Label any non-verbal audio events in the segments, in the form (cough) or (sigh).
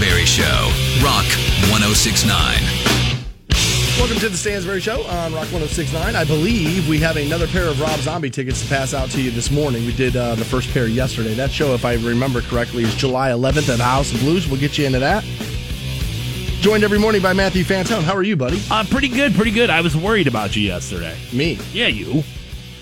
Stansbury Show, Rock 1069. Welcome to the Stansbury Show on Rock 1069. I believe we have another pair of Rob Zombie tickets to pass out to you this morning. We did uh, the first pair yesterday. That show, if I remember correctly, is July 11th at the House of Blues. We'll get you into that. Joined every morning by Matthew Fantone. How are you, buddy? Uh, pretty good, pretty good. I was worried about you yesterday. Me? Yeah, you.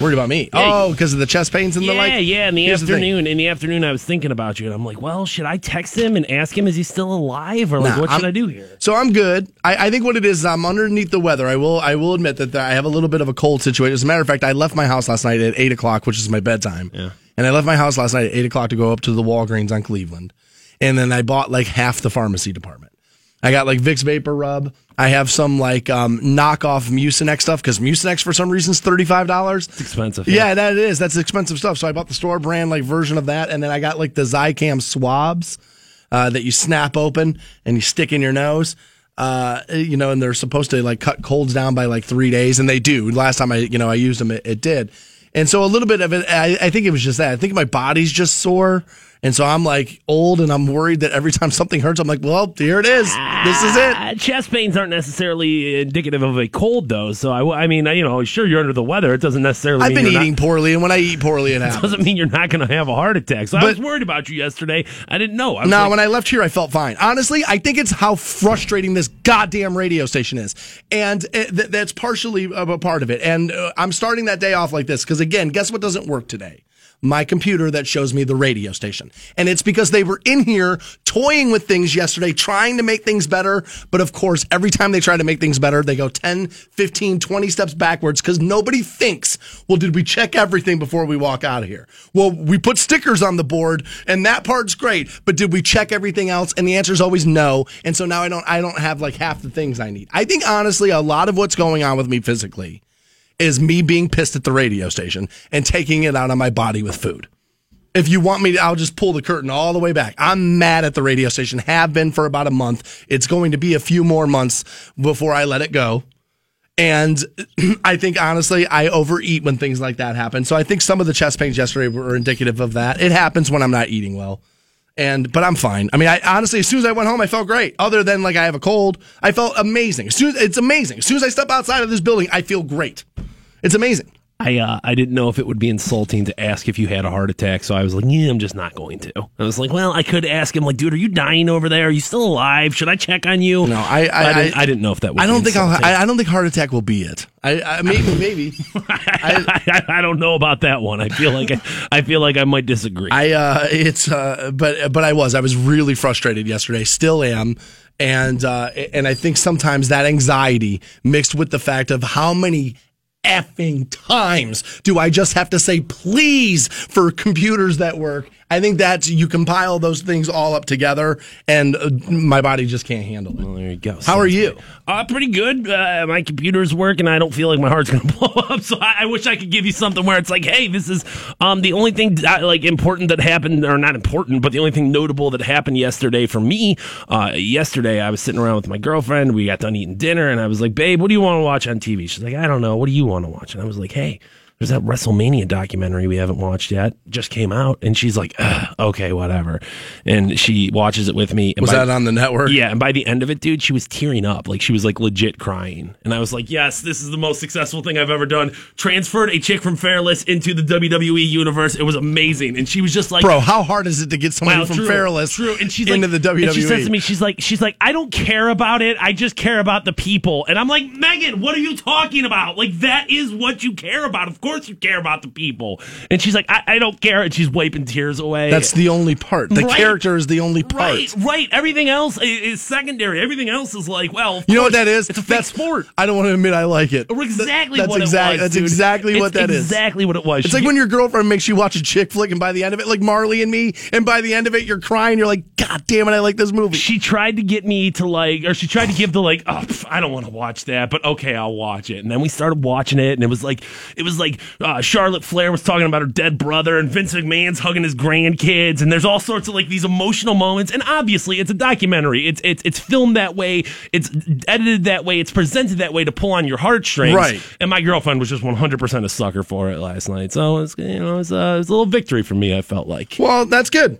Worried about me? Yeah, oh, because of the chest pains and yeah, the like? yeah. yeah. In the Here's the afternoon, in the afternoon, I was thinking about you, and I'm like, well, should I text him and ask him is he still alive, or like, Nah, what should I'm- I do here? So I'm good. I, I think what it is, I'm underneath the weather. I will I will admit that I have a little bit of a cold situation. As a matter of fact, I left my house last night at eight o'clock, which is my bedtime. Yeah. And I left my house last night at eight o'clock to go up to the Walgreens on Cleveland, and then I bought like half the pharmacy department. I got like Vicks VapoRub. I have some like um, knockoff Mucinex stuff because Mucinex for some reason is thirty five dollars. It's expensive. Yeah, that it is. That's expensive stuff. So I bought the store brand like version of that, and then I got like the Zicam swabs uh, that you snap open and you stick in your nose. Uh, you know, and they're supposed to like cut colds down by like three days, and they do. Last time I, you know, I used them, it, it did. And so a little bit of it, I, I think it was just that. I think my body's just sore. And so I'm like old and I'm worried that every time something hurts, I'm like, well, here it is. This is it. Uh, chest pains aren't necessarily indicative of a cold, though. So I, I mean, you know, sure you're under the weather. It doesn't necessarily. I've mean been you're eating Not, poorly, and when I eat poorly, it (laughs) happens. doesn't mean you're not going to have a heart attack. So I was worried about you yesterday. I didn't know. I No, like, when I left here, I felt fine. Honestly, I think it's how frustrating this goddamn radio station is, and it, th- that's partially a a part of it. And uh, I'm starting that day off like this because, again, guess what doesn't work today? My computer that shows me the radio station. And it's because they were in here toying with things yesterday, trying to make things better. But of course, every time they try to make things better, they go 10, 15, 20 steps backwards because nobody thinks, well, did we check everything before we walk out of here? Well, we put stickers on the board and that part's great, but did we check everything else? And the answer is always no. And so now I don't, I don't have like half the things I need. I think honestly, a lot of what's going on with me physically is me being pissed at the radio station and taking it out on my body with food. If you want me to, I'll just pull the curtain all the way back. I'm mad at the radio station, have been for about a month. It's going to be a few more months before I let it go. And (clears throat) I think honestly, I overeat when things like that happen. So I think some of the chest pains yesterday were indicative of that. It happens when I'm not eating well. And but I'm fine. I mean, I honestly, as soon as I went home, I felt great. Other than like I have a cold, I felt amazing. As soon it's amazing. As soon as I step outside of this building, I feel great. It's amazing. I uh, I didn't know if it would be insulting to ask if you had a heart attack, so I was like, yeah, I'm just not going to. I was like, well, I could ask him, like, dude, are you dying over there? Are you still alive? Should I check on you? No, I I, I, didn't, I didn't know if that. was I don't think I'll. I, I don't think heart attack will be it. I, I maybe maybe. I, (laughs) I, I don't know about that one. I feel like I, I feel like I might disagree. I uh it's uh but but I was I was really frustrated yesterday still am and uh and I think sometimes that anxiety mixed with the fact of how many effing times. Do I just have to say please for computers that work I think that's you compile those things all up together and uh, my body just can't handle it well, there you go. how are you Uh, pretty good. Uh, my computer's working. And I don't feel like my heart's (laughs) gonna blow up. So I, I wish I could give you something where it's like, hey, this is um, the only thing that, like important that happened, or not important, but the only thing notable that happened yesterday for me. Uh, yesterday, I was sitting around with my girlfriend. We got done eating dinner, and I was like, babe, what do you want to watch on TV? She's like, I don't know. What do you want to watch? And I was like, hey. There's that WrestleMania documentary we haven't watched yet. Just came out, and she's like, "Okay, whatever." And she watches it with me. And was by- that on the network yeah, and by the end of it, dude, she was tearing up. Like she was like legit crying. And I was like, yes, this is the most successful thing I've ever done. Transferred a chick from Fairless into the WWE universe. It was amazing. And she was just like, bro how hard is it to get somebody Wow, from true, Fairless true. And she's into like, the WWE And she says to me, she's like, she's like, I don't care about it. I just care about the people. And I'm like, Megan, what are you talking about? Like that is what you care about. Of course you care about the people. And she's like, I, I don't care. And she's wiping tears away. that's the only part the Right. character is the only part Right, right. Everything else is secondary. Everything else is like, well, You know what that is? It's a that's sport. I don't want to admit I like it. Exactly That's what exact- it was. That's dude. exactly It's what that is. Exactly what it was. It's like when your girlfriend makes you watch a chick flick, and by the end of it, like Marley and Me, and by the end of it, you're crying. You're like, God damn it, I like this movie. she tried to get me to like, or she tried to give the like, oh, pff, I don't want to watch that, but okay, I'll watch it. And then we started watching it, and it was like, it was like uh, Charlotte Flair was talking about her dead brother, and Vince McMahon's hugging his grandkids, and there's all sorts of like these emotional moments. And obviously, it's a documentary. It's it's it's filmed that way. It's edited that way. It's presented that way to pull on your heartstrings. Right. And my girlfriend was just 100 percent a sucker for it last night. So it's you know it's, uh, it's a little victory for me. I felt like. Well, that's good.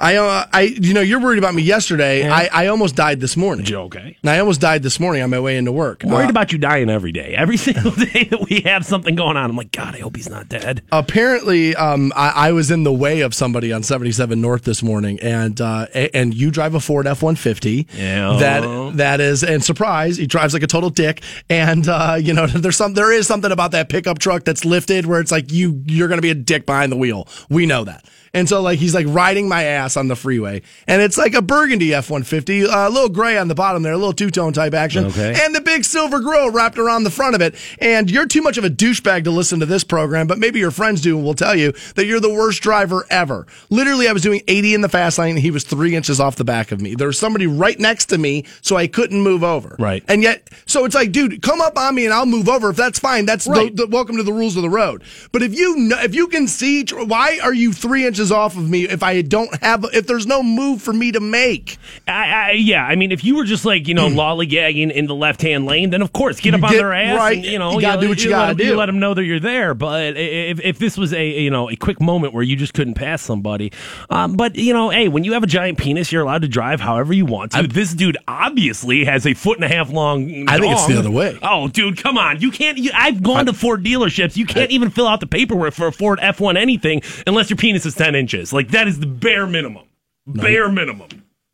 I, uh, I, you know, you're worried about me yesterday. I, I almost died this morning. You okay? And I almost died this morning on my way into work. I'm worried Uh, about you dying every day. Every (laughs) single day that we have something going on, I'm like, God, I hope he's not dead. apparently, um, I, I was in the way of somebody on 77 North this morning, and uh, and you drive a Ford F 150. Yeah. That that is, and surprise, he drives like a total dick. And uh, you know, (laughs) there's some, there is something about that pickup truck that's lifted where it's like you, you're gonna be a dick behind the wheel. We know that. And so, like, he's like riding my ass on the freeway, and it's like a burgundy F one fifty, uh, a little gray on the bottom there, a little two tone type action, Okay. and the big silver grill wrapped around the front of it. And you're too much of a douchebag to listen to this program, but maybe your friends do and will tell you that you're the worst driver ever. Literally, I was doing 80 in the fast lane, and he was three inches off the back of me. There was somebody right next to me, so I couldn't move over. Right. And yet, so it's like, dude, come up on me and I'll move over if that's fine. That's the- Right. the, welcome to the rules of the road. But if you know, if you can see, why are you three inches off of me if I don't have, if there's no move for me to make? I, I, yeah, I mean, if you were just like you know lollygagging in the left hand lane, then of course get up on get- their ass. right. and, you know, You gotta do what you let gotta them- do. You let them know that you're there. But if, if this was a you know a quick moment where you just couldn't pass somebody, um, but you know, hey, when you have a giant penis, you're allowed to drive however you want to. this dude obviously has a foot and a half long. I think it's the other way. Oh, dude, come on! You can't. You, I've gone to Ford dealerships. You can't even fill out the paperwork for a Ford F1 anything unless your penis is ten inches. Like that is the bare minimum. Bare minimum.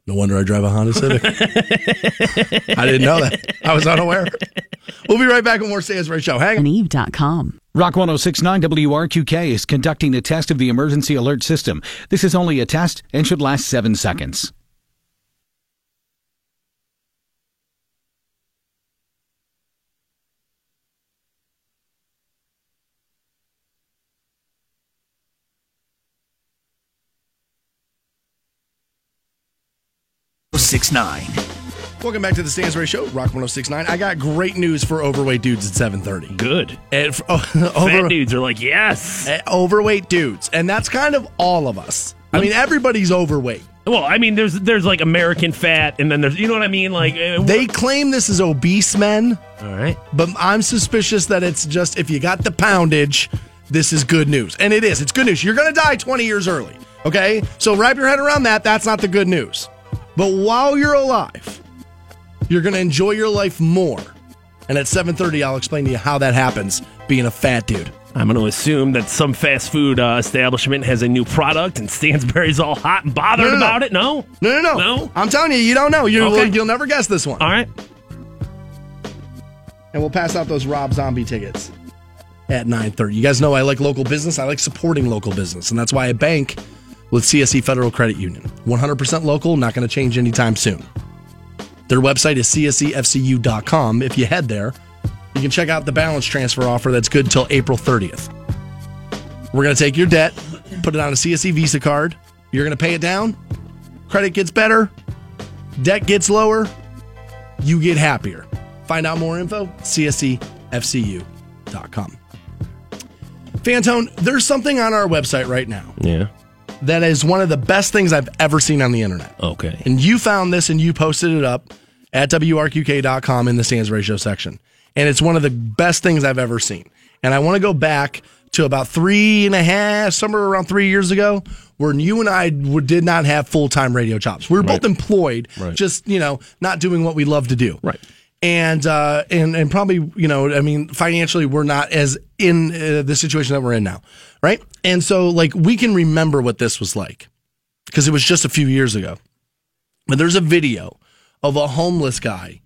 No wonder I drive a Honda Civic. (laughs) I didn't know that. I was unaware. We'll be right back with more Stansbury Show. Hang on. Eve.com. Rock 1069 WRQK is conducting a test of the emergency alert system. This is only a test and should last seven seconds. Six nine. Welcome back to the Stansbury Show, Rock 1069. I got great news for overweight dudes at 730. Good. And for, oh, (laughs) Fat dudes are like, yes. eh, overweight dudes. And that's kind of all of us. I mean, everybody's overweight. Well, I mean, there's there's like American fat, and then there's you know what I mean, like uh, They claim this is obese men, all right. but I'm suspicious that it's just if you got the poundage, this is good news. And it is. It's good news. You're going to die 20 years early. Okay? So wrap your head around that. That's not the good news. But while you're alive, you're going to enjoy your life more. And at 7:30 I'll explain to you how that happens being a fat dude. I'm going to assume that some fast food uh, establishment has a new product, and Stansbury's all hot and bothered No, no, no. about it. No, No, no, no. No? I'm telling you, you don't know. You, Okay. You'll never guess this one. all right. and we'll pass out those Rob Zombie tickets at 9:30. You guys know I like local business. I like supporting local business, and that's why I bank with CSE Federal Credit Union. 100% local, not going to change anytime soon. Their website is csefcu.com. If you head there, you can check out the balance transfer offer that's good till April 30th. We're going to take your debt, put it on a CSE Visa card. You're going to pay it down. Credit gets better, debt gets lower, you get happier. Find out more info, csefcu.com. Fantone, there's something on our website right now Yeah. That is one of the best things I've ever seen on the internet. Okay. And you found this and you posted it up at WRQK.com in the Stansbury Show section. And it's one of the best things I've ever seen. And I want to go back to about three and a half, somewhere around three years ago, when you and I did not have full time radio jobs. We were both employed, Right. just, you know, not doing what we love to do. Right. And, uh, and, and probably, you know, I mean, financially, we're not as in uh, the situation that we're in now. Right. And so, like, we can remember what this was like because it was just a few years ago. But there's a video of a homeless guy.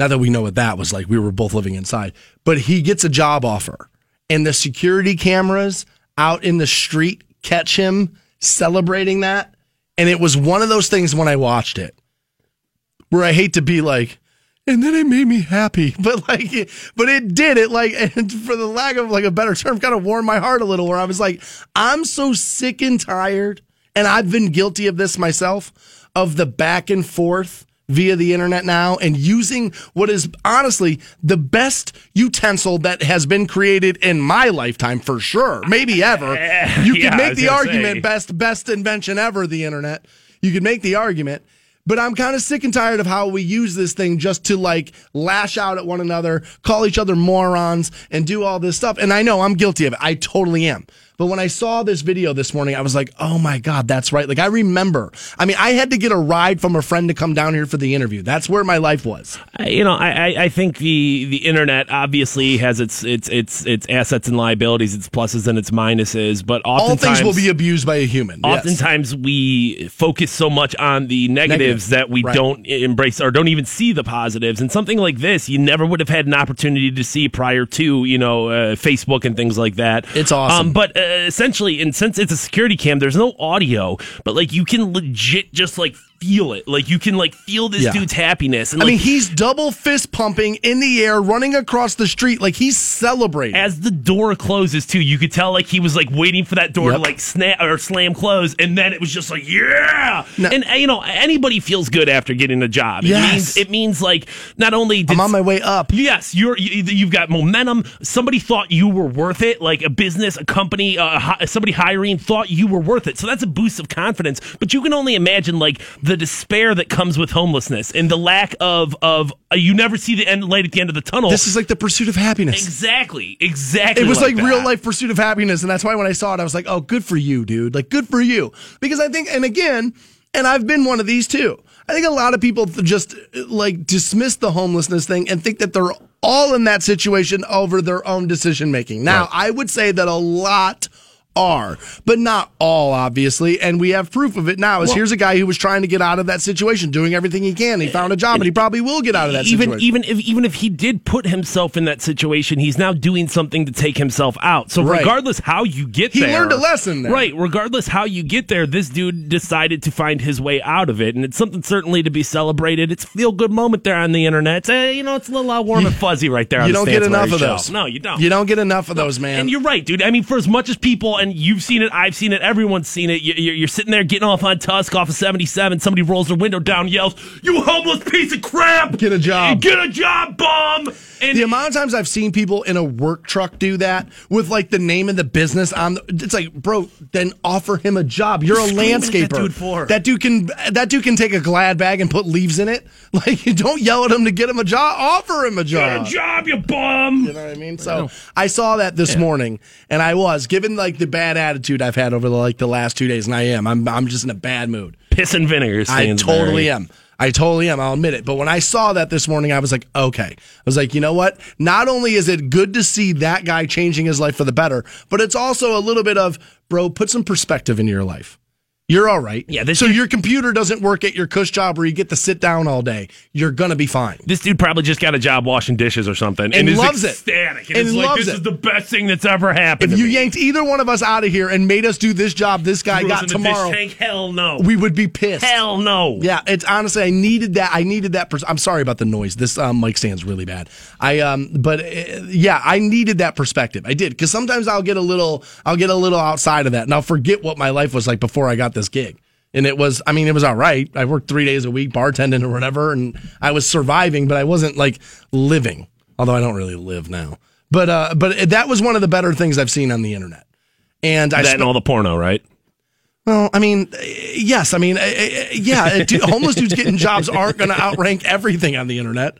Not that we know what that was like. We were both living inside, but he gets a job offer, and the security cameras out in the street catch him celebrating that. And it was one of those things when I watched it where I hate to be like, and then it made me happy, (laughs) but like, but it did it like, and for the lack of like a better term, kind of warmed my heart a little. Where I was like, I'm so sick and tired, and I've been guilty of this myself, of the back and forth via the internet now, and using what is honestly the best utensil that has been created in my lifetime for sure, maybe ever. (laughs) You Yeah, could make the argument say. best best invention ever, the internet. You could make the argument. But I'm kind of sick and tired of how we use this thing just to like lash out at one another, call each other morons, and do all this stuff. And I know I'm guilty of it. I totally am. But when I saw this video this morning, I was like, oh my God, that's right. Like, I remember. I mean, I had to get a ride from a friend to come down here for the interview. That's where my life was. You know, I, I, think the, the internet obviously has its its its its assets and liabilities, its pluses and its minuses, but All things will be abused by a human. Yes. Oftentimes we focus so much on the negatives Negative. that we Right. don't embrace or don't even see the positives. And something like this, you never would have had an opportunity to see prior to you know uh, Facebook and things like that. It's awesome. Um, but uh, essentially, and since it's a security cam, there's no audio, but like you can legit just like feel it. Like you can like feel this Yeah. dude's happiness. And I mean, he's double fist pumping in the air, running across the street like he's celebrating. as the door closes too, you could tell like he was like waiting for that door Yep. to like snap or slam close, and then it was just like yeah. Now- and you know anybody feels good after getting a job. It Yes. means it means like not only did I'm on my way up. Yes, you're you, you've got momentum. Somebody thought you were worth it. Like a business, a company, uh, somebody hiring thought you were worth it. So that's a boost of confidence. But you can only imagine like the despair that comes with homelessness and the lack of of uh, you never see the end light at the end of the tunnel. This is like the pursuit of happiness. exactly exactly. It was like, that. real life pursuit of happiness. And that's why when I saw it, I was like, oh, good for you, dude. Like, good for you. Because I think, and again, and I've been one of these too. I think a lot of people just like dismiss the homelessness thing and think that they're all in that situation over their own decision making. Now, I would say that a lot are, but not all, obviously. And we have proof of it now. Is here's a guy who was trying to get out of that situation, doing everything he can. He found a job, and he probably will get out of that even situation. even if even if he did put himself in that situation, he's now doing something to take himself out. So Right. regardless how you get He there, he learned a lesson there. right? Regardless how you get there, this dude decided to find his way out of it, and it's something certainly to be celebrated. It's a feel good moment there on the internet. It's, uh, you know, it's a little uh, warm and fuzzy right there. you the don't get enough of those. No, you don't. You don't get enough of those, man. And you're right, dude. I mean, for as much as people, and you've seen it, I've seen it, everyone's seen it. you- You're, you're sitting there getting off on Tusk off of 77. Somebody rolls their window down, yells, "You homeless piece of crap! Get a job." Get a job, bum!" And The amount of times I've seen people in a work truck do that with like the name of the business on, the, it's like, bro, then offer him a job. You're a landscaper. that dude for? That dude can that dude can take a glad bag and put leaves in it. (laughs) Like, don't yell at him to get him a job. Offer him a job. get a job. job, you bum! You know what I mean? So I saw that this morning, and I was given like the bad attitude I've had over the, like the last two days, and I am. I'm I'm just in a bad mood. Piss and vinegar. I totally am. I totally am. I'll admit it. But when I saw that this morning, I was like, okay. I was like, you know what? Not only is it good to see that guy changing his life for the better, but it's also a little bit of, bro, put some perspective into your life. You're all right. Yeah, this so dude- your computer doesn't work at your cush job where you get to sit down all day. You're gonna be fine. This dude probably just got a job washing dishes or something, And is loves it. ecstatic. And, And is like, this it. is the best thing that's ever happened. If you me. yanked either one of us out of here and made us do this job this guy Threw got tomorrow, tank, hell no. we would be pissed. hell no. Yeah, it's honestly I needed that. I needed that. Pers- I'm sorry about the noise. This um, mic stand's really bad. I um, but uh, yeah, I needed that perspective. I did because sometimes I'll get a little, I'll get a little outside of that, and I'll forget what my life was like before I got this gig. And it was, I mean, it was all right. I worked three days a week, bartending or whatever, and I was surviving, but I wasn't like living. Although I don't really live now. But uh, but that was one of the better things I've seen on the internet. And I That and all the porno, right? well, I mean, yes. I mean, uh, uh, yeah. uh, homeless dudes getting jobs aren't going to outrank everything on the internet.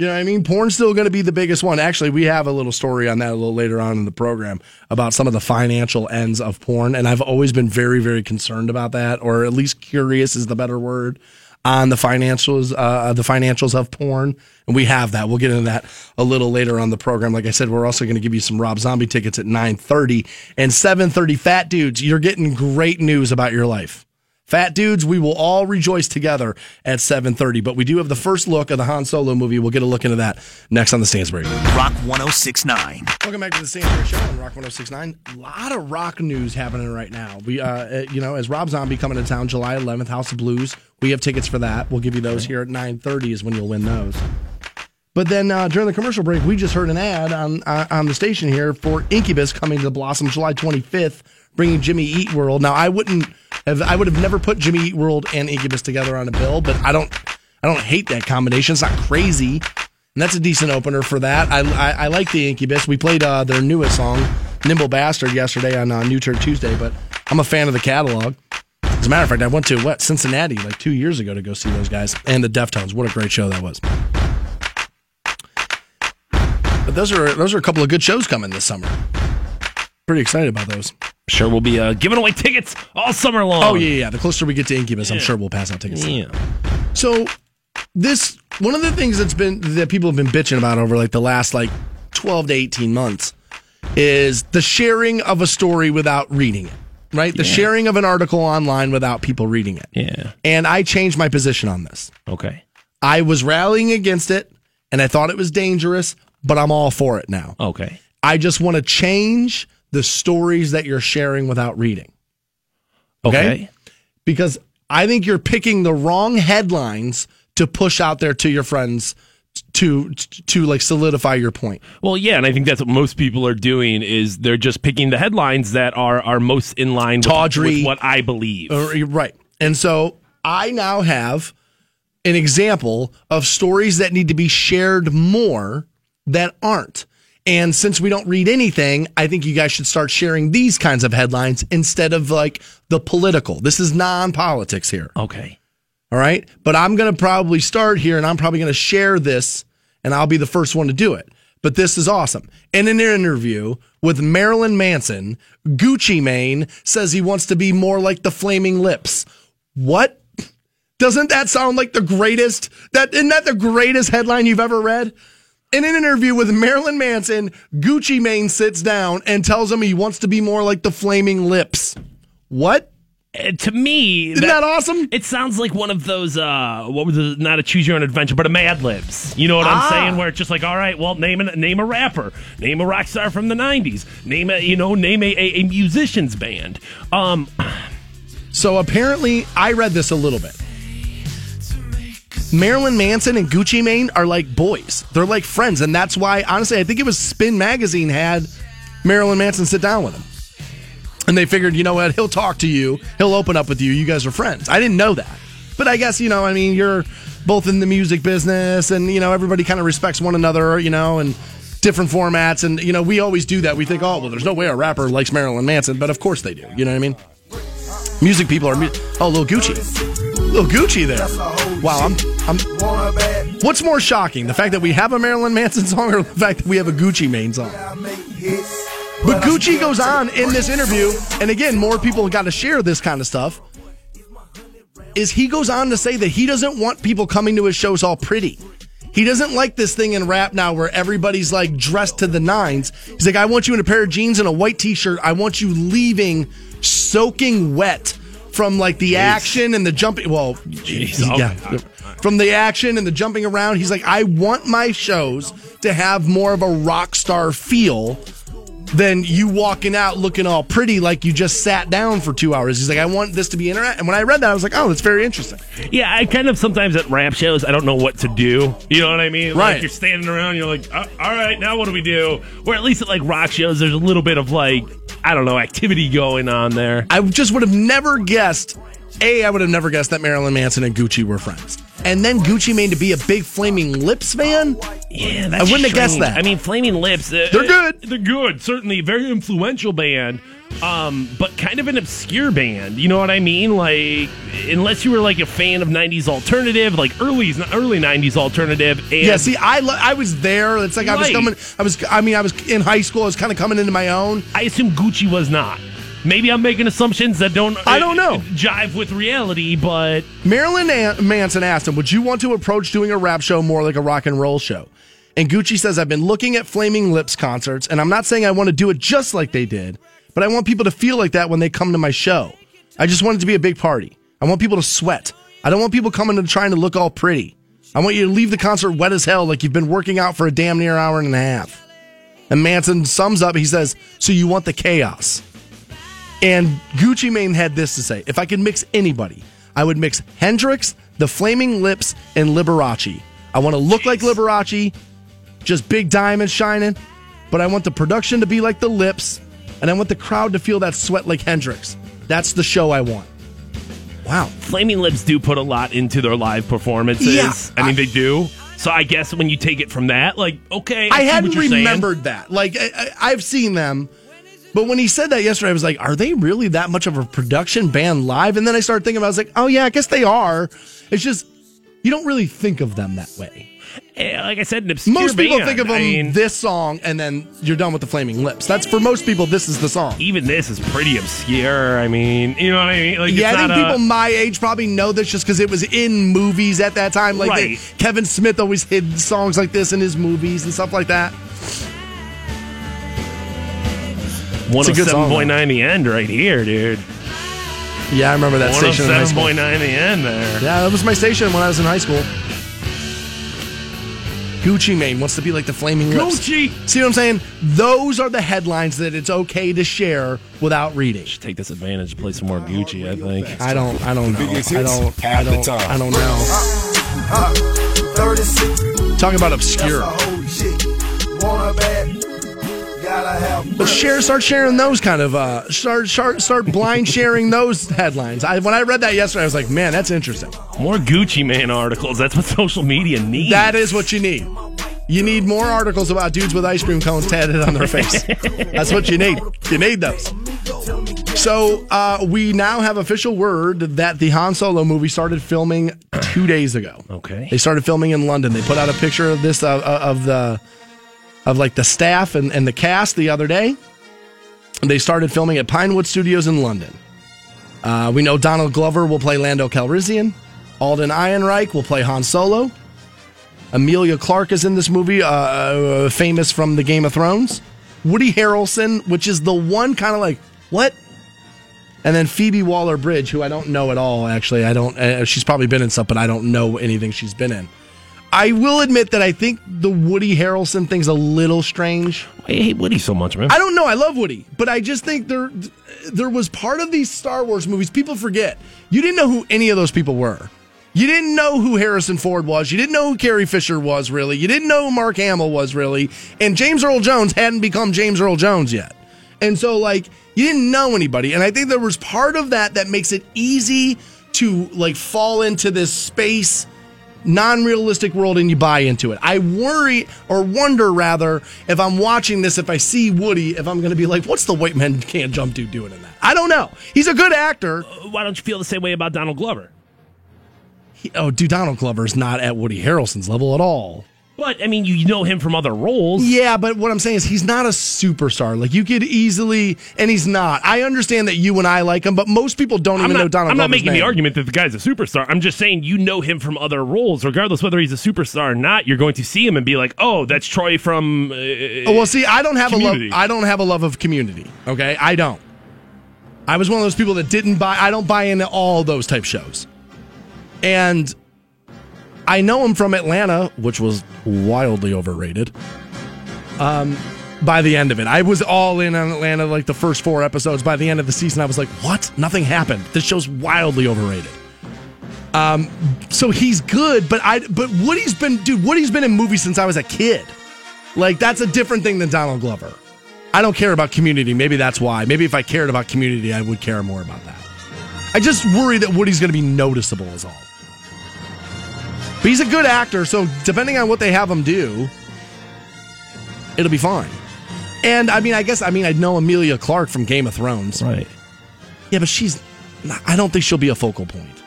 You know what I mean? Porn's still going to be the biggest one. Actually, we have a little story on that a little later on in the program about some of the financial ends of porn. And I've always been very, very concerned about that, or at least curious is the better word on the financials, uh, the financials of porn. And we have that. We'll get into that a little later on the program. Like I said, we're also going to give you some Rob Zombie tickets at 930 and 730. Fat dudes, you're getting great news about your life. Fat dudes, we will all rejoice together at 7:30. But we do have the first look of the Han Solo movie. We'll get a look into that next on the Stansbury. Rock 1069. Welcome back to the Stansbury Show on Rock 106.9. A lot of rock news happening right now. We, uh, uh, you know, as Rob Zombie coming to town July 11th, House of Blues. We have tickets for that. We'll give you those here at 9:30 is when you'll win those. But then uh, during the commercial break, we just heard an ad on uh, on the station here for Incubus coming to Blossom July 25th, bringing Jimmy Eat World. Now, I wouldn't I would have never put Jimmy Eat World and Incubus together on a bill, but I don't, I don't hate that combination. It's not crazy, and that's a decent opener for that. I, I, I like the Incubus. We played uh, their newest song, Nimble Bastard, yesterday on uh, New Turn Tuesday, but I'm a fan of the catalog. As a matter of fact, I went to what Cincinnati like two years ago to go see those guys and the Deftones. What a great show that was! But those are those are a couple of good shows coming this summer. Pretty excited about those. Sure, we'll be uh, giving away tickets all summer long. Oh yeah, yeah. The closer we get to Incubus, I'm sure we'll pass out tickets. yeah. So this one of the things that's been that people have been bitching about over like the last like 12 to 18 months is the sharing of a story without reading it. Right? The sharing of an article online without people reading it. Yeah. And I changed my position on this. Okay. I was rallying against it and I thought it was dangerous, but I'm all for it now. Okay. I just want to change the stories that you're sharing without reading. Okay. because I think you're picking the wrong headlines to push out there to your friends to to like solidify your point. Well, yeah, and I think that's what most people are doing is they're just picking the headlines that are are most in line with, Tawdry. with what I believe. Uh, Right. And so I now have an example of stories that need to be shared more that aren't. And since we don't read anything, I think you guys should start sharing these kinds of headlines instead of like the political. This is non politics here. okay. All right. But I'm going to probably start here and I'm probably going to share this and I'll be the first one to do it. But this is awesome. In an interview with Marilyn Manson, Gucci Mane says he wants to be more like the Flaming Lips. What? Doesn't that sound like the greatest? That isn't that the greatest headline you've ever read? In an interview with Marilyn Manson, Gucci Mane sits down and tells him he wants to be more like the Flaming Lips. What? Uh, to me, Isn't that awesome? It sounds like one of those. uh What was it? Not a choose your own adventure, but a Mad Libs. You know what Ah. I'm saying? Where it's just like, all right, well, name a name a rapper, name a rock star from the '90s, name a you know name a, a, a musicians band. Um, So apparently, I read this a little bit. Marilyn Manson and Gucci Mane are like boys. They're like friends, and that's why, honestly, I think it was Spin Magazine had Marilyn Manson sit down with him, and they figured, you know what, he'll talk to you, he'll open up with you. You guys are friends. I didn't know that, but I guess you know, I mean, you're both in the music business, and you know, everybody kind of respects one another, you know, and different formats, and you know, we always do that. We think, oh, well, there's no way a rapper likes Marilyn Manson, but of course they do. You know what I mean? Music people are. mu- Oh, little Gucci, little Gucci there. Wow, I'm. I'm. What's more shocking, the fact that we have a Marilyn Manson song, or the fact that we have a Gucci Mane song? But Gucci goes on in this interview, and again, more people got to share this kind of stuff. Is he goes on to say that he doesn't want people coming to his shows all pretty. He doesn't like this thing in rap now where everybody's like dressed to the nines. He's like, I want you in a pair of jeans and a white t shirt. I want you leaving soaking wet from like the action and the jumping. Well, Jeez, yeah. From the action and the jumping around. He's like, I want my shows to have more of a rock star feel than you walking out looking all pretty like you just sat down for two hours. He's like, I want this to be internet. And when I read that, I was like, oh, that's very interesting. yeah, I kind of sometimes at rap shows I don't know what to do. You know what I mean? Right. Like you're standing around, you're like, "Uh, all right, now what do we do? Where at least at like rock shows, there's a little bit of like I don't know activity going on there. I just would have never guessed. A, I would have never guessed that Marilyn Manson and Gucci were friends. And then Gucci Mane to be a big Flaming Lips fan. Yeah, that's I wouldn't have guessed that. I mean, Flaming Lips, uh, They're good. They're good. Certainly, very influential band, um, but kind of an obscure band. You know what I mean? Like, unless you were like a fan of '90s alternative, like early early '90s alternative. And Yeah, see, I lo- I was there. It's like I was Right. coming. I was. I mean, I was in high school. I was kind of coming into my own. I assume Gucci was not. Maybe I'm making assumptions that don't. I don't know. jive with reality, but Marilyn An- Manson asked him, "Would you want to approach doing a rap show more like a rock and roll show?" And Gucci says, "I've been looking at Flaming Lips concerts, and I'm not saying I want to do it just like they did, but I want people to feel like that when they come to my show. I just want it to be a big party. I want people to sweat. I don't want people coming and trying to look all pretty. I want you to leave the concert wet as hell, like you've been working out for a damn near hour and a half." And Manson sums up. He says, "So you want the chaos?" And Gucci Mane had this to say: If I could mix anybody, I would mix Hendrix, the Flaming Lips, and Liberace. I want to look like Liberace, just big diamonds shining, but I want the production to be like the Lips, and I want the crowd to feel that sweat like Hendrix. That's the show I want. Wow. Flaming Lips do put a lot into their live performances. Yeah, I mean I- they do. So I guess when you take it from that, like, okay, I what hadn't you're saying. remembered that. Like I, I, I've seen them, but when he said that yesterday, I was like, "Are they really that much of a production band live?" And then I started thinking about, it, I was like, "Oh yeah, I guess they are." It's just you don't really think of them that way. Eh, like I said, an obscure Most people band. think of them I mean, this song, and then you're done with the Flaming Lips. That's for most people. This is the song. even this is pretty obscure. I mean, you know what I mean? Like, Yeah, I think a- people my age probably know this just because it was in movies at that time. Like they- Kevin Smith always hid songs like this in his movies and stuff like that. 107.9 the end right here, dude. Yeah, I remember that station in 107.9 the end there. Yeah, that was my station when I was in high school. Gucci Mane wants to be like the Flaming Lips. Gucci. See what I'm saying? Those are the headlines that it's okay to share without reading. Should take this advantage to play some more Gucci, I think. I don't. I don't know. I don't. I half the don't. I don't know. Talking about obscure. But share, start sharing those kind of, uh, start, start, start blind sharing those headlines. I, when I read that yesterday, I was like, man, that's interesting. More Gucci Mane articles. That's what (laughs) social media needs. That is what you need. You need more articles about dudes with ice cream cones tatted on their face. (laughs) That's what you need. You need those. So uh, we now have official word that the Han Solo movie started filming two days ago. Okay. They started filming in London. They put out a picture of this uh, of the of like the staff and, and the cast the other day. They started filming at Pinewood Studios in London. Uh, we know Donald Glover will play Lando Calrissian. Alden Ehrenreich will play Han Solo. Emilia Clarke is in this movie, uh, uh, famous from the Game of Thrones. Woody Harrelson, which is the one kind of like what, and then Phoebe Waller Bridge, who I don't know at all. Actually, I don't. Uh, she's probably been in stuff, but I don't know anything she's been in. I will admit that I think the Woody Harrelson thing's a little strange. I hate Woody so much, man. I don't know. I love Woody, but I just think there there was part of these Star Wars movies. People forget you didn't know who any of those people were. You didn't know who Harrison Ford was. You didn't know who Carrie Fisher was really. You didn't know who Mark Hamill was really. And James Earl Jones hadn't become James Earl Jones yet. And so like you didn't know anybody. And I think there was part of that that makes it easy to like fall into this space non-realistic world and you buy into it. I worry or wonder rather if I'm watching this if I see Woody if I'm going to be like what's the white man can't jump dude doing in that? I don't know. He's a good actor. Uh, why don't you feel the same way about Donald Glover? He- oh, dude Donald Glover's not at Woody Harrelson's level at all. But I mean, you know him from other roles. Yeah, but what I'm saying is he's not a superstar. Like you could easily and he's not. I understand that you and I like him, but most people don't I'm even not, know Donald I'm not Glover's making the argument that the guy's a superstar. I'm just saying you know him from other roles, regardless whether he's a superstar or not. You're going to see him and be like, "Oh, that's Troy from." Uh, Oh, well, see, I don't have Community. a love. I don't have a love of Community. Okay, I don't. I was one of those people that didn't buy. I don't buy into all those type shows, and I know him from Atlanta, which was wildly overrated. Um, by the end of it, I was all in on Atlanta. Like the first four episodes. By the end of the season, I was like, "What? Nothing happened. This show's wildly overrated." Um, so he's good, but I but Woody's been dude. Woody's been in movies since I was a kid. Like that's a different thing than Donald Glover. I don't care about community. Maybe that's why. Maybe if I cared about community, I would care more about that. I just worry that Woody's going to be noticeable, is all. But he's a good actor, so depending on what they have him do, it'll be fine. And I mean, I guess I mean I know Emilia Clarke from Game of Thrones. right. Yeah, but she's. I don't think she'll be a focal point.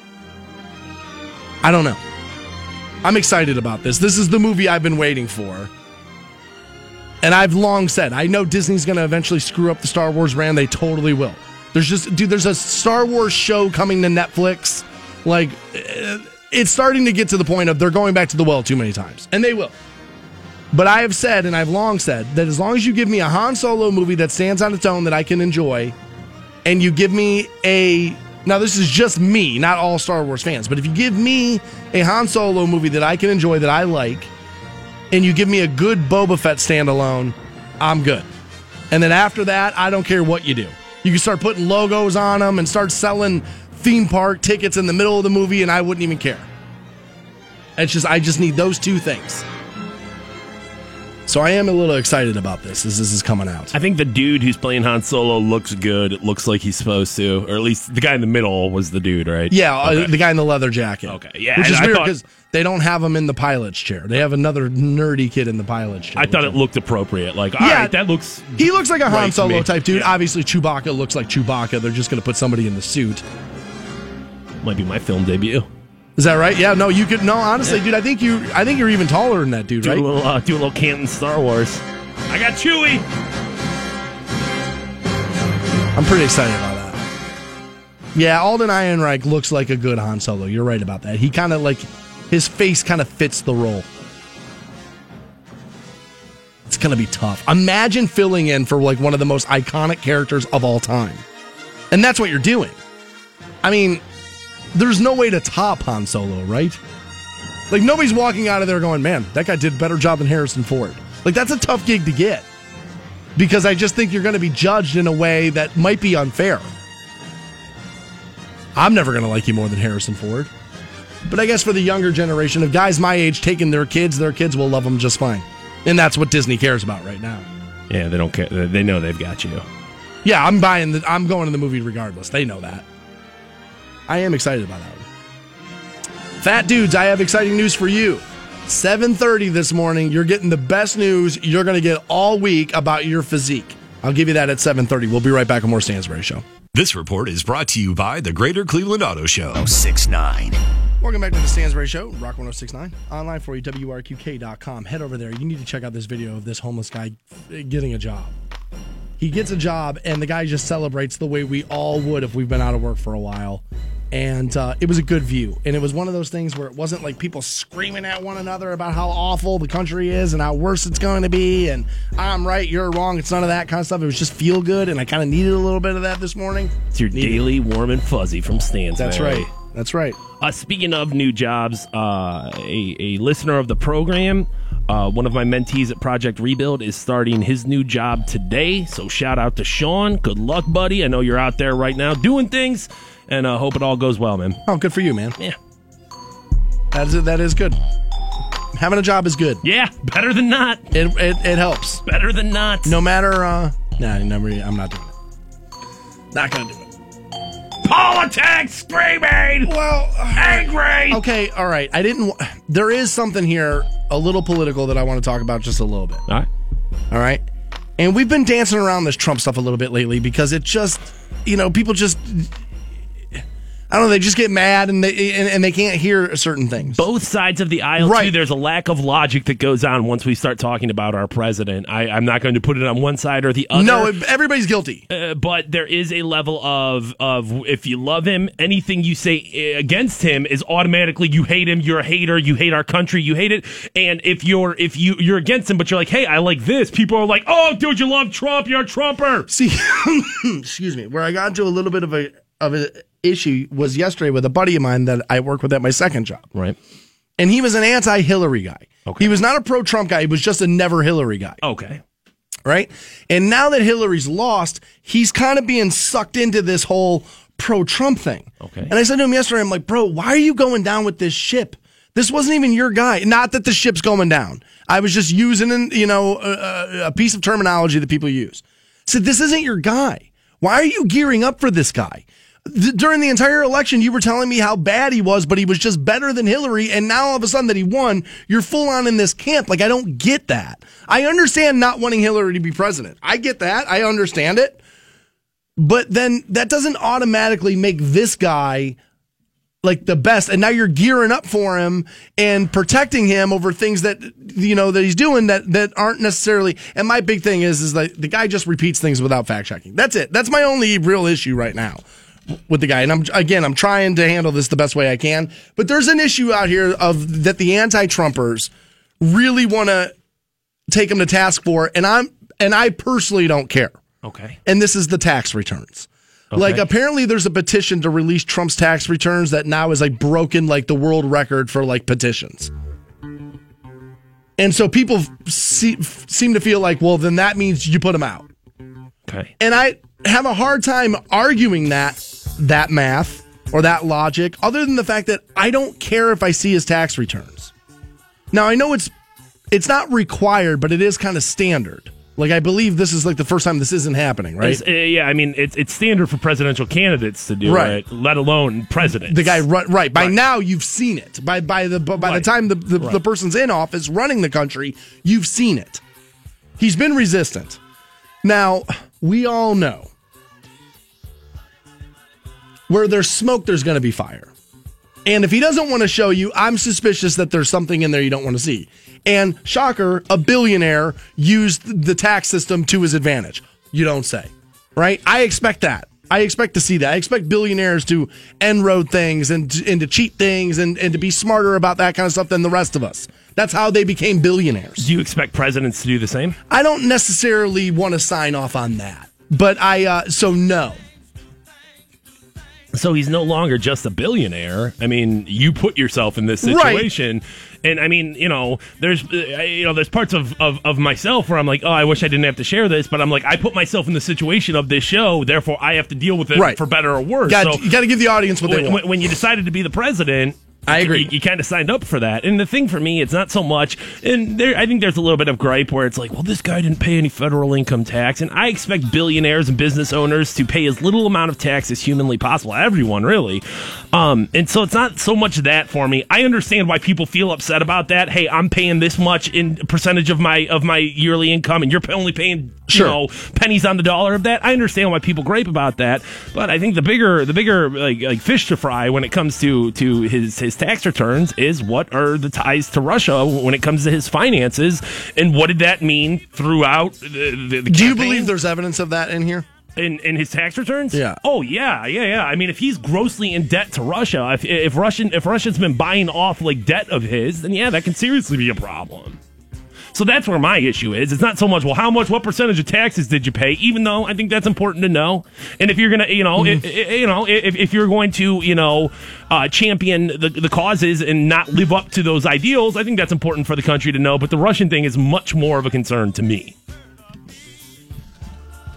I don't know. I'm excited about this. This is the movie I've been waiting for. And I've long said, I know Disney's going to eventually screw up the Star Wars brand. They totally will. There's just, dude, there's a Star Wars show coming to Netflix. Like, eh, it's starting to get to the point of they're going back to the well too many times. And they will. But I have said, and I've long said, that as long as you give me a Han Solo movie that stands on its own that I can enjoy, and you give me a now this is just me, not all Star Wars fans, but if you give me a Han Solo movie that I can enjoy that I like, and you give me a good Boba Fett standalone, I'm good. And then after that, I don't care what you do. You can start putting logos on them and start selling theme park tickets in the middle of the movie, and I wouldn't even care. It's just I just need those two things. So I am a little excited about this as this is coming out. I think the dude who's playing Han Solo looks good. It looks like he's supposed to, or at least the guy in the middle was the dude, right? Yeah, uh, the guy in the leather jacket. Okay, yeah, which is I weird thought- because they don't have him in the pilot's chair. They have another nerdy kid in the pilot's chair. I thought it looked appropriate. Like, Yeah. right, that looks. He looks like a Han right Solo type dude. Yeah. Obviously, Chewbacca looks like Chewbacca. They're just going to put somebody in the suit. Might be my film debut. Is that right? Yeah. No, you could. No, honestly, dude, I think you. I think you're even taller than that dude, Do right? a little, uh, do a little Canton Star Wars. I got Chewie. I'm pretty excited about that. Yeah, Alden Ehrenreich looks like a good Han Solo. You're right about that. He kind of like his face kind of fits the role. It's gonna be tough. Imagine filling in for like one of the most iconic characters of all time, and that's what you're doing. I mean, there's no way to top Han Solo, right? Like nobody's walking out of there going, "Man, that guy did a better job than Harrison Ford." Like that's a tough gig to get because I just think you're going to be judged in a way that might be unfair. I'm never going to like you more than Harrison Ford. But I guess for the younger generation of guys my age taking their kids, their kids will love them just fine. And that's what Disney cares about right now. Yeah, they don't care. They know they've got you. Yeah, I'm buying the I'm going to the movie regardless. They know that. I am excited about that one. Fat dudes, I have exciting news for you. 7:30 this morning, you're getting the best news you're going to get all week about your physique. I'll give you that at 7:30. We'll be right back on more Stansbury show. This report is brought to you by the Greater Cleveland Auto Show. 69. Welcome back to the Stansbury Show, Rock 1069. Online for you, WRQK.com. Head over there. You need to check out this video of this homeless guy getting a job. He gets a job, and the guy just celebrates the way we all would if we've been out of work for a while. And uh, it was a good view. And it was one of those things where it wasn't like people screaming at one another about how awful the country is and how worse it's going to be. And I'm right, you're wrong. It's none of that kind of stuff. It was just feel good. And I kind of needed a little bit of that this morning. It's your Needed. daily warm and fuzzy from Stansbury. That's right. That's right. Uh, speaking of new jobs, uh, a, a listener of the program, uh, one of my mentees at Project Rebuild, is starting his new job today. So shout out to Sean. Good luck, buddy. I know you're out there right now doing things, and uh, hope it all goes well, man. Oh, good for you, man. Yeah. That is that is good. Having a job is good. Yeah, better than not. It it, it helps. Better than not. No matter. uh Nah, never. I'm not doing it. Not gonna do it. Politics screaming. Well, uh, angry. Okay, all right. I didn't. wa- There is something here, a little political, that I want to talk about just a little bit. All right. All right. And we've been dancing around this Trump stuff a little bit lately because it just, you know, people just, I don't know, they just get mad and they and, and they can't hear certain things. Both sides of the aisle, Right. too. There's a lack of logic that goes on once we start talking about our president. I, I'm not going to put it on one side or the other. No, everybody's guilty. Uh, but there is a level of of if you love him, anything you say uh, against him is automatically you hate him. You're a hater. You hate our country. You hate it. And if you're if you you're against him, but you're like, hey, I like this. People are like, oh, dude, you love Trump. You're a Trumper. See, (laughs) excuse me, where I got into a little bit of a of a issue was yesterday with a buddy of mine that I work with at my second job. Right. And he was an anti-Hillary guy. He was not a pro-Trump guy. He was just a never Hillary guy. Okay. Right? And now that Hillary's lost, he's kind of being sucked into this whole pro-Trump thing. Okay. And I said to him yesterday, I'm like, bro, why are you going down with this ship? This wasn't even your guy. Not that the ship's going down. I was just using, you know, a, a piece of terminology that people use. I said, this isn't your guy. Why are you gearing up for this guy? Th- during the entire election, you were telling me how bad he was, but he was just better than Hillary. And now all of a sudden that he won, you're full on in this camp. Like, I don't get that. I understand not wanting Hillary to be president. I get that. I understand it. But then that doesn't automatically make this guy like the best. And now you're gearing up for him and protecting him over things that you know that he's doing that that aren't necessarily. And my big thing is is that the guy just repeats things without fact checking. That's it. That's my only real issue right now with the guy. And I'm again, I'm trying to handle this the best way I can. But there's an issue out here of that the anti-Trumpers really want to take him to task for, and I'm and I personally don't care. Okay. And this is the tax returns. Like apparently there's a petition to release Trump's tax returns that now is like broken like the world record for like petitions. And so people see, seem to feel like, well, then that means you put him out. Okay. And I have a hard time arguing that that math or that logic other than the fact that I don't care if I see his tax returns. Now, I know it's it's not required, but it is kind of standard. Like I believe this is like the first time this isn't happening, right? Uh, yeah, I mean, it's it's standard for presidential candidates to do Right. it, let alone presidents. the guy right, right. by now you've seen it by by the by the Right. time the the, the person's in office running the country you've seen it he's been resistant now we all know where there's smoke there's going to be fire And if he doesn't want to show you, I'm suspicious that there's something in there you don't want to see. And shocker, a billionaire used the tax system to his advantage. You don't say, right? I expect that. I expect to see that. I expect billionaires to end road things and, to- and to cheat things and, and to be smarter about that kind of stuff than the rest of us. That's how they became billionaires. Do you expect presidents to do the same? I don't necessarily want to sign off on that, but I, uh, so no. So he's no longer just a billionaire. I mean, you put yourself in this Right. situation. And I mean, you know, there's, uh, you know, there's parts of, of, of myself where I'm like, oh, I wish I didn't have to share this, but I'm like, I put myself in the situation of this show, therefore I have to deal with it Right. for better or worse. Got, so you got to give the audience what they when, want. when you decided to be the president, I agree. You, you kind of signed up for that. And the thing for me, it's not so much. And there, I think there's a little bit of gripe where it's like, well, this guy didn't pay any federal income tax, and I expect billionaires and business owners to pay as little amount of tax as humanly possible. Everyone, really. Um, and so it's not so much that for me. I understand why people feel upset about that. Hey, I'm paying this much in percentage of my of my yearly income, and you're only paying Sure. you know pennies on the dollar of that. I understand why people gripe about that, but I think the bigger the bigger like, like fish to fry when it comes to to his his tax returns is what are the ties to Russia when it comes to his finances, and what did that mean throughout the, the, the Do you believe there's evidence of that in here? in in his tax returns? Yeah. Oh yeah, yeah, yeah. I mean, if he's grossly in debt to Russia, if if Russian if Russia's been buying off like debt of his, then yeah, that can seriously be a problem. So that's where my issue is. It's not so much, well, how much, what percentage of taxes did you pay? Even though I think that's important to know. And if you're gonna, you know, i- i- you know, if, if you're going to, you know, uh, champion the, the causes and not live up to those ideals, I think that's important for the country to know. But the Russian thing is much more of a concern to me.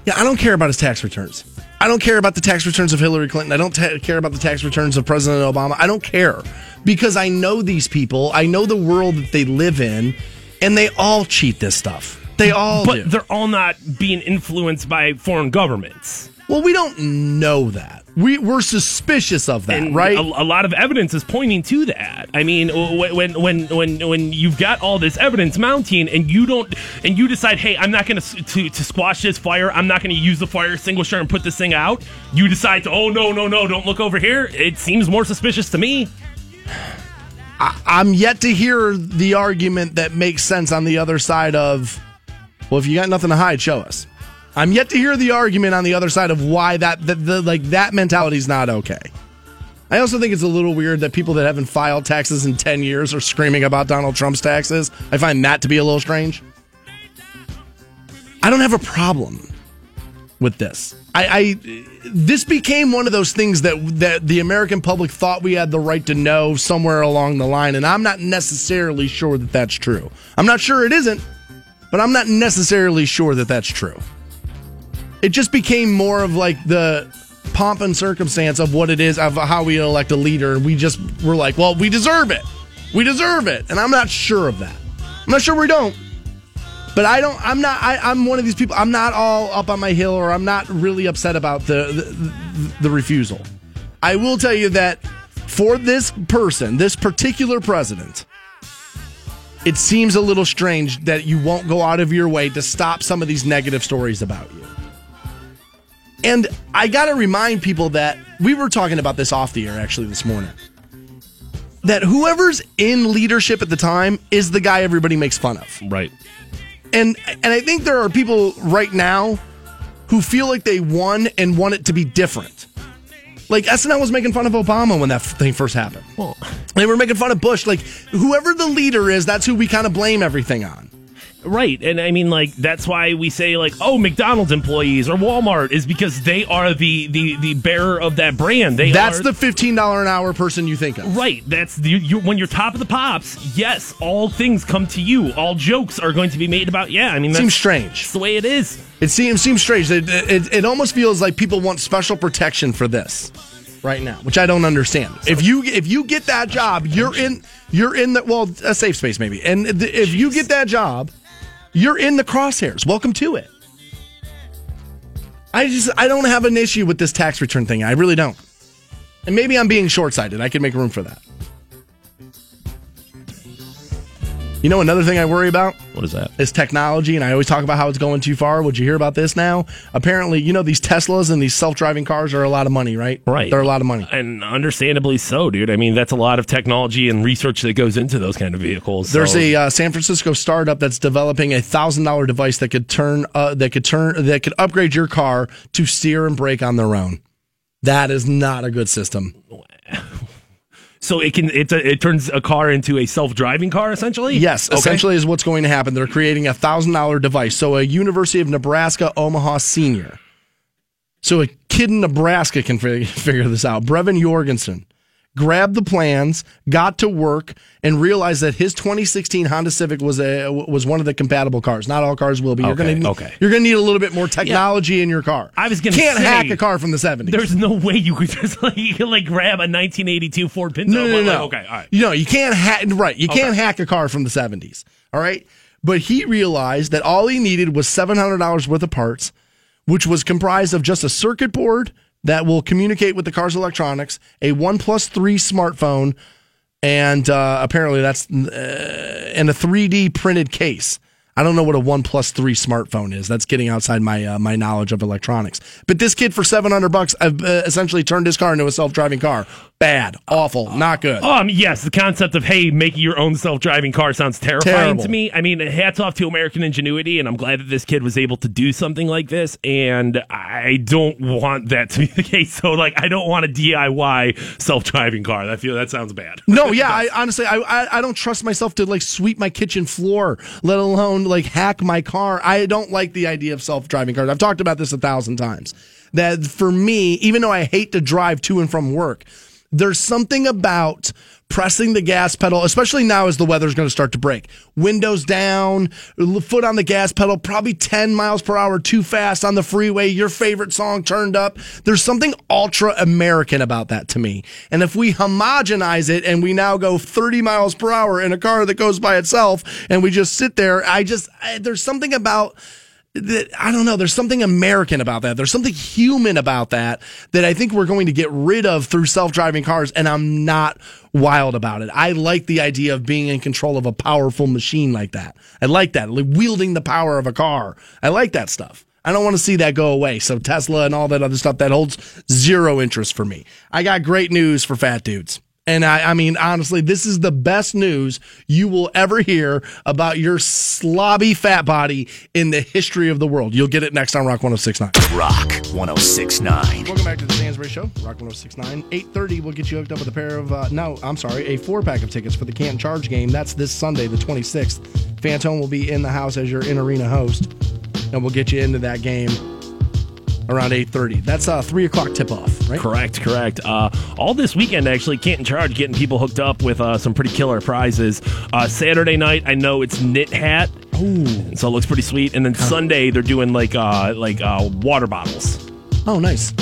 Yeah, I don't care about his tax returns. I don't care about the tax returns of Hillary Clinton. I don't ta- care about the tax returns of President Obama. I don't care because I know these people. I know the world that they live in, and they all cheat this stuff. They all But do. they're all not being influenced by foreign governments. Well, we don't know that. We we're suspicious of that, and right? A, a lot of evidence is pointing to that. I mean, when when when when you've got all this evidence mounting, and you don't, and you decide, hey, I'm not going to to squash this fire. I'm not going to use the fire extinguisher and put this thing out. You decide to, oh no no no, don't look over here. It seems more suspicious to me. I'm yet to hear the argument that makes sense on the other side of, well, if you got nothing to hide, show us. I'm yet to hear the argument on the other side of why that, that the, like that mentality is not okay. I also think it's a little weird that people that haven't filed taxes in 10 years are screaming about Donald Trump's taxes. I find that to be a little strange. I don't have a problem with this. I, I this became one of those things that that the American public thought we had the right to know somewhere along the line, and I'm not necessarily sure that that's true. I'm not sure it isn't, but I'm not necessarily sure that that's true. It just became more of like the pomp and circumstance of what it is of how we elect a leader, and we just were like, well, we deserve it, we deserve it, and I'm not sure of that. I'm not sure we don't. But I don't. I'm not. I, I'm one of these people. I'm not all up on my hill, or I'm not really upset about the the, the refusal. I will tell you that for this person, this particular president, it seems a little strange that you won't go out of your way to stop some of these negative stories about you. And I got to remind people that we were talking about this off the air actually this morning. That whoever's in leadership at the time is the guy everybody makes fun of Right. And and I think there are people right now who feel like they won and want it to be different. Like SNL was making fun of Obama when that thing first happened. Well, They were making fun of Bush. Like whoever the leader is, that's who we kind of blame everything on. Right. And I mean like that's why we say like oh McDonald's employees or Walmart is because they are the the the bearer of that brand. They That's are, the fifteen dollar an hour person you think of. Right. That's you, you, when you're top of the pops. Yes, all things come to you. All jokes are going to be made about. Yeah, I mean Seems strange. that's the way it is. It seems seems strange. It, it, it almost feels like people want special protection for this right now, which I don't understand. If you if you get that job, you're in you're in the well a safe space maybe, and th- if you get that job, you're in the crosshairs. Welcome to it. I just I don't have an issue with this tax return thing. I really don't. And maybe I'm being short sighted. I can make room for that. You know, another thing I worry about What is that? is technology, and I always talk about how it's going too far. Would you hear about this now? Apparently, you know, these Teslas and these self driving cars are a lot of money, right? Right. They're a lot of money. And understandably so, dude. I mean, that's a lot of technology and research that goes into those kind of vehicles. There's so- a uh, San Francisco startup that's developing a thousand dollar device that could turn uh, that could turn that could upgrade your car to steer and brake on their own. That is not a good system. (laughs) so it can it, it turns a car into a self driving car essentially. Yes, Okay. essentially is what's going to happen. They're creating a thousand dollar device. So a University of Nebraska Omaha senior. So a kid in Nebraska can (laughs) figure this out. Brevan Jorgenson grabbed the plans, got to work, and realized that his 2016 Honda Civic was a was one of the compatible cars. Not all cars will be. You're Okay, gonna okay. You're gonna need a little bit more technology in your car. I was gonna can't say, hack a car from the 70s. There's no way you could (laughs) just like you could like grab a 1982 Ford Pinto. No, no, no. like, no. okay, all right. You know, you can't hack. Right, you can't hack a car from the seventies. All right, but he realized that all he needed was seven hundred dollars worth of parts, which was comprised of just a circuit board that will communicate with the car's electronics, a OnePlus Three smartphone, and uh, apparently that's uh, and a 3D printed case. I don't know what a OnePlus Three smartphone is. That's getting outside my uh, my knowledge of electronics. But this kid for seven hundred bucks uh, essentially turned his car into a self driving car. Bad, awful, not good. Um, yes, the concept of hey, making your own self-driving car sounds terrifying Terrible. to me. I mean, hats off to American ingenuity, and I'm glad that this kid was able to do something like this. And I don't want that to be (laughs) the case. So, like, I don't want a DIY self-driving car. I feel that sounds bad. No, (laughs) yeah, I honestly, I, I I don't trust myself to like sweep my kitchen floor, let alone like hack my car. I don't like the idea of self driving cars. I've talked about this a thousand times. That for me, even though I hate to drive to and from work, there's something about pressing the gas pedal, especially now as the weather's going to start to break. Windows down, foot on the gas pedal, probably 10 miles per hour too fast on the freeway, your favorite song turned up. There's something ultra American about that to me. And if we homogenize it and we now go 30 miles per hour in a car that goes by itself and we just sit there, I just, I, there's something about I don't know. There's something American about that. There's something human about that that I think we're going to get rid of through self-driving cars. And I'm not wild about it. I like the idea of being in control of a powerful machine like that. I like that, like wielding the power of a car. I like that stuff. I don't want to see that go away. So Tesla and all that other stuff that holds zero interest for me. I got great news for fat dudes. And I, I mean, honestly, this is the best news you will ever hear about your slobby fat body in the history of the world. You'll get it next on Rock 1069. Rock 1069. Welcome back to the Stansbury Show, Rock 1069. 830 we'll get you hooked up with a pair of, uh, no, I'm sorry, a four pack of tickets for the Canton Charge game. That's this Sunday, the 26th. Fantone will be in the house as your in arena host, and we'll get you into that game around 830. That's a 3 o'clock tip off, right? Correct, correct. Uh, all this weekend, actually, Canton Charge getting people hooked up with uh, some pretty killer prizes. Uh, Saturday night, I know it's knit hat, Ooh. so it looks pretty sweet. And then Sunday, they're doing like uh, like uh, water bottles. Oh, nice.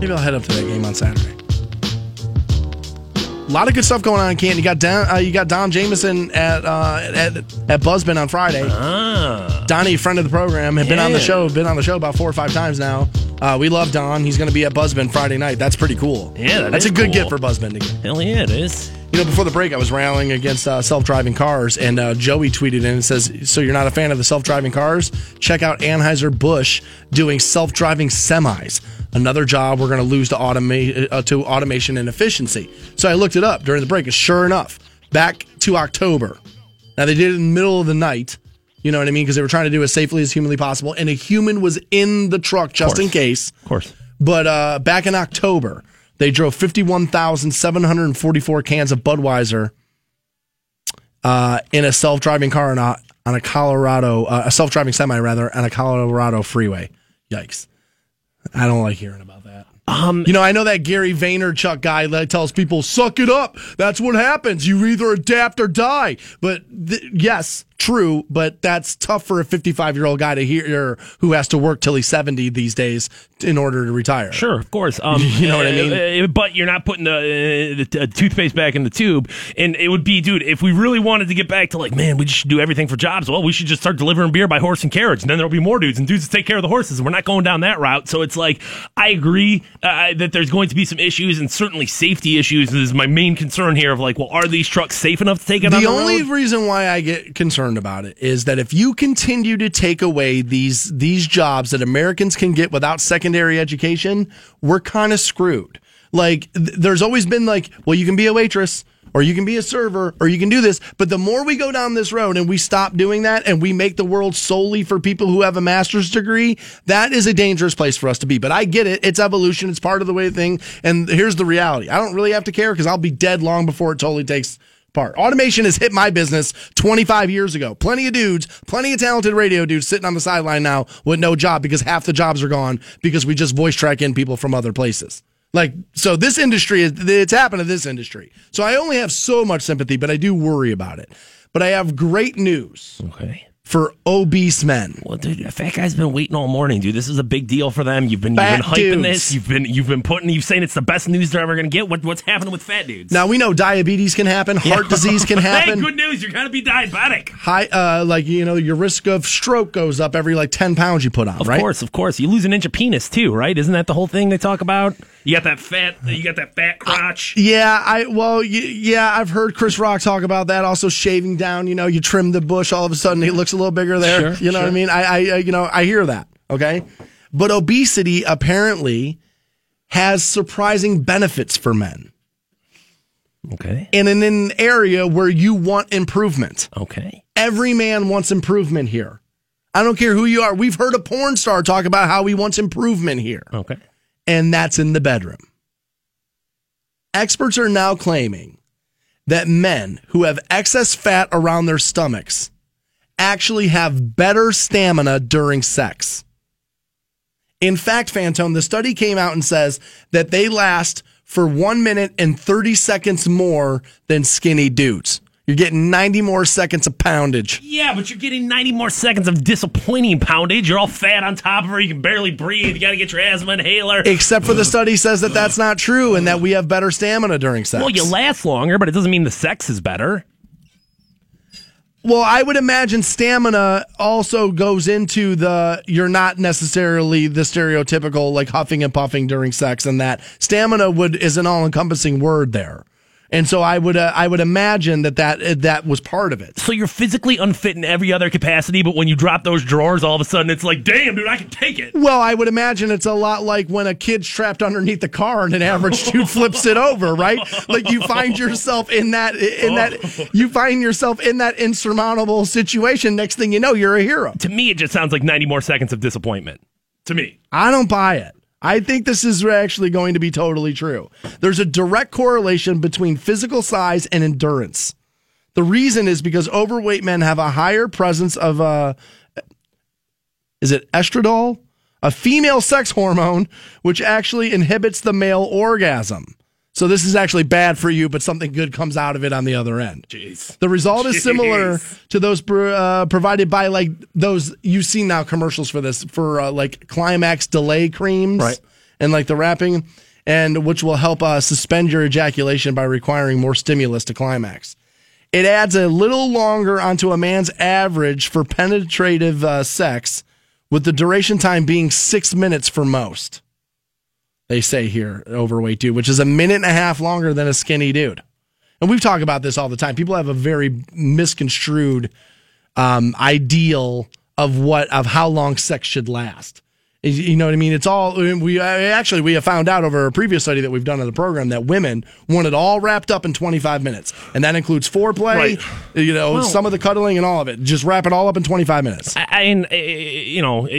Maybe I'll head up to that game on Saturday. A lot of good stuff going on in Canton. You got Don, uh, you got Don Jamieson at uh, at at Buzzbin on Friday. Ah, Donnie, friend of the program, had been on the show, been on the show about four or five times now. Uh, we love Don. He's going to be at Buzzbin Friday night. That's pretty cool. Yeah, that that's a good cool. gift for Buzzbin to get. hell yeah, it is. You know, before the break, I was railing against uh, self-driving cars, and uh, Joey tweeted in and says, "So you're not a fan of the self-driving cars? Check out Anheuser Busch doing self-driving semis. Another job we're going to lose to automate uh, to automation and efficiency." So I looked it up during the break, and sure enough, back to October. Now they did it in the middle of the night. You know what I mean? Because they were trying to do it as safely as humanly possible, and a human was in the truck just in case. Of course. But uh, back in October, they drove 51,744 cans of Budweiser uh, in a self-driving car on a, on a Colorado, uh, a self-driving semi rather, on a Colorado freeway. Yikes! I don't like hearing about that. Um, You know, I know that Gary Vaynerchuk guy that tells people, "Suck it up." That's what happens. You either adapt or die. But th- yes, true, but that's tough for a 55 year old guy to hear who has to work till he's 70 these days in order to retire. Sure, of course. Um, (laughs) You know what I mean? uh, uh, but you're not putting the, uh, the uh, toothpaste back in the tube. And it would be, dude, if we really wanted to get back to like, man, we just should do everything for jobs. Well, we should just start delivering beer by horse and carriage, and then there'll be more dudes and dudes to take care of the horses. And we're not going down that route. So it's like, I agree uh, that there's going to be some issues, and certainly safety issues is my main concern here. Of like, well, are these trucks safe enough to take it on The the only road? reason why I get concerned about it is that if you continue to take away these these jobs that Americans can get without secondary education, we're kind of screwed. Like th- there's always been like, well, you can be a waitress or you can be a server or you can do this, but the more we go down this road and we stop doing that and we make the world solely for people who have a master's degree, that is a dangerous place for us to be. But I get it. It's evolution. It's part of the way thing. And here's the reality. I don't really have to care because I'll be dead long before it totally takes part. Automation has hit my business 25 years ago. Plenty of dudes, plenty of talented radio dudes sitting on the sideline now with no job because half the jobs are gone because we just voice track in people from other places. Like, so this industry is, it's happened to this industry. So I only have so much sympathy, but I do worry about it. But I have great news Okay. For obese men. Well, dude, that fat guy's been waiting all morning, dude. This is a big deal for them. You've been you've been hyping dudes. this. You've been you've been putting. You've saying it's the best news they're ever going to get. What what's happening with fat dudes? Now we know diabetes can happen, heart disease can (laughs) happen. hey, good news. You're going to be diabetic. High, uh, like you know, your risk of stroke goes up every like ten pounds you put on. Of right? course, of course. You lose an inch of penis too, right? Isn't that the whole thing they talk about? You got that fat. You got that fat crotch. Yeah, I well, y- yeah, I've heard Chris Rock talk about that. Also, shaving down. You know, you trim the bush, all of a sudden it looks a little bigger there. Sure, you know what I mean? I, I, I- you know, I hear that. Okay, but obesity apparently has surprising benefits for men, Okay. and in an area where you want improvement. Okay. Every man wants improvement here. I don't care who you are. We've heard a porn star talk about how he wants improvement here. Okay. and that's in the bedroom. Experts are now claiming that men who have excess fat around their stomachs actually have better stamina during sex. In fact, Fantone, the study came out and says that they last for one minute and 30 seconds more than skinny dudes. You're getting 90 more seconds of poundage. Yeah, but you're getting 90 more seconds of disappointing poundage. You're all fat on top of her. You can barely breathe. You got to get your asthma inhaler. Except for the study says that that's not true and that we have better stamina during sex. well, you last longer, but it doesn't mean the sex is better. Well, I would imagine stamina also goes into the you're not necessarily the stereotypical like huffing and puffing during sex, and that stamina would is an all encompassing word there. And so I would uh, I would imagine that that uh, that was part of it. So you're physically unfit in every other capacity, but when you drop those drawers, all of a sudden it's like, damn, dude, I can take it. Well, I would imagine it's a lot like when a kid's trapped underneath the car and an average dude (laughs) flips it over, right? Like you find yourself in that in that you find yourself in that insurmountable situation. Next thing you know, you're a hero. To me, it just sounds like 90 more seconds of disappointment. To me. I don't buy it. I think this is actually going to be totally true. There's a direct correlation between physical size and endurance. The reason is because overweight men have a higher presence of uh is it estradiol? A female sex hormone which actually inhibits the male orgasm. So this is actually bad for you, but something good comes out of it on the other end. Jeez. The result is similar to those uh, provided by like those you've seen now commercials for this for uh, like climax delay creams, Right. And like the wrapping, and which will help uh, suspend your ejaculation by requiring more stimulus to climax. It adds a little longer onto a man's average for penetrative uh, sex, with the duration time being six minutes for most. They say here, overweight dude, which is a minute and a half longer than a skinny dude. And we've talked about this all the time. People have a very misconstrued um, ideal of what of how long sex should last. You know what I mean? It's all we actually we have found out over a previous study that we've done on the program that women want it all wrapped up in 25 minutes, and that includes foreplay, Right. you know, Well- some of the cuddling and all of it. Just wrap it all up in 25 minutes. I, I- and uh, you know, uh,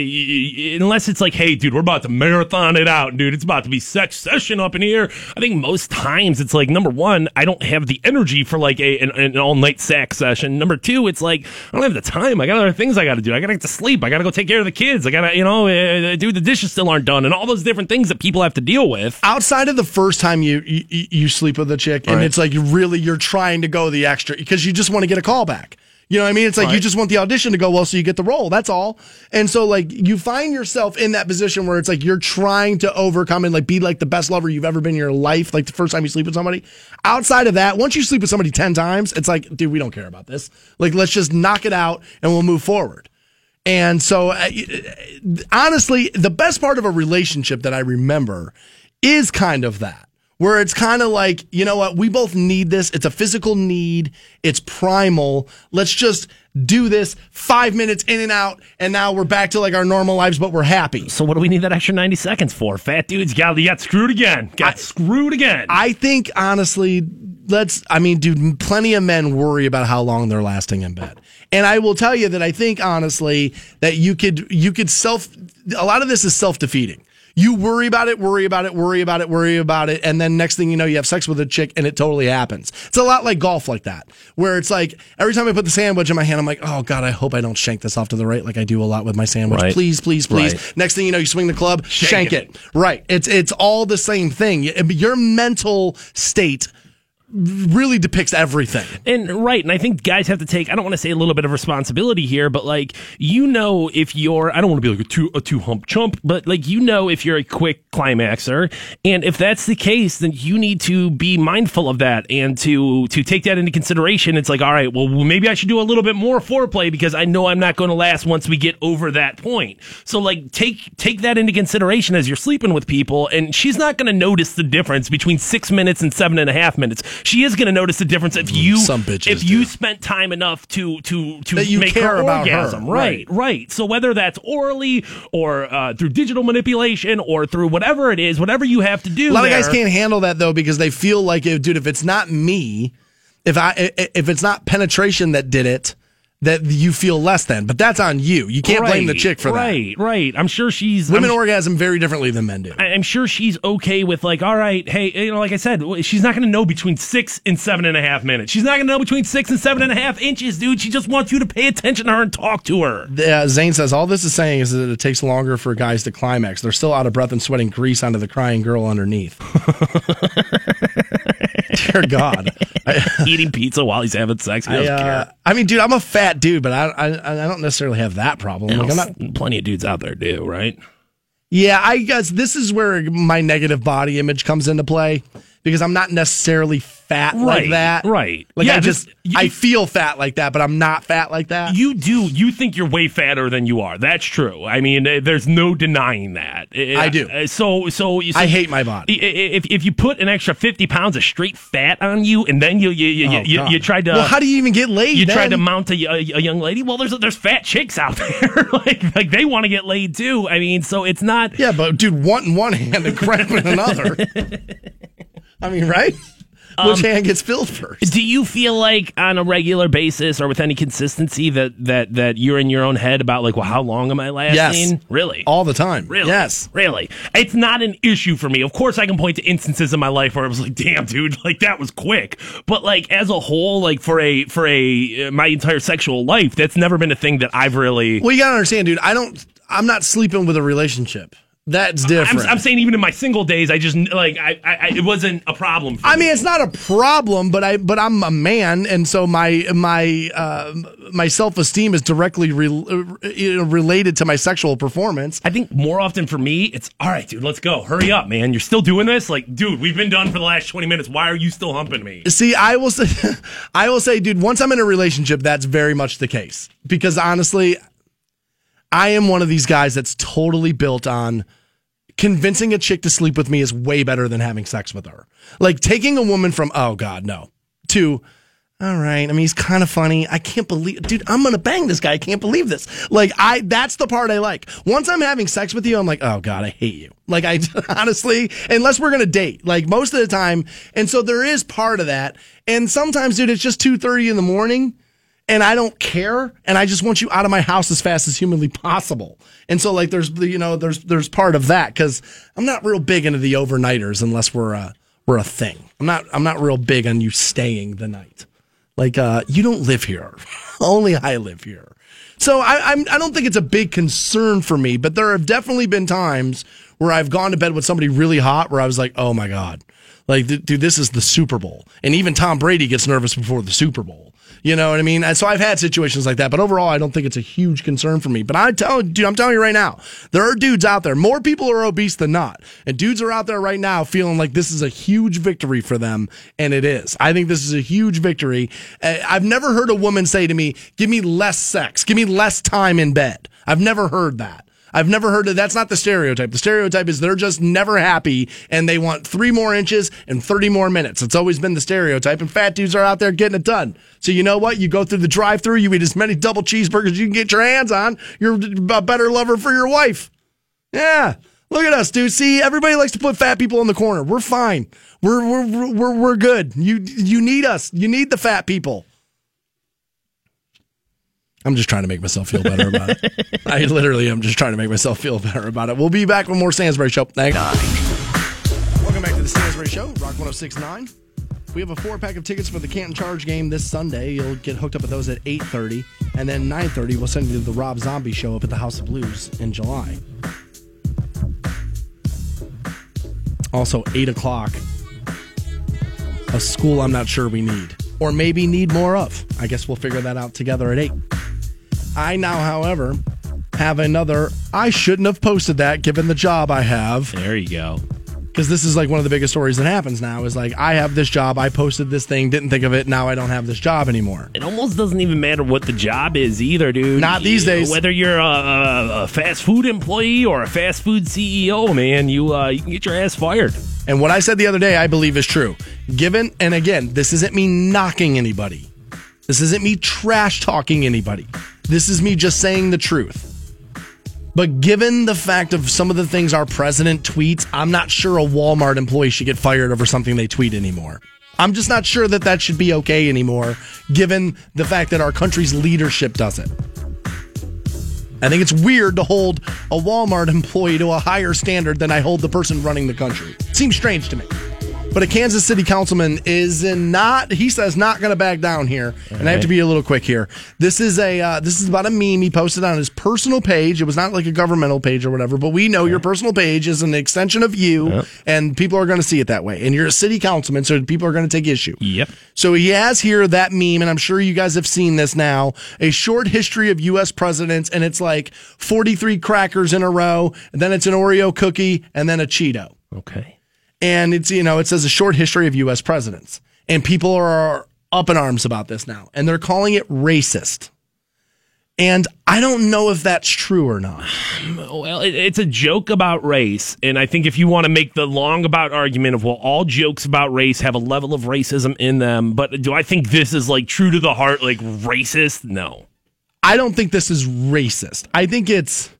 unless it's like, hey, dude, we're about to marathon it out, dude. It's about to be sex session up in here. I think most times it's like number one, I don't have the energy for like a an, an all night sex session. Number two, it's like I don't have the time. I got other things I got to do. I got to get to sleep. I got to go take care of the kids. I got to, you know, uh, dude, the dishes still aren't done, and all those different things that people have to deal with. outside of the first time you you, you sleep with a chick and Right. it's like you really you're trying to go the extra because you just want to get a call back You know what I mean? It's like you just want the audition to go well, so you get the role. That's all. And so like you find yourself in that position where it's like you're trying to overcome and like be like the best lover you've ever been in your life. Like the first time you sleep with somebody. Outside of that, once you sleep with somebody ten times, it's like, dude, we don't care about this. Like let's just knock it out and we'll move forward. And so, uh, honestly, the best part of a relationship that I remember is kind of that, where it's kind of like, you know what, we both need this. It's a physical need, it's primal. Let's just do this five minutes in and out, and now we're back to like our normal lives, but we're happy. So what do we need that extra 90 seconds for? Fat dudes got, got screwed again. Got screwed again. I think, honestly, let's, I mean, dude, plenty of men worry about how long they're lasting in bed. And I will tell you that I think, honestly, that you could, you could self, a lot of this is self defeating. You worry about it, worry about it, worry about it, worry about it, and then next thing you know, you have sex with a chick and it totally happens. It's a lot like golf like that, where it's like every time I put the sandwich in my hand, I'm like, oh God, I hope I don't shank this off to the right like I do a lot with my sandwich. Right. Please, please, please. Right. Next thing you know, you swing the club, shank, Shank it. it. Right. It's it's all the same thing. Your mental state really depicts everything. And right, and I think guys have to take I don't want to say a little bit of responsibility here, but like you know if you're I don't want to be like a two a two hump chump, but like you know if you're a quick climaxer, and if that's the case, then you need to be mindful of that and to to take that into consideration. It's like, all right, well maybe I should do a little bit more foreplay because I know I'm not going to last once we get over that point. So like take take that into consideration as you're sleeping with people, and she's not going to notice the difference between six minutes and seven and a half minutes. She is going to notice the difference if you Some bitches if you do. spent time enough to to to That you make care her about her. orgasm. Right, right. So whether that's orally or uh, through digital manipulation or through whatever it is, whatever you have to do. A lot there, of guys can't handle that though because they feel like, if, dude, if it's not me, if I i- if it's not penetration that did it, that you feel less than. But that's on you. You can't blame the chick for that. Right, right. I'm sure she's Women I'm, orgasm very differently than men do. I'm sure she's okay with like, all right, hey, you know, like I said, she's not going to know between six and seven and a half minutes. She's not going to know between six and seven and a half inches, dude. She just wants you to pay attention to her and talk to her. Uh, Zane says all this is saying is that it takes longer for guys to climax. They're still out of breath and sweating grease onto the crying girl underneath. (laughs) (laughs) Dear God. (laughs) Eating pizza while he's having sex. I, uh, care. I mean, dude, I'm a fat dude, but I, I I don't necessarily have that problem. Like, I'm not. Plenty of dudes out there do, right? Yeah, I guess this is where my negative body image comes into play because I'm not necessarily fat like that. right. Like Yeah, I this- just you- I feel fat like that, but I'm not fat like that. You do. You think you're way fatter than you are. That's true. I mean, uh, there's no denying that. Uh, I do. uh, So, so, so I hate my body. If if you put an extra fifty pounds of straight fat on you, and then you you you, Oh, you, you tried to well, how do you even get laid? you tried to mount a, a, a young lady. Well, there's there's fat chicks out (laughs) there. like like they want to get laid too. I mean, so it's not. Yeah, but dude, one in one hand and crap in another. (laughs) I mean, right? Um, Which hand gets filled first? Do you feel like on a regular basis or with any consistency that that that you're in your own head about like, well, how long am I lasting? Yes. Really? All the time. Really? Yes. Really? It's not an issue for me. Of course, I can point to instances in my life where I was like, "Damn, dude, (laughs) like that was quick." But like as a whole, like for a for a uh, my entire sexual life, that's never been a thing that I've really. Well, you gotta understand, dude. I don't. I'm not sleeping with a relationship. That's I'm, different. I'm saying even in my single days, I just like I, I, I it wasn't a problem. For I me. mean, it's not a problem, but I but I'm a man, and so my my uh, my self esteem is directly re- uh, related to my sexual performance. I think more often for me, it's all right, dude. Let's go. Hurry up, man. You're still doing this? Like, dude, we've been done for the last 20 minutes. Why are you still humping me? See, I will say, (laughs) I will say, dude. Once I'm in a relationship, that's very much the case because honestly, I am one of these guys that's totally built on convincing a chick to sleep with me is way better than having sex with her. Like taking a woman from oh god no to all right. I mean, he's kind of funny. I can't believe, dude. I'm gonna bang this guy. I can't believe this. Like, I that's the part I like. Once I'm having sex with you, I'm like, oh god, I hate you. Like, I (laughs) honestly, unless we're gonna date, like most of the time, and so there is part of that. And sometimes, dude, it's just two thirty in the morning, and I don't care, and I just want you out of my house as fast as humanly possible. And so, like, there's you know, there's there's part of that because I'm not real big into the overnighters unless we're a we're a thing. I'm not I'm not real big on you staying the night. Like, uh, you don't live here. (laughs) Only I live here. So I, I'm, I don't think it's a big concern for me, but there have definitely been times where I've gone to bed with somebody really hot where I was like, oh my God. Like, dude, this is the Super Bowl. And even Tom Brady gets nervous before the Super Bowl. You know what I mean? And so I've had situations like that, but overall, I don't think it's a huge concern for me. But I tell, dude, I'm telling you right now, there are dudes out there. More people are obese than not, and dudes are out there right now feeling like this is a huge victory for them, and it is. I think this is a huge victory. Uh, I've never heard a woman say to me, "Give me less sex, give me less time in bed." I've never heard that. I've never heard of that's not the stereotype. The stereotype is they're just never happy and they want three more inches and 30 more minutes. It's always been the stereotype, and fat dudes are out there getting it done. So you know what? You go through the drive through, you eat as many double cheeseburgers you can get your hands on. You're a better lover for your wife. Yeah. Look at us, dude. See, everybody likes to put fat people in the corner. We're fine. We're we're we're we're good. You you need us. You need the fat people. I'm just trying to make myself feel better about it. (laughs) I literally am just trying to make myself feel better about it. We'll be back with more Stansbury Show. Thanks. Welcome back to the Stansbury Show, Rock 1069. We have a four pack of tickets for the Canton Charge game this Sunday. You'll get hooked up with those at 8.30. And then 9.30, we'll send you to the Rob Zombie show up at the House of Blues in July. Also, 8 o'clock, a school I'm not sure we need. Or maybe need more of. I guess we'll figure that out together at 8. I now, however, have another. I shouldn't have posted that given the job I have. There you go. Because this is like one of the biggest stories that happens now is like, I have this job, I posted this thing, didn't think of it, now I don't have this job anymore. It almost doesn't even matter what the job is either, dude. Not these You- days. Whether you're a, a, a fast food employee or a fast food CEO, man, you uh, you can get your ass fired. And what I said the other day, I believe is true. Given, and again, this isn't me knocking anybody, this isn't me trash talking anybody, this is me just saying the truth. But given the fact of some of the things our president tweets, I'm not sure a Walmart employee should get fired over something they tweet anymore. I'm just not sure that that should be okay anymore, given the fact that our country's leadership does it. I think it's weird to hold a Walmart (laughs) employee to a higher standard than I hold the person running the country. Seems strange to me. But a Kansas City councilman is not. He says not going to back down here. and I have to be a little quick here. This is a. Uh, this is about a meme he posted on his personal page. It was not like a governmental page or whatever. But we know your personal page is an extension of you, and people are going to see it that way. And you're a city councilman, so people are going to take issue. Yep. So he has here that meme, and I'm sure you guys have seen this now a short history of U.S. presidents, and it's like 43 crackers in a row, and then it's an Oreo cookie, and then a Cheeto. Okay. And it's, you know, it says a short history of U.S. presidents. And people are up in arms about this now, and they're calling it racist. And I don't know if that's true or not. (sighs) Well, it, it's a joke about race, and I think if you want to make the long about argument of well, all jokes about race have a level of racism in them, but do I think this is like true to the heart, like racist? No. I don't think this is racist. I think it's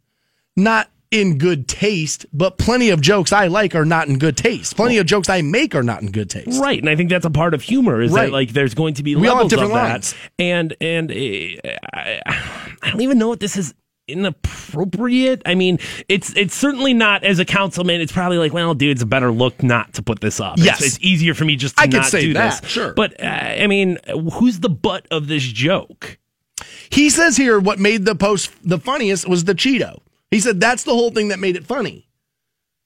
not in good taste, but plenty of jokes I like are not in good taste. Plenty of jokes I make are not in good taste. Right, and I think that's a part of humor is Right. that like there's going to be We all have levels different of that, lines. and and uh, I, I don't even know what this is inappropriate. I mean, it's it's certainly not as a councilman. It's probably like, well, dude, it's a better look not to put this up. Yes. it's, it's easier for me just to I not say do that, this. sure. but uh, I mean, who's the butt of this joke? He says here what made the post the funniest was the Cheeto. He said that's the whole thing that made it funny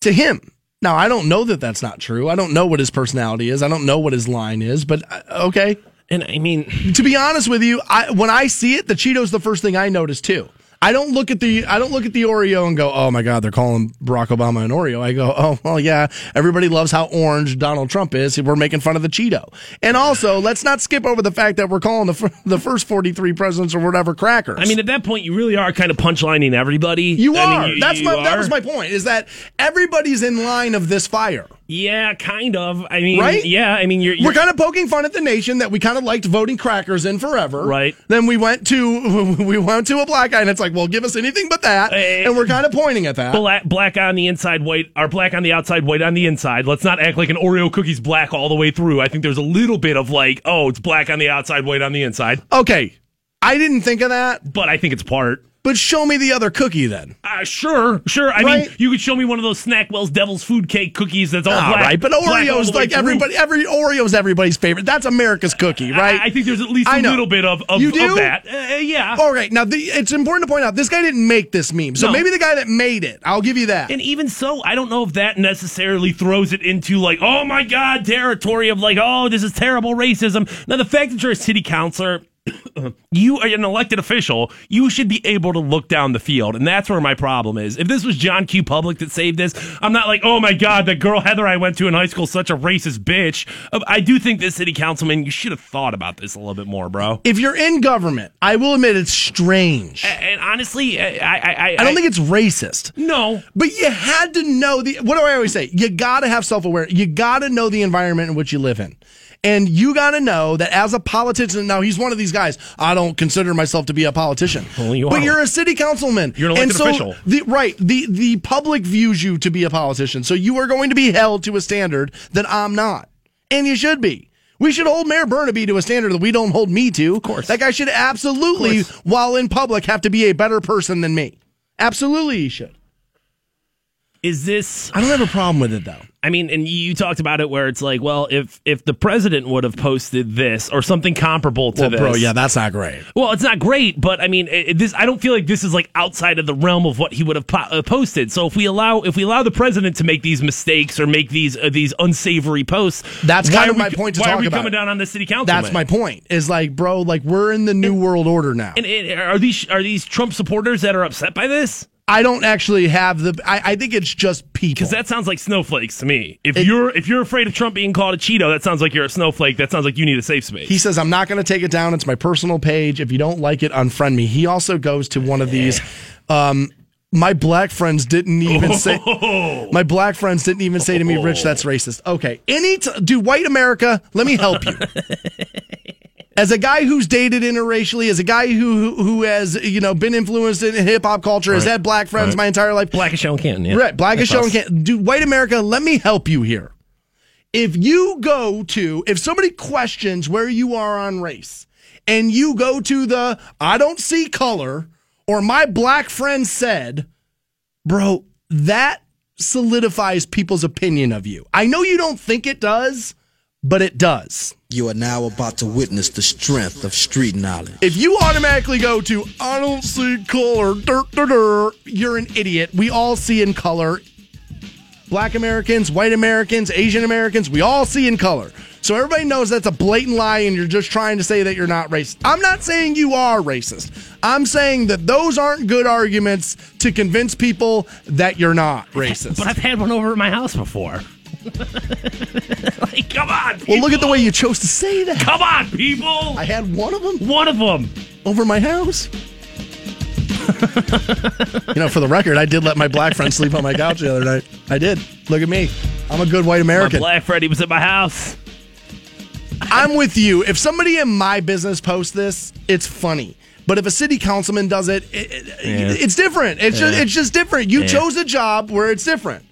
to him. Now, I don't know that that's not true. I don't know what his personality is. I don't know what his line is, but uh, okay. And I mean, To be honest with you, I, when I see it, the Cheeto's the first thing I notice too. I don't look at the I don't look at the Oreo and go, "Oh my god, they're calling Barack Obama an Oreo." I go, "Oh, well yeah, everybody loves how orange Donald Trump is. We're making fun of the Cheeto." And also, let's not skip over the fact that we're calling the the first 43 presidents or whatever crackers. I mean, at that point, you really are kind of punchlining everybody. you I are. mean, you- That's you my that was my point is that everybody's in line of this fire. Yeah, kind of. I mean, Right? Yeah, I mean, you're, you're We're kind of poking fun at the nation that we kind of liked voting crackers in forever. Right. Then we went to (laughs) we went to a black guy and it's like, well, give us anything but that, and we're kind of pointing at that. black, black on the inside, white, or black on the outside, white on the inside. Let's not act like an Oreo cookie's black all the way through. I think there's a little bit of like, oh, it's black on the outside, white on the inside. Okay, I didn't think of that, But I think it's part. But show me the other cookie then. Uh, sure, sure. I Right. mean, you could show me one of those Snackwell's Devil's Food Cake cookies that's all All black. right, but Oreo's like everybody. Every Oreo's everybody's favorite. That's America's cookie, right? I, I think there's at least a little bit of, of, You of do? that. Uh, yeah. All right, now the, it's important to point out this guy didn't make this meme, so No. maybe the guy that made it. I'll give you that. And even so, I don't know if that necessarily throws it into like, oh my God, territory of like, oh, this is terrible racism. Now, the fact that you're a city councilor, you are an elected official. You should be able to look down the field, and that's where my problem is. If this was John Q. Public that saved this, I'm not like, oh my god, that girl Heather I went to in high school is such a racist bitch. Uh, I do think this city councilman, you should have thought about this a little bit more, bro. If you're in government, I will admit it's strange. And honestly, I I, I, I don't think it's racist. no. But you had to know the. What do I always say? You got to have self awareness. You got to know the environment in which you live in. And you got to know that as a politician, now he's one of these guys. I don't consider myself to be a politician, (laughs) Well, you but you're a city councilman. You're an elected so official. The, right. The the public views you to be a politician, so you are going to be held to a standard that I'm not, and you should be. We should hold Mayor Bernabei to a standard that we don't hold me to. Of course. that guy should absolutely, while in public, have to be a better person than me. Absolutely, he should. Is this I don't have a problem with it though. I mean, and you talked about it where it's like, well, if if the president would have posted this or something comparable to Well, this, bro, yeah, that's not great. Well, it's not great, but I mean, it, this I don't feel like this is like outside of the realm of what he would have po- uh, posted. So if we allow if we allow the president to make these mistakes or make these uh, these unsavory posts, That's kind of we- my point to why are we coming it. down on the city council? That's my point. Is like, bro, like we're in the new world order now. And, and are these are these Trump supporters that are upset by this? I don't actually have the. I, I think it's just people. Because that sounds like snowflakes to me. If It- you're if you're afraid of Trump being called a Cheeto, that sounds like you're a snowflake. That sounds like you need a safe space. He says, I'm not going to take it down. It's my personal page. If you don't like it, unfriend me. He also goes to one of these. Um, my black friends didn't even say. (laughs) My black friends didn't even say to me, Rich, that's racist. Okay. Any t- dude, white America, let me help you. (laughs) As a guy who's dated interracially, as a guy who who, who has you know been influenced in hip hop culture, has Right. had black friends Right. my entire life, Blackish Owen Canton, yeah. Right, black is That's showing us. dude, white America, let me help you here. If you go to if somebody questions where you are on race and you go to the I don't see color or my black friend said, bro, that solidifies people's opinion of you. I know you don't think it does, but it does. You are now about to witness the strength of street knowledge. If you automatically go to I don't see color, dur, dur, dur, you're an idiot. We all see in color. Black Americans, white Americans, Asian Americans, we all see in color. So everybody knows that's a blatant lie and you're just trying to say that you're not racist. I'm not saying you are racist. I'm saying that those aren't good arguments to convince people that you're not racist. But I've had one over at my house before. Like, come on. People. well, look at the way you chose to say that. Come on, people. I had one of them one of them. over my house. you know, for the record, I did let my black friend sleep on my couch the other night. I did. Look at me. I'm a good white My American. black Freddy was at my house. I'm with you. If somebody in my business posts this, it's funny. But if a city councilman does it, it, it- Yeah. it's different. It's just it's just different. You Yeah. chose a job where it's different.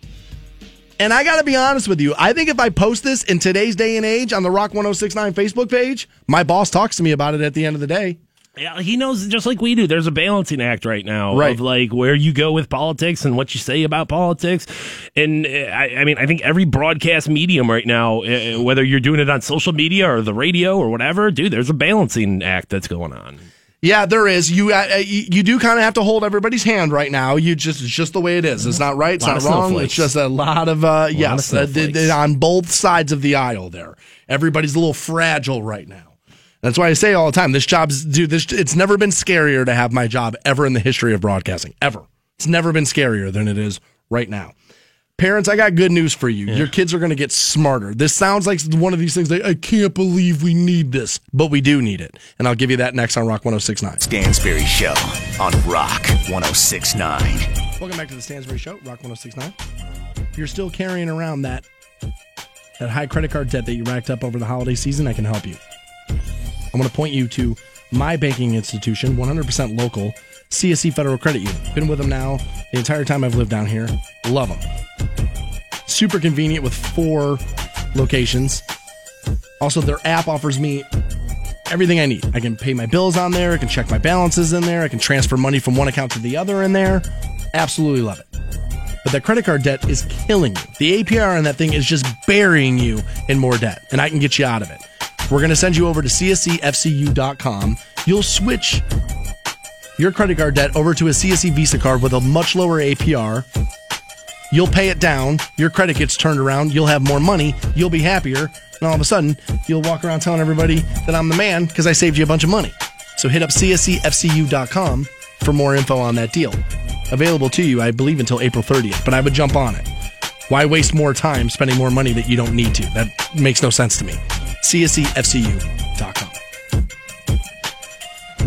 And I got to be honest with you. I think if I post this in today's day and age on the Rock 1069 Facebook page, my boss talks to me about it at the end of the day. Yeah, he knows just like we do. There's a balancing act right now Right. of like where you go with politics and what you say about politics. And uh, I, I mean, I think every broadcast medium right now, uh, whether you're doing it on social media or the radio or whatever, dude, there's a balancing act that's going on. Yeah, there is. You uh, you, you do kind of have to hold everybody's hand right now. You just it's just the way it is. It's not right. It's not wrong. snowflakes. It's just a lot of uh, yes, of uh, on both sides of the aisle. There, everybody's a little fragile right now. That's why I say all the time. This job's dude. This it's never been scarier to have my job ever in the history of broadcasting. Ever. It's never been scarier than it is right now. Parents, I got good news for you. Your kids are going to get smarter. This sounds like one of these things like, I can't believe we need this, but we do need it. And I'll give you that next on Rock 1069. Stansbury Show on Rock 1069. Welcome back to the Stansbury Show, Rock 1069. If you're still carrying around that that high credit card debt that you racked up over the holiday season, I can help you. I'm going to point you to my banking institution, 100% local, CSE Federal Credit Union. Been with them now the entire time I've lived down here. Love them. Super convenient with four locations. Also, their app offers me everything I need. I can pay my bills on there. I can check my balances in there. I can transfer money from one account to the other in there. Absolutely love it. But that credit card debt is killing you. The APR on that thing is just burying you in more debt, and I can get you out of it. We're going to send you over to csefcu.com. You'll switch your credit card debt over to a CSE Visa card with a much lower APR. You'll pay it down. Your credit gets turned around. You'll have more money. You'll be happier. And all of a sudden, you'll walk around telling everybody that I'm the man because I saved you a bunch of money. So hit up csefcu.com for more info on that deal. Available to you, I believe, until April 30th, but I would jump on it. Why waste more time spending more money that you don't need to? That makes no sense to me. csefcu.com.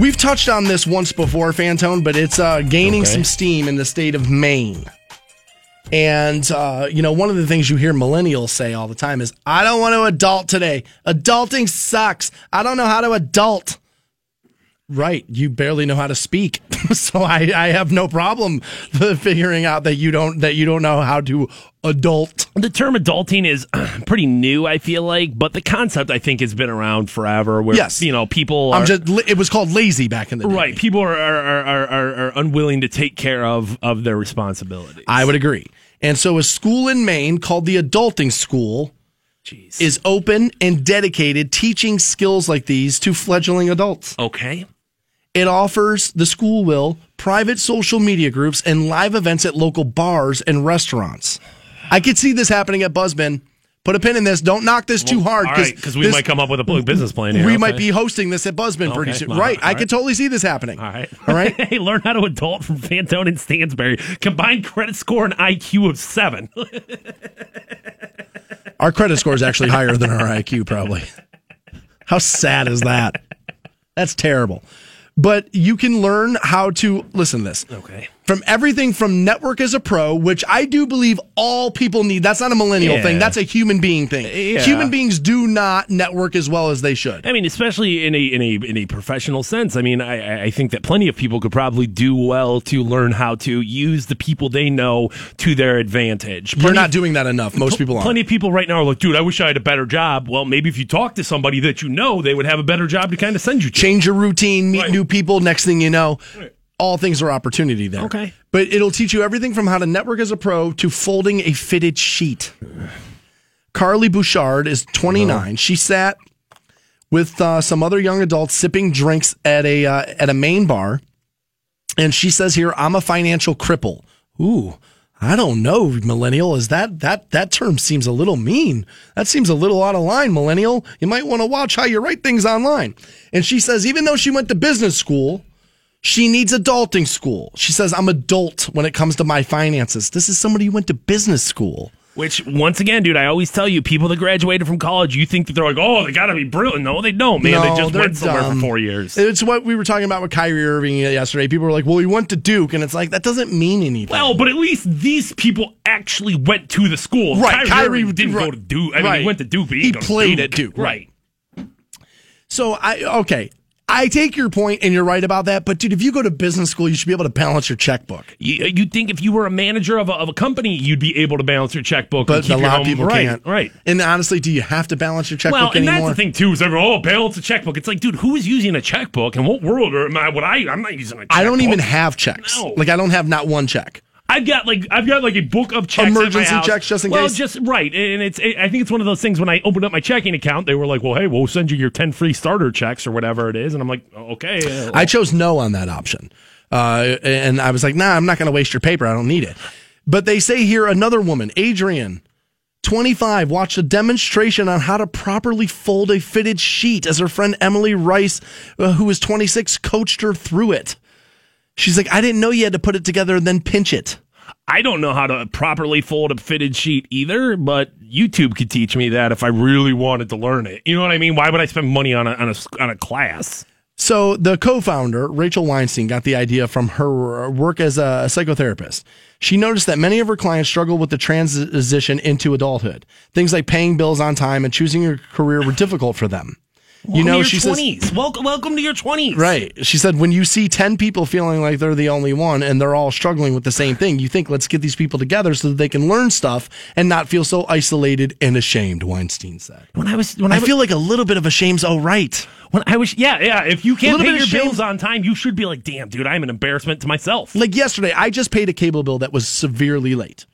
We've touched on this once before, Fantone, but it's uh, gaining Okay. some steam in the state of Maine. And, uh, you know, one of the things you hear millennials say all the time is, I don't want to adult today. Adulting sucks. I don't know how to adult. Right. You barely know how to speak. (laughs) so I, I have no problem (laughs) figuring out that you don't, that you don't know how to adult. The term adulting is (clears throat) pretty new, I feel like, but the concept I think has been around forever. Where Yes. you know people are I'm just, it was called lazy back in the day. right. People are are, are, are are unwilling to take care of of their responsibilities. I would agree. And so a school in Maine called the Adulting School Jeez. is open and dedicated teaching skills like these to fledgling adults. okay. It offers, the school will, private social media groups and live events at local bars and restaurants. I could see this happening at Buzzbin. Put a pin in this. Don't knock this too hard All right, because we this- might come up with a business plan. Here. we okay. might be hosting this at Buzzbin pretty soon. Right. I could totally see this happening. All right. All right. (laughs) hey, learn how to adult from Fantone and Stansbury. Combined credit score and IQ of seven. (laughs) Our credit score is actually higher than our IQ, probably. How sad is that? That's terrible. But you can learn how to listen to this. Okay. From everything from network as a pro, which I do believe all people need. That's not a millennial Yeah. thing. That's a human being thing. Yeah. Human beings do not network as well as they should. I mean, especially in a in a in a professional sense. I mean, I, I think that plenty of people could probably do well to learn how to use the people they know to their advantage. You're not doing that enough. Most people aren't. Plenty of people right now are like, dude, I wish I had a better job. Well, maybe if you talk to somebody that you know, they would have a better job to kind of send you to. Change your routine, meet Right. new people. Next thing you know, all things are opportunity there. Okay. But it'll teach you everything from how to network as a pro to folding a fitted sheet. Carly Bouchard is 29. She sat with uh, some other young adults sipping drinks at a uh, at a main bar, and she says here, "I'm a financial cripple." Ooh, I don't know, millennial. Is that that that term seems a little mean? That seems a little out of line, millennial. You might want to watch how you write things online. And she says, even though she went to business school, she needs adulting school. She says, I'm adult when it comes to my finances. This is somebody who went to business school. Which, once again, dude, I always tell you, people that graduated from college, you think that they're like, oh, they got to be brilliant. No, they don't, man. No, they just went somewhere dumb. for four years. It's what we were talking about with Kyrie Irving yesterday. People were like, well, he went to Duke. And it's like, that doesn't mean anything. Well, but at least these people actually went to the school. Right, Kyrie, Kyrie didn't right, go to Duke. I mean, right. he went to Duke, but he, He didn't go to played Duke. at Duke, Right. So I okay. I take your point and you're right about that, but dude, if you go to business school, you should be able to balance your checkbook. You, you'd think if you were a manager of a, of a company, you'd be able to balance your checkbook. and But keep a lot of people right, can't. Right. And honestly, do you have to balance your checkbook Well, and anymore? that's the thing too. Is everyone, oh, balance a checkbook? It's like, dude, who is using a checkbook? And what world am I? What I? I'm not using a. checkbook. I don't even have checks. No. Like I don't have not one check. I've got like I've got like a book of checks. Emergency checks just in well, case? just right, and it's I think it's one of those things. When I opened up my checking account, they were like, "Well, hey, we'll send you your ten free starter checks or whatever it is," and I'm like, "Okay." uh, I chose no on that option. Uh, and I was like, nah, I'm not going to waste your paper. I don't need it. But they say here another woman, Adrian, 25, watched a demonstration on how to properly fold a fitted sheet as her friend Emily Rice, uh, who was 26, coached her through it. She's like, I didn't know you had to put it together and then pinch it. I don't know how to properly fold a fitted sheet either, but YouTube could teach me that if I really wanted to learn it. You know what I mean? Why would I spend money on a on a, on a class? So the co-founder, Rachel Weinstein, got the idea from her work as a psychotherapist. She noticed that many of her clients struggle with the transition into adulthood. Things like paying bills on time and choosing a career were difficult for them. You know, she says, twenties. welcome, welcome to your twenties. right. She said, when you see 10 people feeling like they're the only one and they're all struggling with the same thing, you think, let's get these people together so that they can learn stuff and not feel so isolated and ashamed, Weinstein said. When I was when I I, was, feel like a little bit of a shame's oh right. when I was yeah yeah. If you can't pay your bills on time, you should be like, damn, dude, I'm an embarrassment to myself. like yesterday i just paid a cable bill that was severely late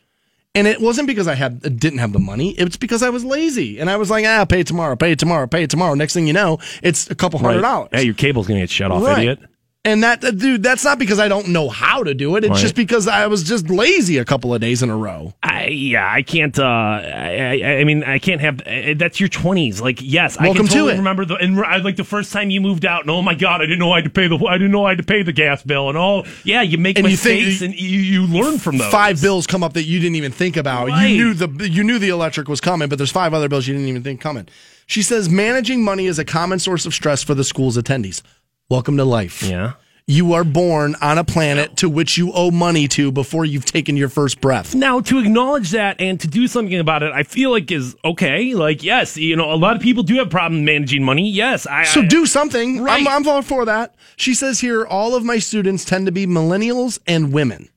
and it wasn't because i had didn't have the money. It's because i was lazy. And i was like ah pay it tomorrow pay it tomorrow pay it tomorrow. Next thing you know it's a couple hundred dollars. Hey, your cable's gonna get shut off, Right. idiot. And that, uh, dude, that's not because I don't know how to do it. It's Right. just because I was just lazy a couple of days in a row. I, yeah, I can't. Uh, I, I, I mean, I can't have. Uh, that's your twenties. Like, yes, I Welcome can to totally it. remember the. And I like the first time you moved out. And oh my god, I didn't know I had to pay the. I didn't know I had to pay the gas bill. And all, yeah, you make And you think- mistakes and you, you learn from those. Five bills come up that you didn't even think about. Right. You knew the you knew the electric was coming, but there's five other bills you didn't even think coming. She says managing money is a common source of stress for the school's attendees. Welcome to life. Yeah. You are born on a planet to which you owe money to before you've taken your first breath. Now, to acknowledge that and to do something about it, I feel like is okay. Like, yes, you know, a lot of people do have problems managing money. Yes, I. So I- do something. Right. I'm, I'm all for that. She says here, all of my students tend to be millennials and women.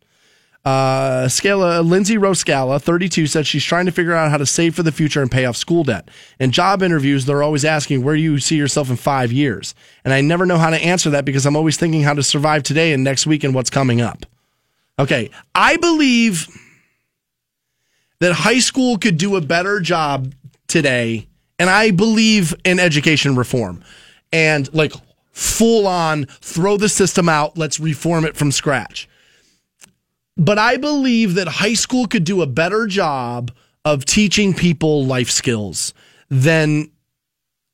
Uh, Scala, Lindsay Roscala, 32, said she's trying to figure out how to save for the future and pay off school debt. In job interviews, they're always asking, where do you see yourself in five years? And I never know how to answer that because I'm always thinking how to survive today and next week and what's coming up. Okay. I believe that high school could do a better job today. And I believe in education reform and like full on throw the system out, let's reform it from scratch. But I believe that high school could do a better job of teaching people life skills than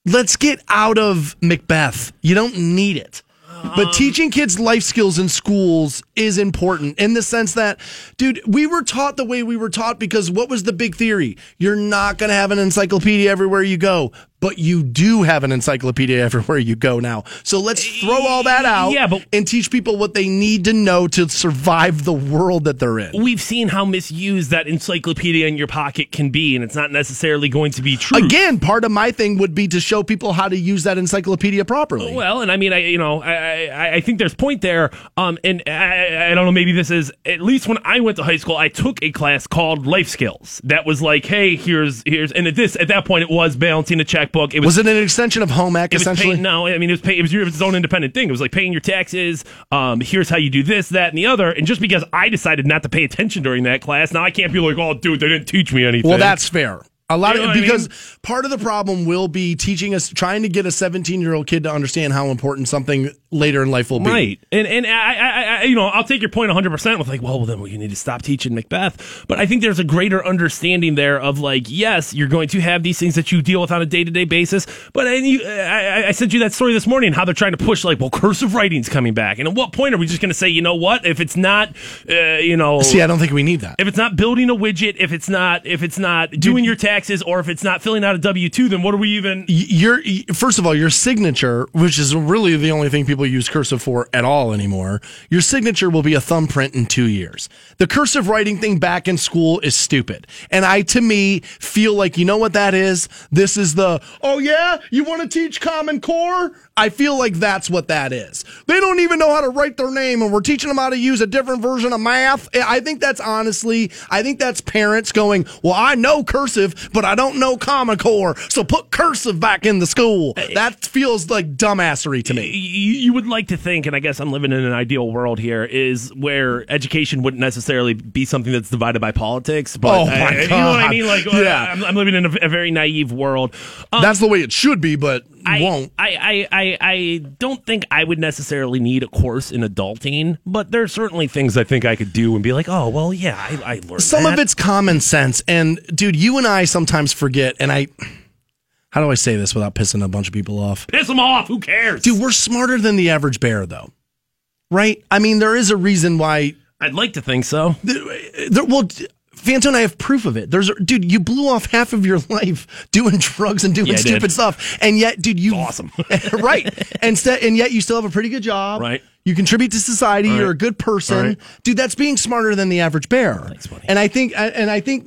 let's get out of Macbeth. You don't need it. But uh-huh. teaching kids life skills in schools is important in the sense that, dude, we were taught the way we were taught because what was the big theory? You're not going to have an encyclopedia everywhere you go, but you do have an encyclopedia everywhere you go now. So let's throw all that out Yeah, but- and teach people what they need to know to survive the world that they're in. We've seen how misused that encyclopedia in your pocket can be, and it's not necessarily going to be true. Again, part of my thing would be to show people how to use that encyclopedia properly. Well, and I mean, I you know, I I, I think there's point there. Um, and I, I don't know, maybe this is at least when I went to high school, I took a class called life skills. That was like, hey, here's here's, and at this at that point, it was balancing a checkbook. It was. was it an extension of home ec essentially? paying, no, I mean it was pay, it was your- it was its own independent thing. It was like paying your taxes. Um, here's how you do this, that, and the other. And just because I decided not to pay attention during that class, now I can't be like, oh, dude, they didn't teach me anything. Well, that's fair. A lot You know of what I because mean? part of the problem will be teaching us trying to get a 17 year old kid to understand how important something later in life will be. Right, and and I, I, I, you know, I'll take your point point 100 percent with like, well, well, then you need to stop teaching Macbeth. But I think there's a greater understanding there of like, yes, you're going to have these things that you deal with on a day to day basis. But and you, I, I sent you that story this morning how they're trying to push like, well, cursive writing's coming back, and at what point are we just going to say, you know what, if it's not, uh, you know, See, I don't think we need that. if it's not building a widget, if it's not, if it's not doing your taxes, or if it's not filling out a W two, then what are we even? Your first of all, your signature, which is really the only thing people use cursive for at all anymore, your signature will be a thumbprint in two years. The cursive writing thing back in school is stupid, and I, to me, feel like you know what that is. This is the oh yeah, you want to teach Common Core? I feel like that's what that is. They don't even know how to write their name, and we're teaching them how to use a different version of math. I think that's honestly, I think that's parents going, well, I know cursive, but I don't know Common Core, so put cursive back in the school. Eh, eh. That feels like dumbassery to me. you, you would like to think, and I guess I'm living in an ideal world here, is where education wouldn't necessarily be something that's divided by politics. But Oh, my I- you know what I mean? Like, Yeah. I'm, I'm living in a, a very naive world. Um, That's the way it should be, but I, won't. I, I, I, I don't think I would necessarily need a course in adulting, but there's certainly things I think I could do and be like, oh, well, yeah, I, I learned Some that. of it's common sense. And dude, you and I sometimes forget, and I, how do I say this without pissing a bunch of people off? Piss them off. Who cares? Dude, we're smarter than the average bear, though. Right? I mean, there is a reason why. I'd like to think so. There, well, Fanto and I have proof of it. There's, dude, you blew off half of your (laughs) life doing drugs and doing Yeah, did. stupid stuff, and yet, dude, you awesome. (laughs) right? And st- and yet, you still have a pretty good job. Right. You contribute to society. You're a good person, Right. dude. That's being smarter than the average bear. Thanks, buddy. And I think, and I think.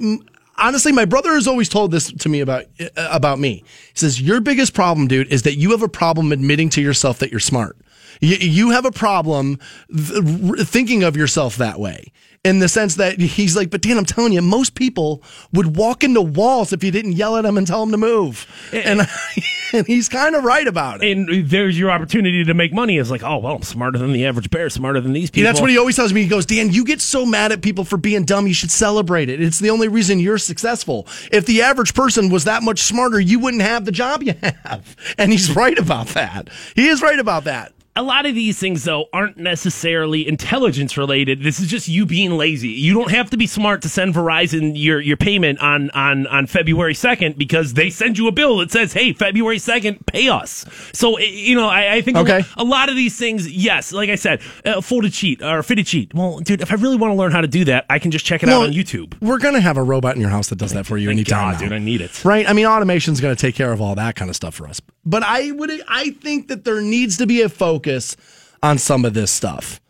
Honestly, my brother has always told this to me about uh, about me. He says your biggest problem, dude, is that you have a problem admitting to yourself that you're smart. You, you have a problem th- thinking of yourself that way. In the sense that he's like, but Dan, I'm telling you, most people would walk into walls if you didn't yell at them and tell them to move. And, (laughs) and he's kind of right about it. And there's your opportunity to make money. Is like, oh well, I'm smarter than the average bear, smarter than these people. That's what he always tells me. He goes, Dan, you get so mad at people for being dumb. You should celebrate it. It's the only reason you're successful. If the average person was that much smarter, you wouldn't have the job you have. (laughs) And he's right about that. He is right about that. A lot of these things though aren't necessarily intelligence related. This is just you being lazy. You don't have to be smart to send Verizon your your payment on on on February second because they send you a bill that says, "Hey, February second, pay us." So eh, you know, I, I think a- Okay. a, lot of these things, yes, like I said, uh, folded sheet or a fitted sheet. Well, dude, if I really want to learn how to do that, I can just check it out on YouTube. We're gonna have a robot in your house that does that for you Thank anytime. God, now. dude, I need it. Right? I mean, automation's going to take care of all that kind of stuff for us. But I would, I think that there needs to be a focus on some of this stuff,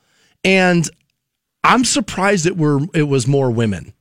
and I'm surprised it were it was more women.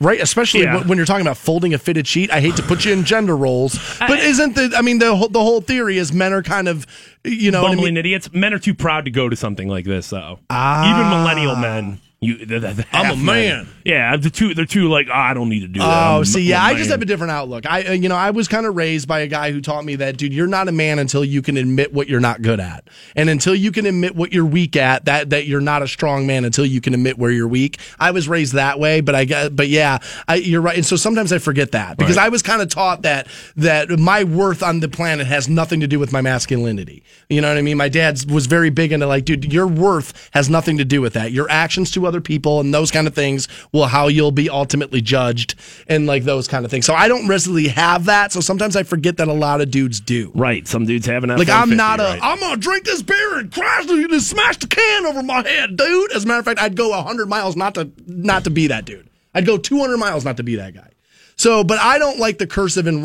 Right, especially Yeah. when- you're talking about folding a fitted sheet. I hate to put you in gender roles, but isn't the? I mean, the whole- the whole theory is men are kind of, you know, what I bumbling mean? idiots. Men are too proud to go to something like this, though. Ah. Even millennial men. You, the, the. I'm a man. Yeah, the two. They're too like. Oh, I don't need to do that. Oh, I'm see, yeah, I just have a different outlook. I, uh, you know, I was kind of raised by a guy who taught me that, dude, you're not a man until you can admit what you're not good at, and until you can admit what you're weak at, that that you're not a strong man until you can admit where you're weak. I was raised that way, but I but yeah, I, you're right, and so sometimes I forget that because I was kind of taught that that my worth on the planet has nothing to do with my masculinity. You know what I mean? My dad was very big into like, dude, your worth has nothing to do with that. Your actions to other people and those kind of things will how you'll be ultimately judged and like those kind of things. So I don't really have that. So sometimes I forget that a lot of dudes do. Right. Some dudes have an Like F-150, I'm not a, right. am gonna drink this beer and crash and smash the can over my head, dude. As a matter of fact, I'd go hundred miles not to not to be that dude. I'd go 200 miles not to be that guy. So, but I don't like the cursive and,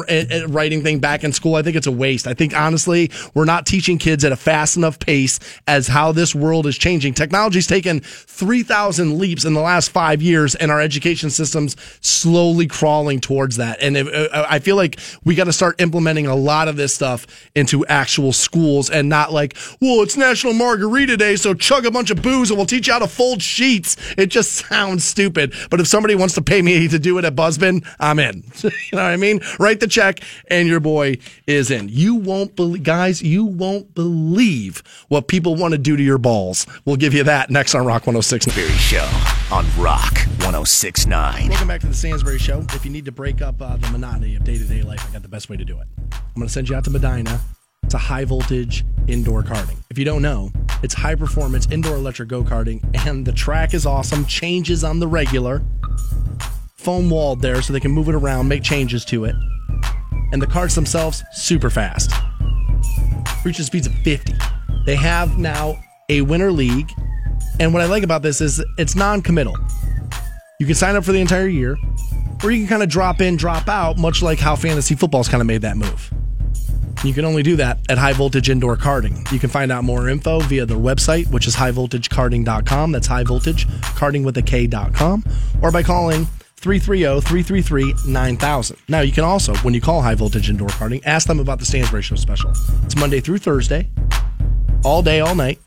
writing thing back in school. I think it's a waste. I think honestly, we're not teaching kids at a fast enough pace as how this world is changing. Technology's taken 3,000 leaps in the last five years and our education system's slowly crawling towards that. And if, uh, I feel like we got to start implementing a lot of this stuff into actual schools and not like, well, it's National Margarita Day, so chug a bunch of booze and we'll teach you how to fold sheets. It just (laughs) sounds stupid. But if somebody wants to pay me to do it at Buzzbin, I'm in. (laughs) you know what I mean? Write the check and your boy is in. You won't believe, guys, you won't believe what people want to do to your balls. We'll give you that next on Rock 106. Berry Show on Rock 1069. Welcome back to the Stansbury Show. If you need to break up uh, the monotony of day to day life, I got the best way to do it. I'm going to send you out to Medina. It's a high voltage indoor karting. If you don't know, it's high performance indoor electric go karting, and the track is awesome. Changes on the regular, foam walled there so they can move it around, make changes to it. And the karts themselves, super fast. Reaching speeds of 50. They have now a winter league. And what I like about this is it's non committal. You can sign up for the entire year, or you can kind of drop in, drop out, much like how fantasy football's kind of made that move. You can only do that at High Voltage Indoor Karting. You can find out more info via their website, which is highvoltagekarting.com. That's high voltage karting with a K.com, or by calling 330 333 9000. Now, you can also, when you call High Voltage Indoor Karting, ask them about the Stansbury Show special. It's Monday through Thursday, all day, all night.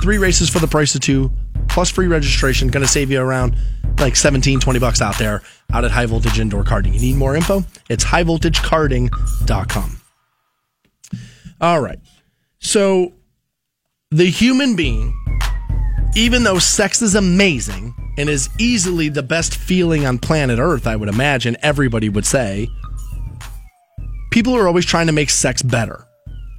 Three races for the price of two, plus free registration. Going to save you around like 17, 20 bucks out there out at High Voltage Indoor Karting. You need more info? It's highvoltagekarting.com. All right. So the human being, even though sex is amazing and is easily the best feeling on planet Earth, I would imagine everybody would say, people are always trying to make sex better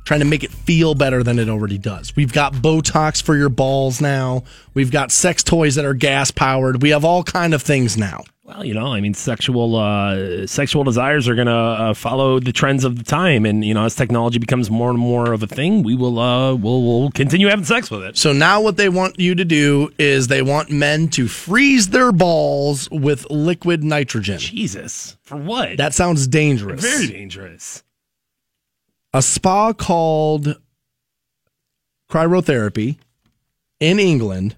trying to make it feel better than it already does. We've got Botox for your balls now. We've got sex toys that are gas powered. We have all kind of things now. Well, you know, I mean, sexual uh, sexual desires are going to uh, follow the trends of the time, and you know, as technology becomes more and more of a thing, we will uh, we'll, we'll continue having sex with it. So now what they want you to do is they want men to freeze their balls with liquid nitrogen. Jesus, for what? That sounds dangerous. very dangerous. a spa called Cryotherapy in England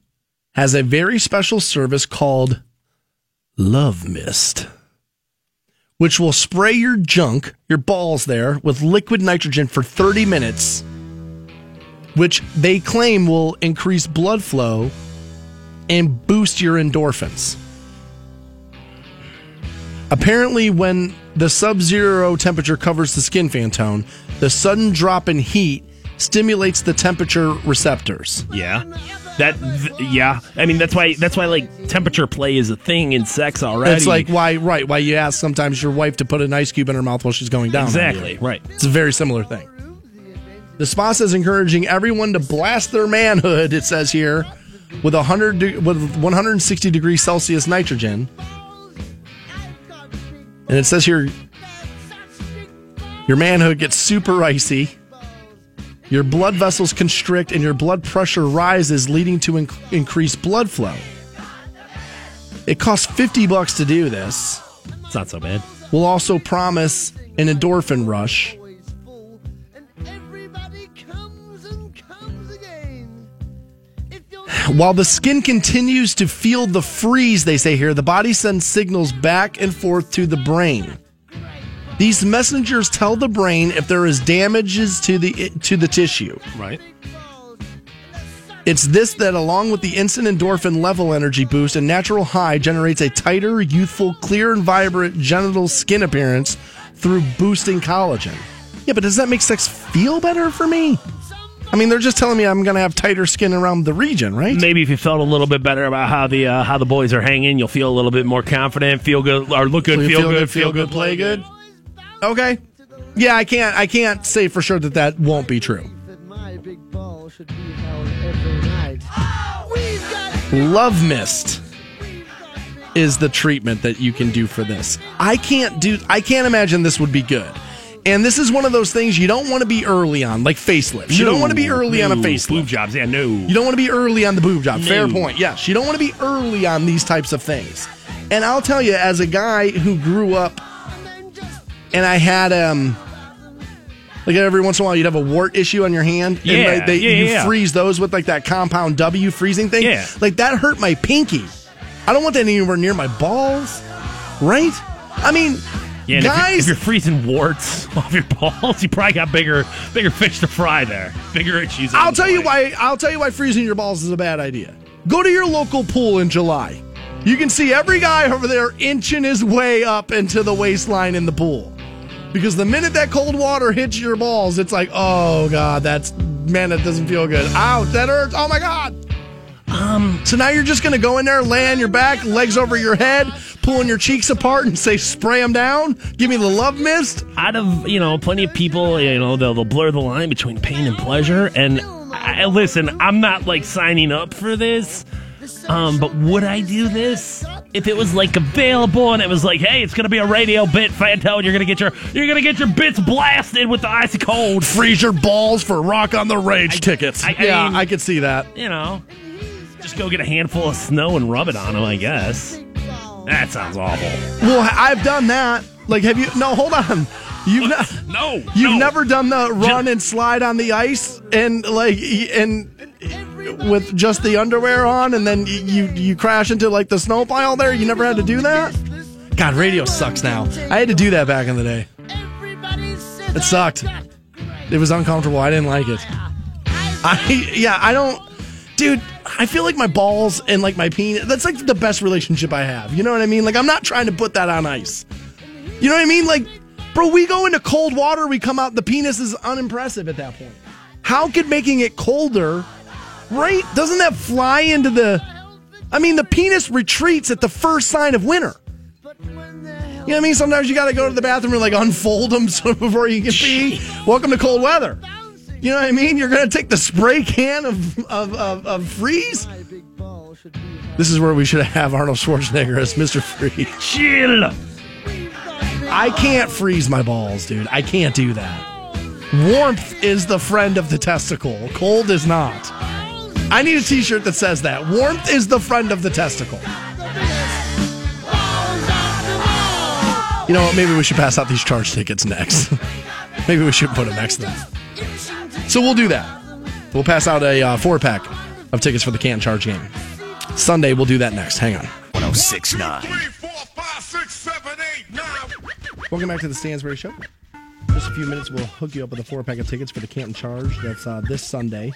has a very special service called Love Mist, which will spray your junk, your balls there, with liquid nitrogen for 30 minutes, which they claim will increase blood flow and boost your endorphins. Apparently, when the sub zero temperature covers the skin Fantone, the sudden drop in heat stimulates the temperature receptors. Yeah. That th- yeah, I mean that's why that's why like temperature play is a thing in sex already. It's like why, right? Why you ask sometimes your wife to put an ice cube in her mouth while she's going down. exactly right. It's a very similar thing. The spa says encouraging everyone to blast their manhood, it says here, with 100 de- with 160 degrees Celsius nitrogen. And it says here your manhood gets super icy. Your blood vessels constrict and your blood pressure rises, leading to inc- increased blood flow. It costs 50 bucks to do this. It's not so bad. We'll also promise an endorphin rush. While the skin continues to feel the freeze, they say here, the body sends signals back and forth to the brain. These messengers tell the brain if there is damages to the to the tissue. Right. It's this that, along with the instant endorphin level energy boost and natural high, generates a tighter, youthful, clear, and vibrant genital skin appearance through boosting collagen. Yeah, but does that make sex feel better for me? I mean, they're just telling me I'm going to have tighter skin around the region, right? Maybe if you felt a little bit better about how the uh, how the boys are hanging, you'll feel a little bit more confident, feel good, or look good, So you feel, good, feel good, play good. Okay. Yeah, I can't. I can't say for sure that that won't be true. My big ball should be held every night. Love mist is the treatment that you can do for this. I can't do. I can't imagine this would be good. And this is one of those things you don't want to be early on, like facelifts. You don't want to be early on a No, facelift. Boob jobs, yeah, no. You don't want to be early on the boob job. Fair point. Yes, you don't want to be early on these types of things. And I'll tell you, as a guy who grew up, and I had um, like every once in a while, you'd have a wart issue on your hand. Yeah, and like, they, yeah, you yeah. freeze those with like that compound W freezing thing. Yeah. like that hurt my pinky. I don't want that anywhere near my balls. Right? I mean, Yeah, and if, you're, guys. if you're freezing warts (laughs) off your balls, you probably got bigger bigger fish to fry there. Bigger issues. I'll tell you why. I'll tell you why freezing your balls is a bad idea. Go to your local pool in July. You can see every guy over there inching his way up into the waistline in the pool. Because the minute that cold water hits your balls, it's like, oh god, that's man, that doesn't feel good. Ouch, that hurts. Oh my god. Um. So now you're just gonna go in there, lay on your back, legs over your head, pulling your cheeks apart, and say, spray them down. Give me the love mist. out of you know plenty of people you know they'll, they'll blur the line between pain and pleasure and I, listen i'm not like signing up for this um but would i do this if it was like available and it was like hey it's gonna be a radio bit Fantone and you're gonna get your you're gonna get your bits blasted with the icy cold Freeze your balls for Rock on the Range tickets. I- I yeah, mean- I could see that. you know just go get a handful of snow and rub it on them i guess that sounds awful Well, I've done that. Like, have you? No, hold on. You've not. no You've no. never done the run and slide on the ice and like and with just the underwear on, and then you you crash into like the snow pile there. You never had to do that. God, radio sucks now. I had to do that back in the day. It sucked. It was uncomfortable. I didn't like it. I yeah, I don't dude, I feel like my balls and like my penis that's like the best relationship I have. You know what I mean? Like I'm not trying to put that on ice. You know what I mean? Like, bro, we go into cold water, we come out, the penis is unimpressive at that point. How could making it colder, right? Doesn't that fly into the I mean, the penis retreats at the first sign of winter. You know what I mean? Sometimes you got to go to the bathroom and like unfold them (laughs) so before you can pee. Welcome to cold weather. You know what I mean? You're gonna take the spray can of of, of, of freeze. My big ball should be held This is where we should have Arnold Schwarzenegger as Mr. Freeze. chill I can't freeze my balls, dude. I can't do that. Warmth is the friend of the testicle. Cold is not. I need a t-shirt that says that. Warmth is the friend of the testicle. You know what? Maybe we should pass out these charge tickets next. (laughs) Maybe we should put them next to them. So we'll do that. We'll pass out a uh, four pack of tickets for the Canton Charge game. Sunday, we'll do that next. Hang on. 1069. Welcome back to the Stansbury Show. Just a few minutes, we'll hook you up with a four pack of tickets for the Canton Charge. That's uh, this Sunday.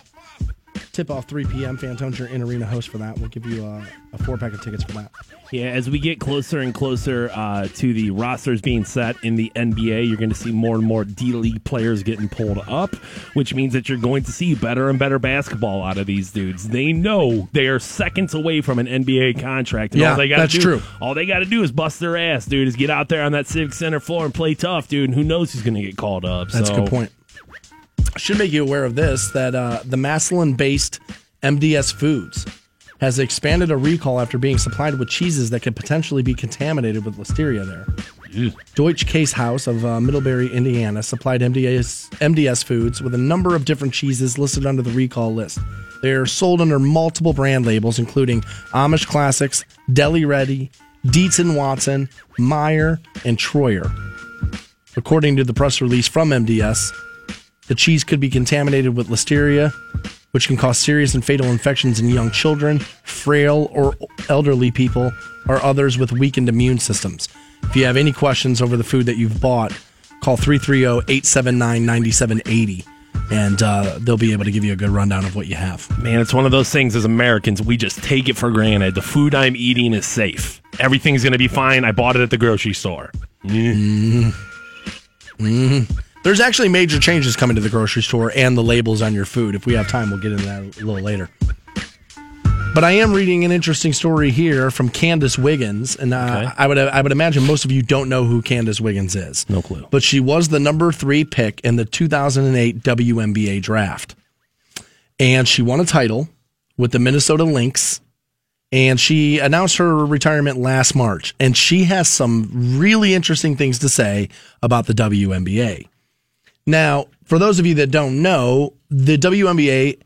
Tip off 3 p.m. Fantone's your in arena host for that. We'll give you uh, a four pack of tickets for that. Yeah, as we get closer and closer uh, to the rosters being set in the NBA, you're going to see more and more D League players getting pulled up, which means that you're going to see better and better basketball out of these dudes. They know they are seconds away from an NBA contract. And Yeah, all they gotta that's do, true. All they got to do is bust their ass, dude. Is get out there on that Civic Center floor and play tough, dude. And who knows who's going to get called up? That's so, a good point. I should make you aware of this that uh, the Massillon based MDS Foods has expanded a recall after being supplied with cheeses that could potentially be contaminated with listeria there. Deutsch Kase Haus of uh, Middlebury, Indiana, supplied MDS, MDS Foods with a number of different cheeses listed under the recall list. They are sold under multiple brand labels, including Amish Classics, Deli Ready, Dietz and Watson, Meyer, and Troyer. According to the press release from MDS, the cheese could be contaminated with listeria, which can cause serious and fatal infections in young children, frail or elderly people, or others with weakened immune systems. If you have any questions over the food that you've bought, call 330 879 9780 and uh, they'll be able to give you a good rundown of what you have. Man, it's one of those things as Americans, we just take it for granted. The food I'm eating is safe. Everything's going to be fine. I bought it at the grocery store. There's actually major changes coming to the grocery store and the labels on your food. If we have time, we'll get into that a little later. But I am reading an interesting story here from Candace Wiggins, and uh, Okay. I would I would imagine most of you don't know who Candace Wiggins is. No clue. But she was the number three pick in the 2008 WNBA draft, and she won a title with the Minnesota Lynx. And she announced her retirement last March, and she has some really interesting things to say about the WNBA. Now, for those of you that don't know, the WNBA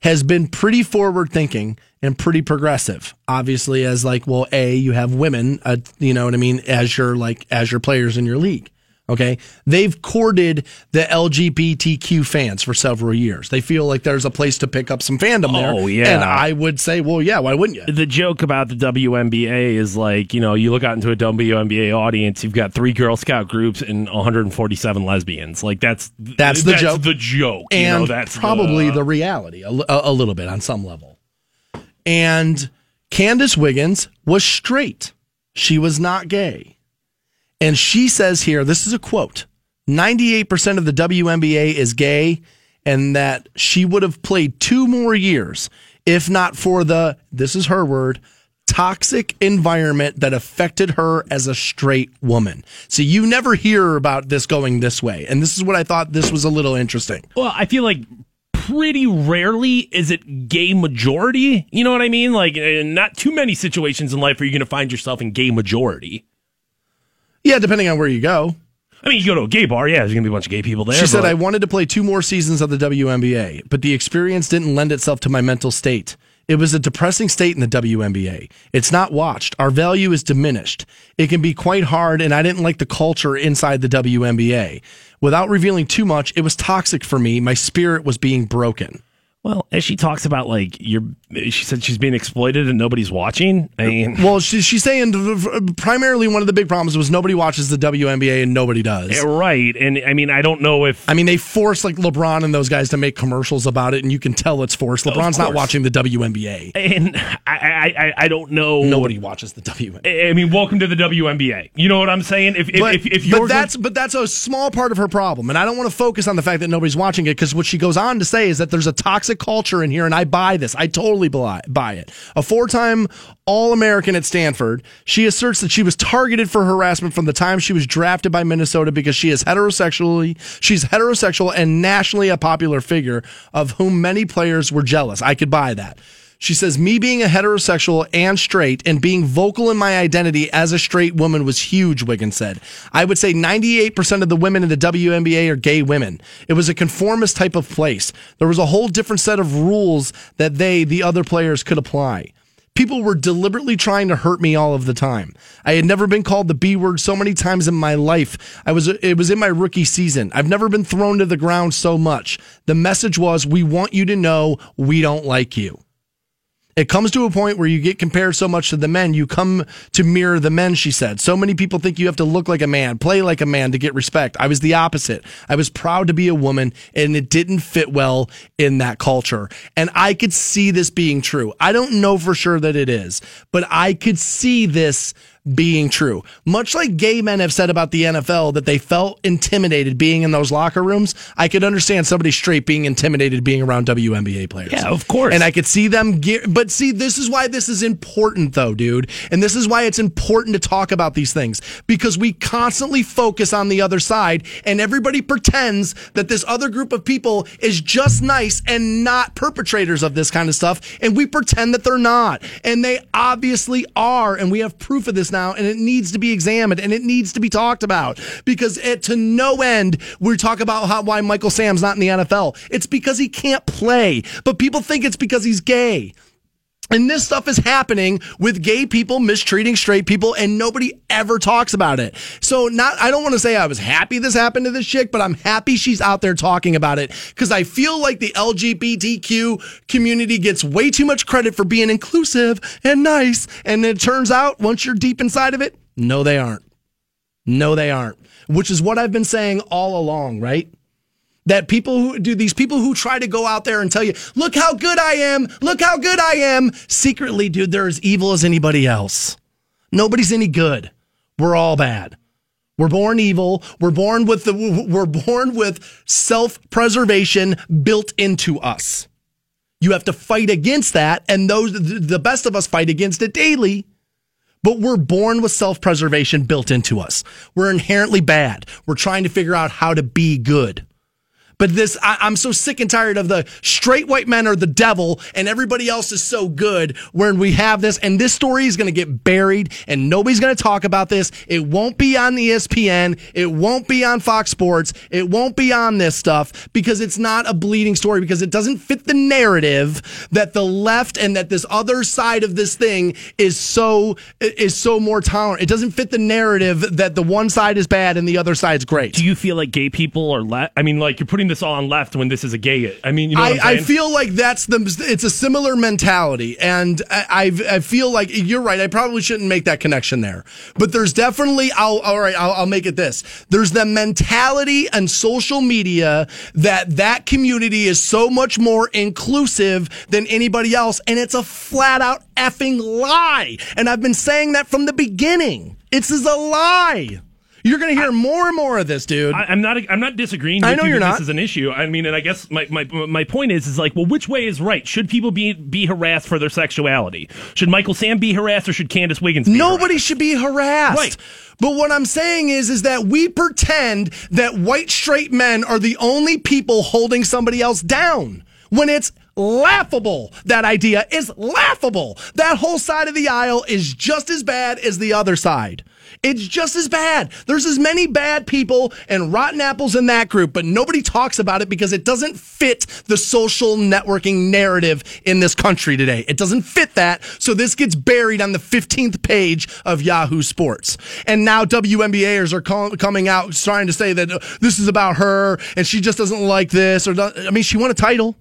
has been pretty forward thinking and pretty progressive. Obviously, as like, well, a you have women, uh, you know what I mean, as your like as your players in your league. Okay, they've courted the LGBTQ fans for several years. They feel like there's a place to pick up some fandom there. Oh, yeah. and I would say, well, yeah, why wouldn't you? The joke about the WNBA is like, you know, you look out into a WNBA audience, you've got three Girl Scout groups and 147 lesbians. Like that's That's the joke. The joke, you and know, that's probably the, the reality a, a- a little bit on some level. And Candace Wiggins was straight. She was not gay. And she says here, this is a quote 98% of the WNBA is gay, and that she would have played two more years if not for the, this is her word, toxic environment that affected her as a straight woman. So you never hear about this going this way. And this is what I thought this was a little interesting. Well, I feel like pretty rarely is it gay majority. You know what I mean? Like, uh, not too many situations in life are you going to find yourself in gay majority. Yeah, depending on where you go. I mean, you go to a gay bar, yeah, there's going to be a bunch of gay people there. She said, I wanted to play two more seasons of the WNBA, but the experience didn't lend itself to my mental state. It was a depressing state in the WNBA. It's not watched. Our value is diminished. It can be quite hard, and I didn't like the culture inside the WNBA. Without revealing too much, it was toxic for me. My spirit was being broken. Well, as she talks about like you're, she said she's being exploited and nobody's watching. I mean, (laughs) Well, she, she's saying primarily one of the big problems was nobody watches the WNBA and nobody does. right. And I mean, I don't know if I mean, they force like LeBron and those guys to make commercials about it, and you can tell it's forced. LeBron's not watching the WNBA. and I, I, I, don't know. Nobody watches the WNBA. I mean, welcome to the WNBA. You know what I'm saying? If if, But, if, if you're but that's but that's a small part of her problem, and I don't want to focus on the fact that nobody's watching it because what she goes on to say is that there's a toxic culture in here, and I buy this. I totally buy, it. A four-time All-American at Stanford, she asserts that she was targeted for harassment from the time she was drafted by Minnesota because she is heterosexually she's heterosexual and nationally a popular figure of whom many players were jealous. I could buy that. She says, Me being a heterosexual and straight and being vocal in my identity as a straight woman was huge, Wiggins said. I would say 98% of the women in the WNBA are gay women. It was a conformist type of place. There was a whole different set of rules that they, the other players, could apply. People were deliberately trying to hurt me all of the time. I had never been called the B word so many times in my life. I was it was in my rookie season. I've never been thrown to the ground so much. The message was we want you to know we don't like you. It comes to a point where you get compared so much to the men, you come to mirror the men, she said. So many people think you have to look like a man, play like a man to get respect. I was the opposite. I was proud to be a woman, and it didn't fit well in that culture. And I could see this being true. I don't know for sure that it is, but I could see this being true. Much like gay men have said about the NFL that they felt intimidated being in those locker rooms, I could understand somebody straight being intimidated being around WNBA players. Yeah, of course. And I could see them get, but see, this is why this is important though, dude. And this is why it's important to talk about these things because we constantly focus on the other side and everybody pretends that this other group of people is just nice and not perpetrators of this kind of stuff. And we pretend that they're not. And they obviously are. And we have proof of this now. And it needs to be examined and it needs to be talked about because it, to no end, we talk about how, why Michael Sam's not in the NFL. It's because he can't play, but people think it's because he's gay. And this stuff is happening with gay people mistreating straight people and nobody ever talks about it. So not, I don't want to say I was happy this happened to this chick, but I'm happy she's out there talking about it because I feel like the LGBTQ community gets way too much credit for being inclusive and nice. And it turns out once you're deep inside of it, no, they aren't. No, they aren't. Which is what I've been saying all along, right? That people who do these people who try to go out there and tell you, look how good I am, look how good I am. Secretly, dude, they're as evil as anybody else. Nobody's any good. We're all bad. We're born evil. We're born with the, we're born with self-preservation built into us. You have to fight against that. And those, the best of us fight against it daily. But we're born with self preservation built into us. We're inherently bad. We're trying to figure out how to be good. But this, I, am so sick and tired of the straight white men are the devil and everybody else is so good when we have this. And this story is going to get buried and nobody's going to talk about this. It won't be on ESPN. It won't be on Fox Sports. It won't be on this stuff because it's not a bleeding story because it doesn't fit the narrative that the left and that this other side of this thing is so, is so more tolerant. It doesn't fit the narrative that the one side is bad and the other side's great. Do you feel like gay people are left? I mean, like you're putting this all on left when this is a gay. I mean, you know I, I feel like that's the it's a similar mentality, and I, I I feel like you're right. I probably shouldn't make that connection there, but there's definitely. I'll all right. I'll, I'll make it this. There's the mentality and social media that that community is so much more inclusive than anybody else, and it's a flat out effing lie. And I've been saying that from the beginning. It's is a lie. You're going to hear more and more of this, dude. I, am not. I'm not disagreeing. I know you you're not. This is an issue. I mean, and I guess my, my my point is is like, well, which way is right? Should people be be harassed for their sexuality? Should Michael Sam be harassed, or should Candace Wiggins? be Nobody harassed? should be harassed. Right. But what I'm saying is, is that we pretend that white straight men are the only people holding somebody else down when it's laughable. That idea is laughable. That whole side of the aisle is just as bad as the other side. It's just as bad. There's as many bad people and rotten apples in that group, but nobody talks about it because it doesn't fit the social networking narrative in this country today. It doesn't fit that. So this gets buried on the 15th page of Yahoo Sports. And now WNBAers are call- coming out trying to say that uh, this is about her and she just doesn't like this or I mean she won a title.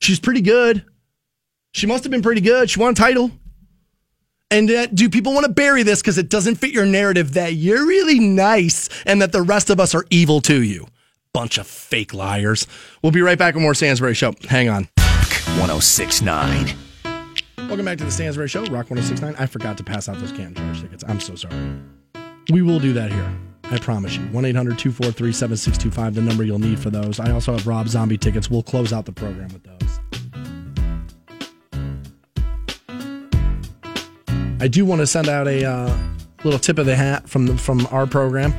She's pretty good. She must have been pretty good. She won a title. And uh, do people want to bury this because it doesn't fit your narrative that you're really nice and that the rest of us are evil to you? Bunch of fake liars. We'll be right back with more Stansbury Show. Hang on. 1069. Welcome back to the Stansbury Show, Rock 1069. I forgot to pass out those Canton Charge tickets. I'm so sorry. We will do that here. I promise you. 1 800 243 7625, the number you'll need for those. I also have Rob Zombie tickets. We'll close out the program with those. I do want to send out a uh, little tip of the hat from the, from our program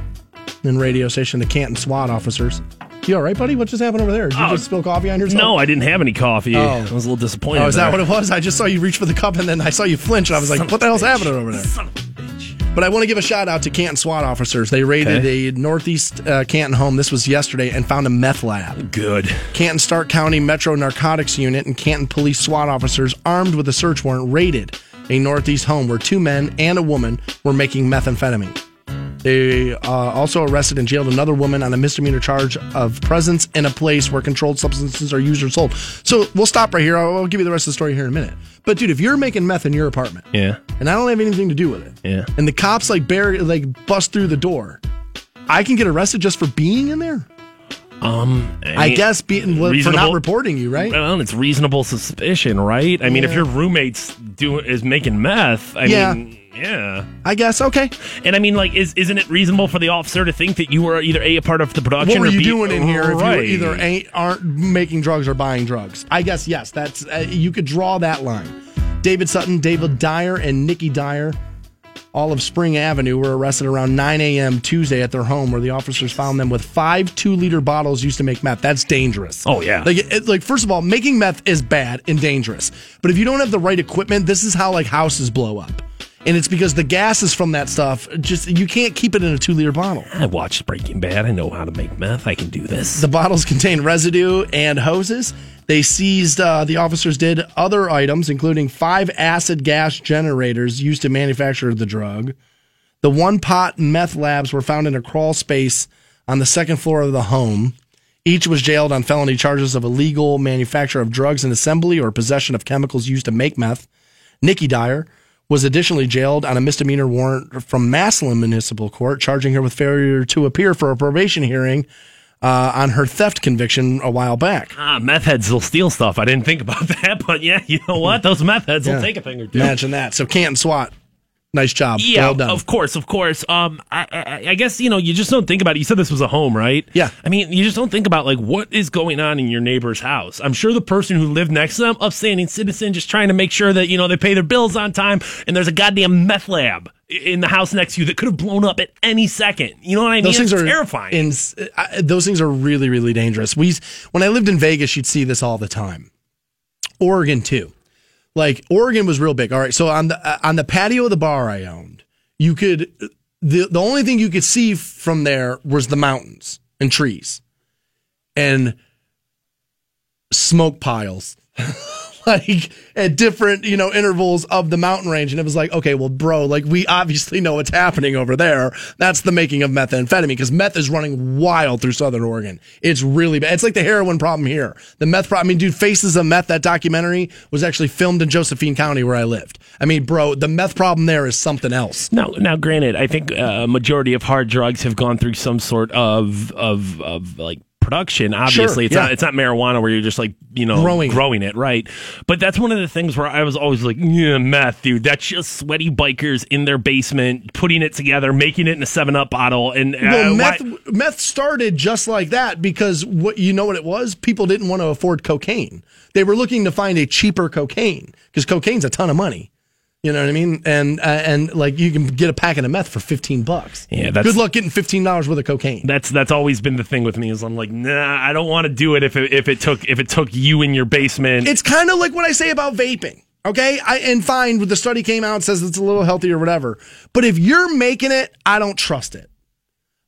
and radio station, the Canton SWAT officers. You all right, buddy? What just happened over there? Did you Oh, just spill coffee on yourself? No, I didn't have any coffee. Oh. I was a little disappointed. Oh, is that there. what it was? I just saw you reach for the cup and then I saw you flinch and I was like, Son of what the hell's bitch. happening over there? Son of a bitch. But I want to give a shout out to Canton SWAT officers. They raided Okay. a Northeast uh, Canton home. This was yesterday and found a meth lab. Good. Canton Stark County Metro Narcotics Unit and Canton Police SWAT officers, armed with a search warrant, raided a Northeast home where two men and a woman were making methamphetamine. They uh, also arrested and jailed another woman on a misdemeanor charge of presence in a place where controlled substances are used or sold. So we'll stop right here. I'll, I'll give you the rest of the story here in a minute. But dude, if you're making meth in your apartment, Yeah. and I don't have anything to do with it, Yeah. and the cops like bury, like bust through the door, I can get arrested just for being in there. Um, I, mean, guess being for not reporting you, right? Well, it's reasonable suspicion, right? I mean, if your roommate's doing is making meth, I Yeah. mean, yeah. I guess okay. And I mean, like, is isn't it reasonable for the officer to think that you were either a, a part of the production? What were or you B, doing in here Right. if you either ain't aren't making drugs or buying drugs? I guess yes. That's uh, you could draw that line. David Sutton, David Dyer, and Nikki Dyer, all of Spring Avenue, were arrested around 9 a.m. Tuesday at their home, where the officers found them with five two-liter bottles used to make meth. That's dangerous. Oh, yeah. Like, it, like first of all, making meth is bad and dangerous. But if you don't have the right equipment, this is how like houses blow up. And it's because the gases from that stuff just you can't keep it in a two liter bottle. I watched Breaking Bad. I know how to make meth. I can do this. The bottles contain residue and hoses. They seized, uh, the officers did other items, including five acid gas generators used to manufacture the drug. The one pot meth labs were found in a crawl space on the second floor of the home. Each was jailed on felony charges of illegal manufacture of drugs and assembly or possession of chemicals used to make meth. Nikki Dyer was additionally jailed on a misdemeanor warrant from Massillon Municipal Court, charging her with failure to appear for a probation hearing uh, on her theft conviction a while back. Ah, meth heads will steal stuff. I didn't think about (laughs) that, but yeah, you know what? Those meth heads Yeah. will take a thing or two. Imagine that. So Canton SWAT, nice job. Yeah, well done. of course, of course. Um, I, I, I guess you know you just don't think about it. You said this was a home, right? Yeah. I mean, you just don't think about like what is going on in your neighbor's house. I'm sure the person who lived next to them, upstanding citizen, just trying to make sure that you know they pay their bills on time, and there's a goddamn meth lab in the house next to you that could have blown up at any second. You know what I mean? those things It's are terrifying. In, uh, those things are really, really dangerous. We, when I lived in Vegas, you'd see this all the time. Oregon too. Like Oregon was real big. All right, so on the uh, on the patio of the bar I owned, you could the the only thing you could see from there was the mountains and trees, and smoke piles. (laughs) (laughs) like at different, you know, intervals of the mountain range. And it was like, okay, well, bro, like we obviously know what's happening over there. That's the making of methamphetamine because meth is running wild through Southern Oregon. It's really bad. It's like the heroin problem here. The meth problem. I mean, dude, Faces of Meth, that documentary was actually filmed in Josephine County where I lived. I mean, bro, the meth problem there is something else. Now, now, granted, I think uh, a majority of hard drugs have gone through some sort of of of like production. Obviously, it's yeah. not it's not marijuana where you're just like you know Growing it. growing it, right? But that's one of the things where I was always like, yeah, meth, dude. That's just sweaty bikers in their basement putting it together, making it in a Seven Up bottle, and uh, Well, why- meth, meth started just like that because what you know what it was? People didn't want to afford cocaine. They were looking to find a cheaper cocaine because cocaine's a ton of money. You know what I mean? And uh, and like you can get a packet of meth for fifteen bucks. Yeah, that's- good luck getting fifteen dollars worth of cocaine. that's that's always been the thing with me is I'm like, nah, I don't want to do it if it, if it took if it took you in your basement. It's kind of like what I say about vaping. Okay, I and fine. The study came out and says it's a little healthier, or whatever. But if you're making it, I don't trust it.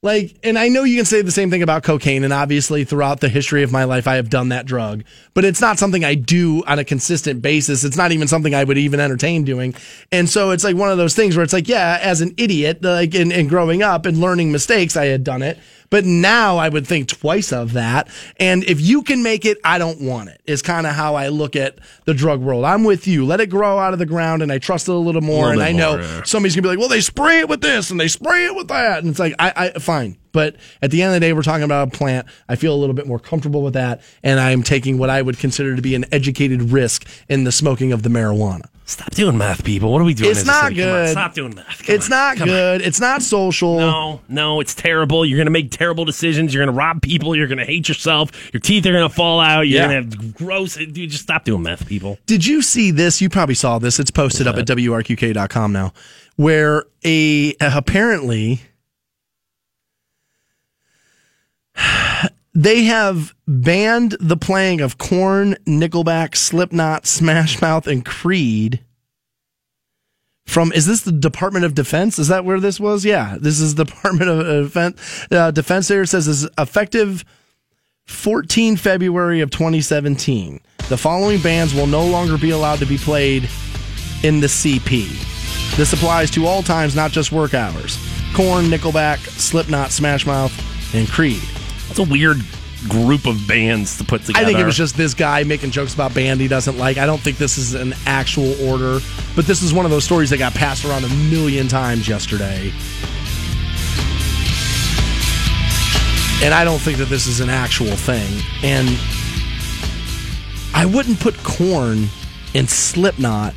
Like, and I know you can say the same thing about cocaine, and obviously throughout the history of my life, I have done that drug, but it's not something I do on a consistent basis. It's not even something I would even entertain doing. And so it's like one of those things where it's like, yeah, as an idiot, like in, in growing up and learning mistakes, I had done it. But now I would think twice of that. And if you can make it, I don't want it, is kind of how I look at the drug world. I'm with you. Let it grow out of the ground and I trust it a little more. Little and I know more, yeah. somebody's gonna be like, well, they spray it with this and they spray it with that. And it's like, I, I fine. But at the end of the day, we're talking about a plant. I feel a little bit more comfortable with that. And I'm taking what I would consider to be an educated risk in the smoking of the marijuana. Stop doing math, people. What are we doing? It's not city? On, good. Stop doing meth. Come it's on. not Come on. good. It's not social. No, no, it's terrible. You're going to make terrible decisions. You're going to rob people. You're going to hate yourself. Your teeth are going to fall out. You're Yeah. going to have gross. Dude, just stop doing math, people. Did you see this? You probably saw this. It's posted up at WRQK.com now, where a apparently they have banned the playing of Korn, Nickelback, Slipknot, Smash Mouth, and Creed. From is this the Department of Defense? Is that where this was? Yeah, this is (laughs) Department of uh, Defense. Uh, Defense there says is effective 14 February of 2017. The following bands will no longer be allowed to be played in the CP. This applies to all times, not just work hours. Korn, Nickelback, Slipknot, Smash Mouth, and Creed. That's a weird group of bands to put together. I think it was just this guy making jokes about band he doesn't like. I don't think this is an actual order, but this is one of those stories that got passed around a million times yesterday. and I don't think that this is an actual thing. And I wouldn't put Korn and Slipknot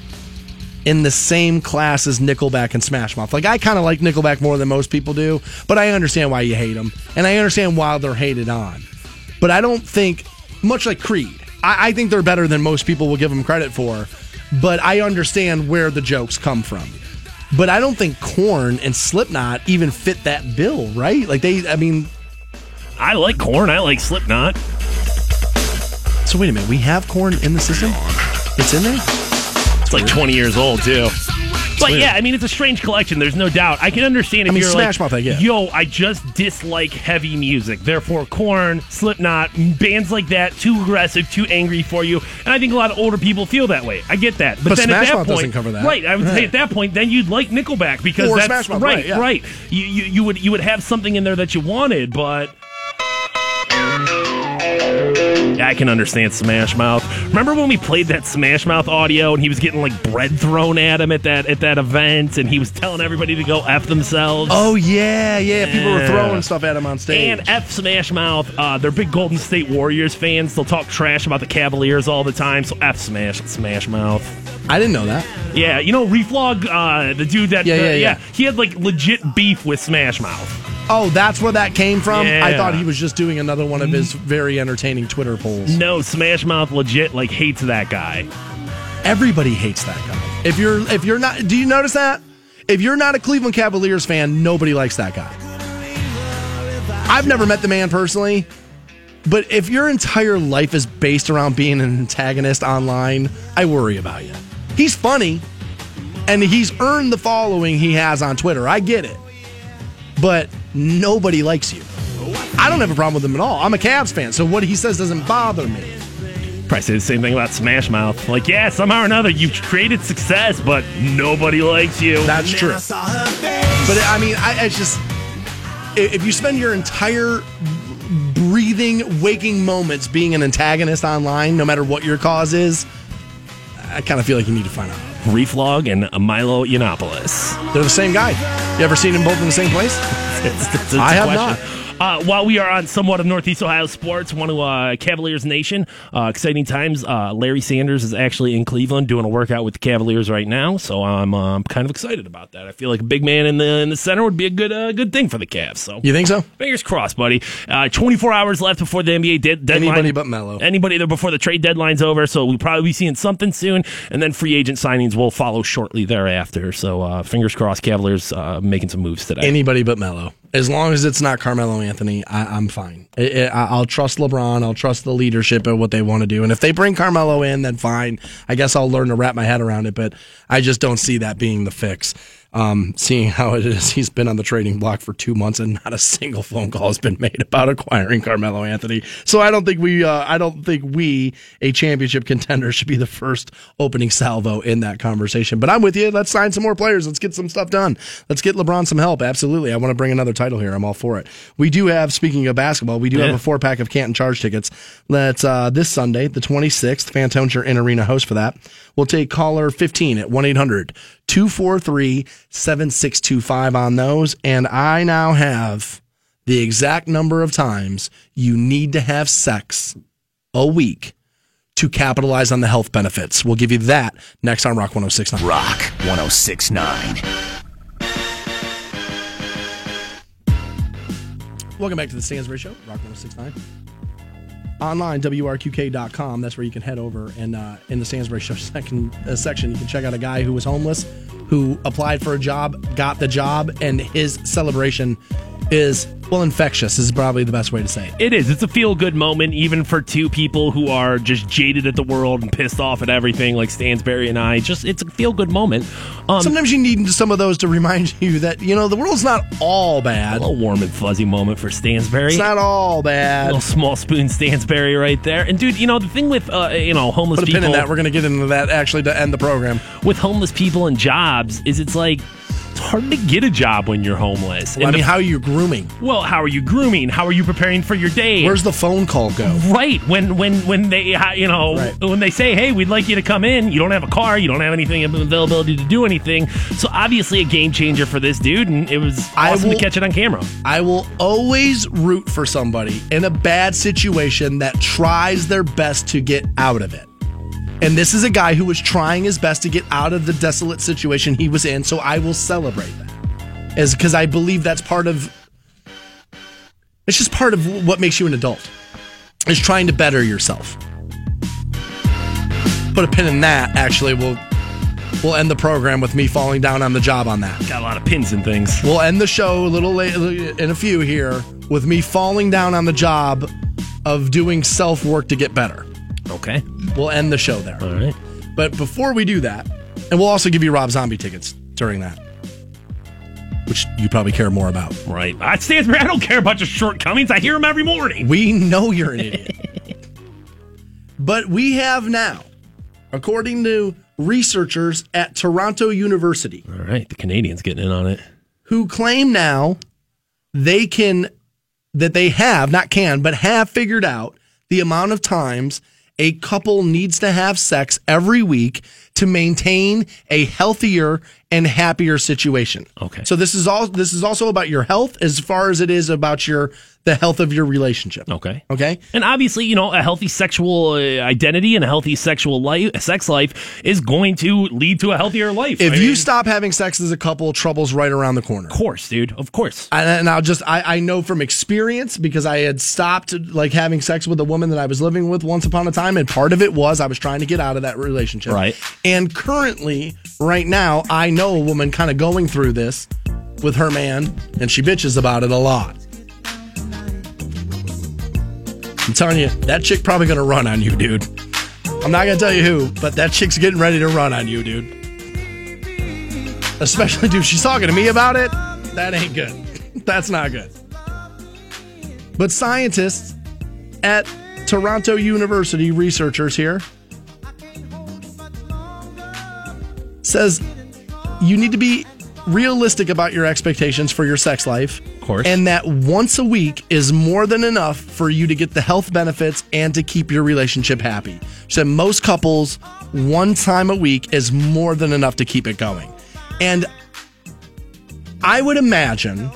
in the same class as Nickelback and Smash Mouth. Like I kind of like Nickelback more than most people do, but I understand why you hate them, and I understand why they're hated on. But I don't think, much like Creed, I, I think they're better than most people will give them credit for. But I understand where the jokes come from. But I don't think Korn and Slipknot even fit that bill, right? Like they, I mean, I like Korn. I like Slipknot. so wait a minute, we have Korn in the system. It's in there. It's like 20 years old too. But yeah, I mean, it's a strange collection. There's no doubt. I can understand if I mean, you're Smash like, Mouth, I get. yo, I just dislike heavy music. Therefore, Korn, Slipknot, bands like that, too aggressive, too angry for you. And I think a lot of older people feel that way. I get that. But, But then Smash at that Mouth point, doesn't cover that. right? I would say at that point, then you'd like Nickelback because Or that's Smash Mouth, right, right, yeah. right. You, you you would you would have something in there that you wanted, but. Yeah, I can understand Smash Mouth. Remember when we played that Smash Mouth audio and he was getting like bread thrown at him at that at that event and he was telling everybody to go f themselves. Oh yeah, yeah. People were throwing stuff at him on stage. And F Smash Mouth, uh, they're big Golden State Warriors fans. They'll talk trash about the Cavaliers all the time. So F Smash Smash Mouth. I didn't know that. Yeah, you know Reflog, uh, the dude that Yeah, uh, yeah, yeah. he had like legit beef with Smash Mouth. Oh, that's where that came from. I thought he was just doing another one of his very entertaining Twitter polls. No, Smash Mouth legit like hates that guy. Everybody hates that guy. If you're if you're not, do you notice that? If you're not a Cleveland Cavaliers fan, nobody likes that guy. I've never met the man personally, but if your entire life is based around being an antagonist online, I worry about you. He's funny, and he's earned the following he has on Twitter. I get it, but nobody likes you. I don't have a problem with him at all. I'm a Cavs fan, so what he says doesn't bother me. Probably say the same thing about Smash Mouth. Like, yeah, somehow or another, you've created success, but nobody likes you. That's true. But I mean, I, it's just if you spend your entire breathing, waking moments being an antagonist online, no matter what your cause is, I kind of feel like you need to find out. Reflog and Milo Yiannopoulos. They're the same guy. You ever seen them both in the same place? (laughs) It's, it's- it's I have question. Uh, while we are on somewhat of Northeast Ohio sports, one of uh, Cavaliers Nation, uh, exciting times. Uh, Larry Sanders is actually in Cleveland doing a workout with the Cavaliers right now, so I'm um, kind of excited about that. I feel like a big man in the in the center would be a good uh, good thing for the Cavs. So You think so? fingers crossed, buddy. Uh, 24 hours left before the NBA de- deadline. Anybody but Melo. Anybody there before the trade deadline's over, so we'll probably be seeing something soon, and then free agent signings will follow shortly thereafter. So uh, fingers crossed, Cavaliers uh, making some moves today. Anybody but Melo. As long as it's not Carmelo Anthony, I, I'm fine. I, I, I'll trust LeBron. I'll trust the leadership of what they want to do. And if they bring Carmelo in, then fine. I guess I'll learn to wrap my head around it. But I just don't see that being the fix. Um, seeing how it is, he's been on the trading block for two months and not a single phone call has been made about acquiring Carmelo Anthony. So I don't think we, uh, I don't think we, a championship contender, should be the first opening salvo in that conversation. But I'm with you. Let's sign some more players. Let's get some stuff done. Let's get LeBron some help. Absolutely. I want to bring another title here. I'm all for it. We do have, speaking of basketball, we do have a four pack of Canton Charge tickets. That's uh, this Sunday, the 26th. Fantone's in Arena host for that. We'll take caller 15 at 1 800 243 7625 on those. And I now have the exact number of times you need to have sex a week to capitalize on the health benefits. We'll give you that next on Rock 1069. Rock 1069. Welcome back to the Stansbury Show, Rock 1069. Online, WRQK.com. That's where you can head over. And uh, in the Stansbury Show (laughs) second, uh, section, you can check out a guy who was homeless, who applied for a job, got the job, and his celebration is, well, infectious, is probably the best way to say it. It is. It's a feel good moment, even for two people who are just jaded at the world and pissed off at everything, like Stansbury and I. Just it's a feel good moment. Um, Sometimes you need some of those to remind (laughs) you that, you know, the world's not all bad. a little warm and fuzzy moment for Stansbury. It's not all bad. little small spoon Stansbury right there. And dude, you know the thing with uh, you know homeless Put a people pin in that. We're going to get into that actually to end the program. with homeless people and jobs is it's like It's hard to get a job when you're homeless. Well, I mean, the- how are you grooming? well, how are you grooming? How are you preparing for your day? Where's the phone call go? Right when when when they you know Right. when they say hey we'd like you to come in you don't have a car you don't have anything availability to do anything so obviously a game changer for this dude and it was I awesome will- to catch it on camera I will always root for somebody in a bad situation that tries their best to get out of it. And this is a guy who was trying his best to get out of the desolate situation he was in, so I will celebrate that. As because I believe that's part of it's just part of what makes you an adult. Is trying to better yourself. Put a pin in that, actually. We'll we'll end the program with me falling down on the job on that. got a lot of pins and things We'll end the show a little late in a few here with me falling down on the job of doing self work to get better. Okay. We'll end the show there. all right. But before we do that, and we'll also give you Rob Zombie tickets during that, which you probably care more about. right. I Stansbury I don't care about your shortcomings. I hear them every morning. We know you're an idiot. (laughs) but we have now, according to researchers at Toronto University, all right. The Canadians getting in on it. who claim now they can that they have not can but have figured out the amount of times a couple needs to have sex every week to maintain a healthier and happier situation. Okay. So this is all this is also about your health as far as it is about your the health of your relationship. okay Okay? And obviously, you know, a healthy sexual uh, identity and a healthy sexual life, sex life is going to lead to a healthier life. If I you mean, stop having sex as a couple, trouble's right around the corner. of course, dude, of course. And, and I'll just I, I know from experience because I had stopped like having sex with a woman that I was living with once upon a time, and part of it was I was trying to get out of that relationship. Right. And currently, right now, I know a woman kind of going through this with her man, and she bitches about it a lot. I'm telling you, that chick probably gonna run on you, dude. I'm not gonna tell you who, but that chick's getting ready to run on you, dude. Especially, dude, she's talking to me about it. That ain't good. (laughs) That's not good. But scientists at Toronto University, researchers here, says you need to be realistic about your expectations for your sex life. Of course. And that once a week is more than enough for you to get the health benefits and to keep your relationship happy. So most couples, one time a week is more than enough to keep it going. And I would imagine,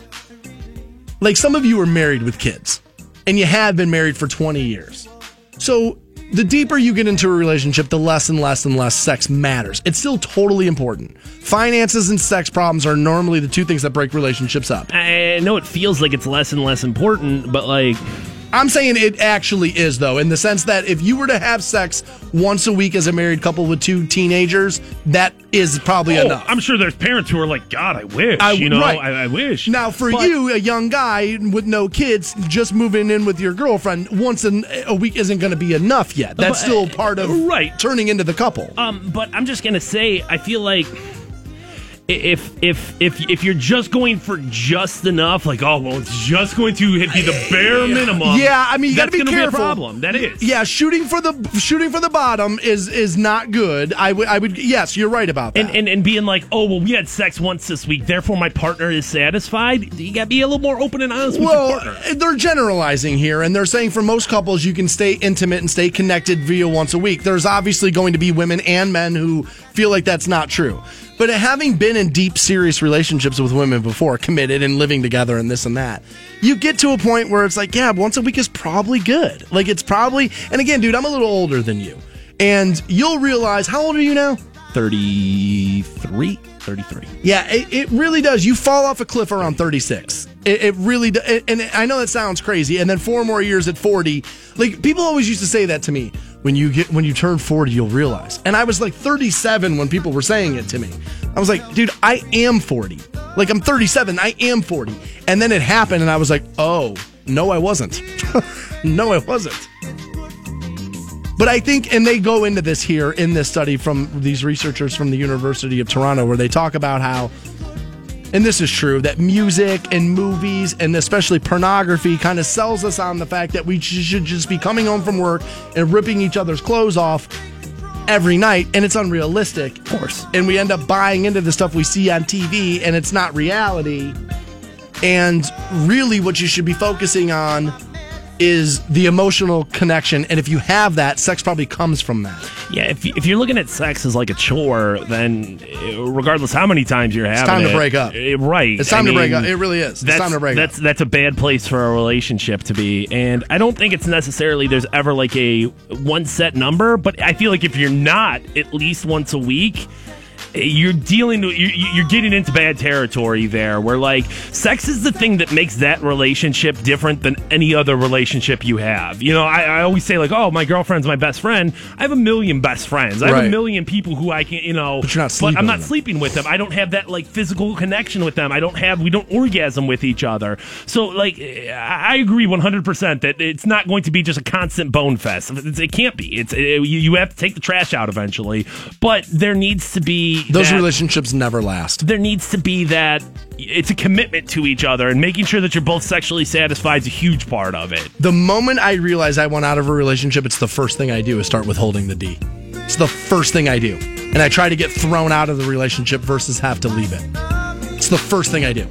like some of you are married with kids, and you have been married for 20 years. So the deeper you get into a relationship, the less and less and less sex matters. It's still totally important. Finances and sex problems are normally the two things that break relationships up. I know it feels like it's less and less important, but like, I'm saying it actually is, though, in the sense that if you were to have sex once a week as a married couple with two teenagers, that is probably oh, enough. I'm sure there's parents who are like, God, I wish, I- you know, right. I, I wish. Now, for But- you, a young guy with no kids, just moving in with your girlfriend once an, a week isn't going to be enough yet. That's But, still part of right. turning into the couple. Um, but I'm just gonna say, I feel like if if if if you're just going for just enough, like oh well, it's just going to be the (laughs) bare minimum. yeah, I mean, you got to that's be gonna careful. Be a problem. That is. Yeah, shooting for the shooting for the bottom is is not good. I would I would yes, you're right about that. And, and and being like, oh well, we had sex once this week, therefore my partner is satisfied. You got to be a little more open and honest with your well, partner. Eh, they're generalizing here, and they're saying for most couples, you can stay intimate and stay connected via once a week. There's obviously going to be women and men who feel like that's not true. But having been in deep, serious relationships with women before, committed and living together and this and that, you get to a point where it's like, yeah, once a week is probably good. Like, it's probably, and again, dude, I'm a little older than you. And you'll realize, how old are you now? 33? 33. Yeah, it, it really does. You fall off a cliff around 36. It, it really does. And I know that sounds crazy. And then four more years at 40. Like, people always used to say that to me. When you get when you turn 40, you'll realize. And I was like 37 when people were saying it to me. I was like, dude, I am 40. Like, I'm 37. I am 40. And then it happened, and I was like, oh, no, I wasn't. (laughs) no, I wasn't. But I think, and they go into this here in this study from these researchers from the University of Toronto, where they talk about how, and this is true, that music and movies and especially pornography kind of sells us on the fact that we should just be coming home from work and ripping each other's clothes off every night, and it's unrealistic. Of course. And we end up buying into the stuff we see on TV, and it's not reality. And really, what you should be focusing on is the emotional connection. And if you have that, sex probably comes from that. Yeah, if, if you're looking at sex as like a chore, then uh, regardless how many times you're having it. time to it, break up. uh, right? It's time I to break up. It really is. It's time to break that's, up. That's a bad place for a relationship to be. And I don't think it's necessarily there's ever like a one set number, but I feel like if you're not at least once a week, you're dealing you're, you're getting into bad territory there where like sex is the thing that makes that relationship different than any other relationship you have. You know i, I always say like oh my girlfriend's my best friend. I have a million best friends. I have Right. a million people who i can you know But you're not sleeping i'm not with them. sleeping with them. I don't have that like physical connection with them. I don't have we don't orgasm with each other. So like i agree 100% that it's not going to be just a constant bone fest. It can't be. It's it, you have to take the trash out eventually. But there needs to be Those that- relationships never last. there needs to be that it's a commitment to each other and making sure that you're both sexually satisfied is a huge part of it. The moment I realize I want out of a relationship, it's the first thing I do is start withholding the D. It's the first thing I do. And I try to get thrown out of the relationship versus have to leave it. It's the first thing I do.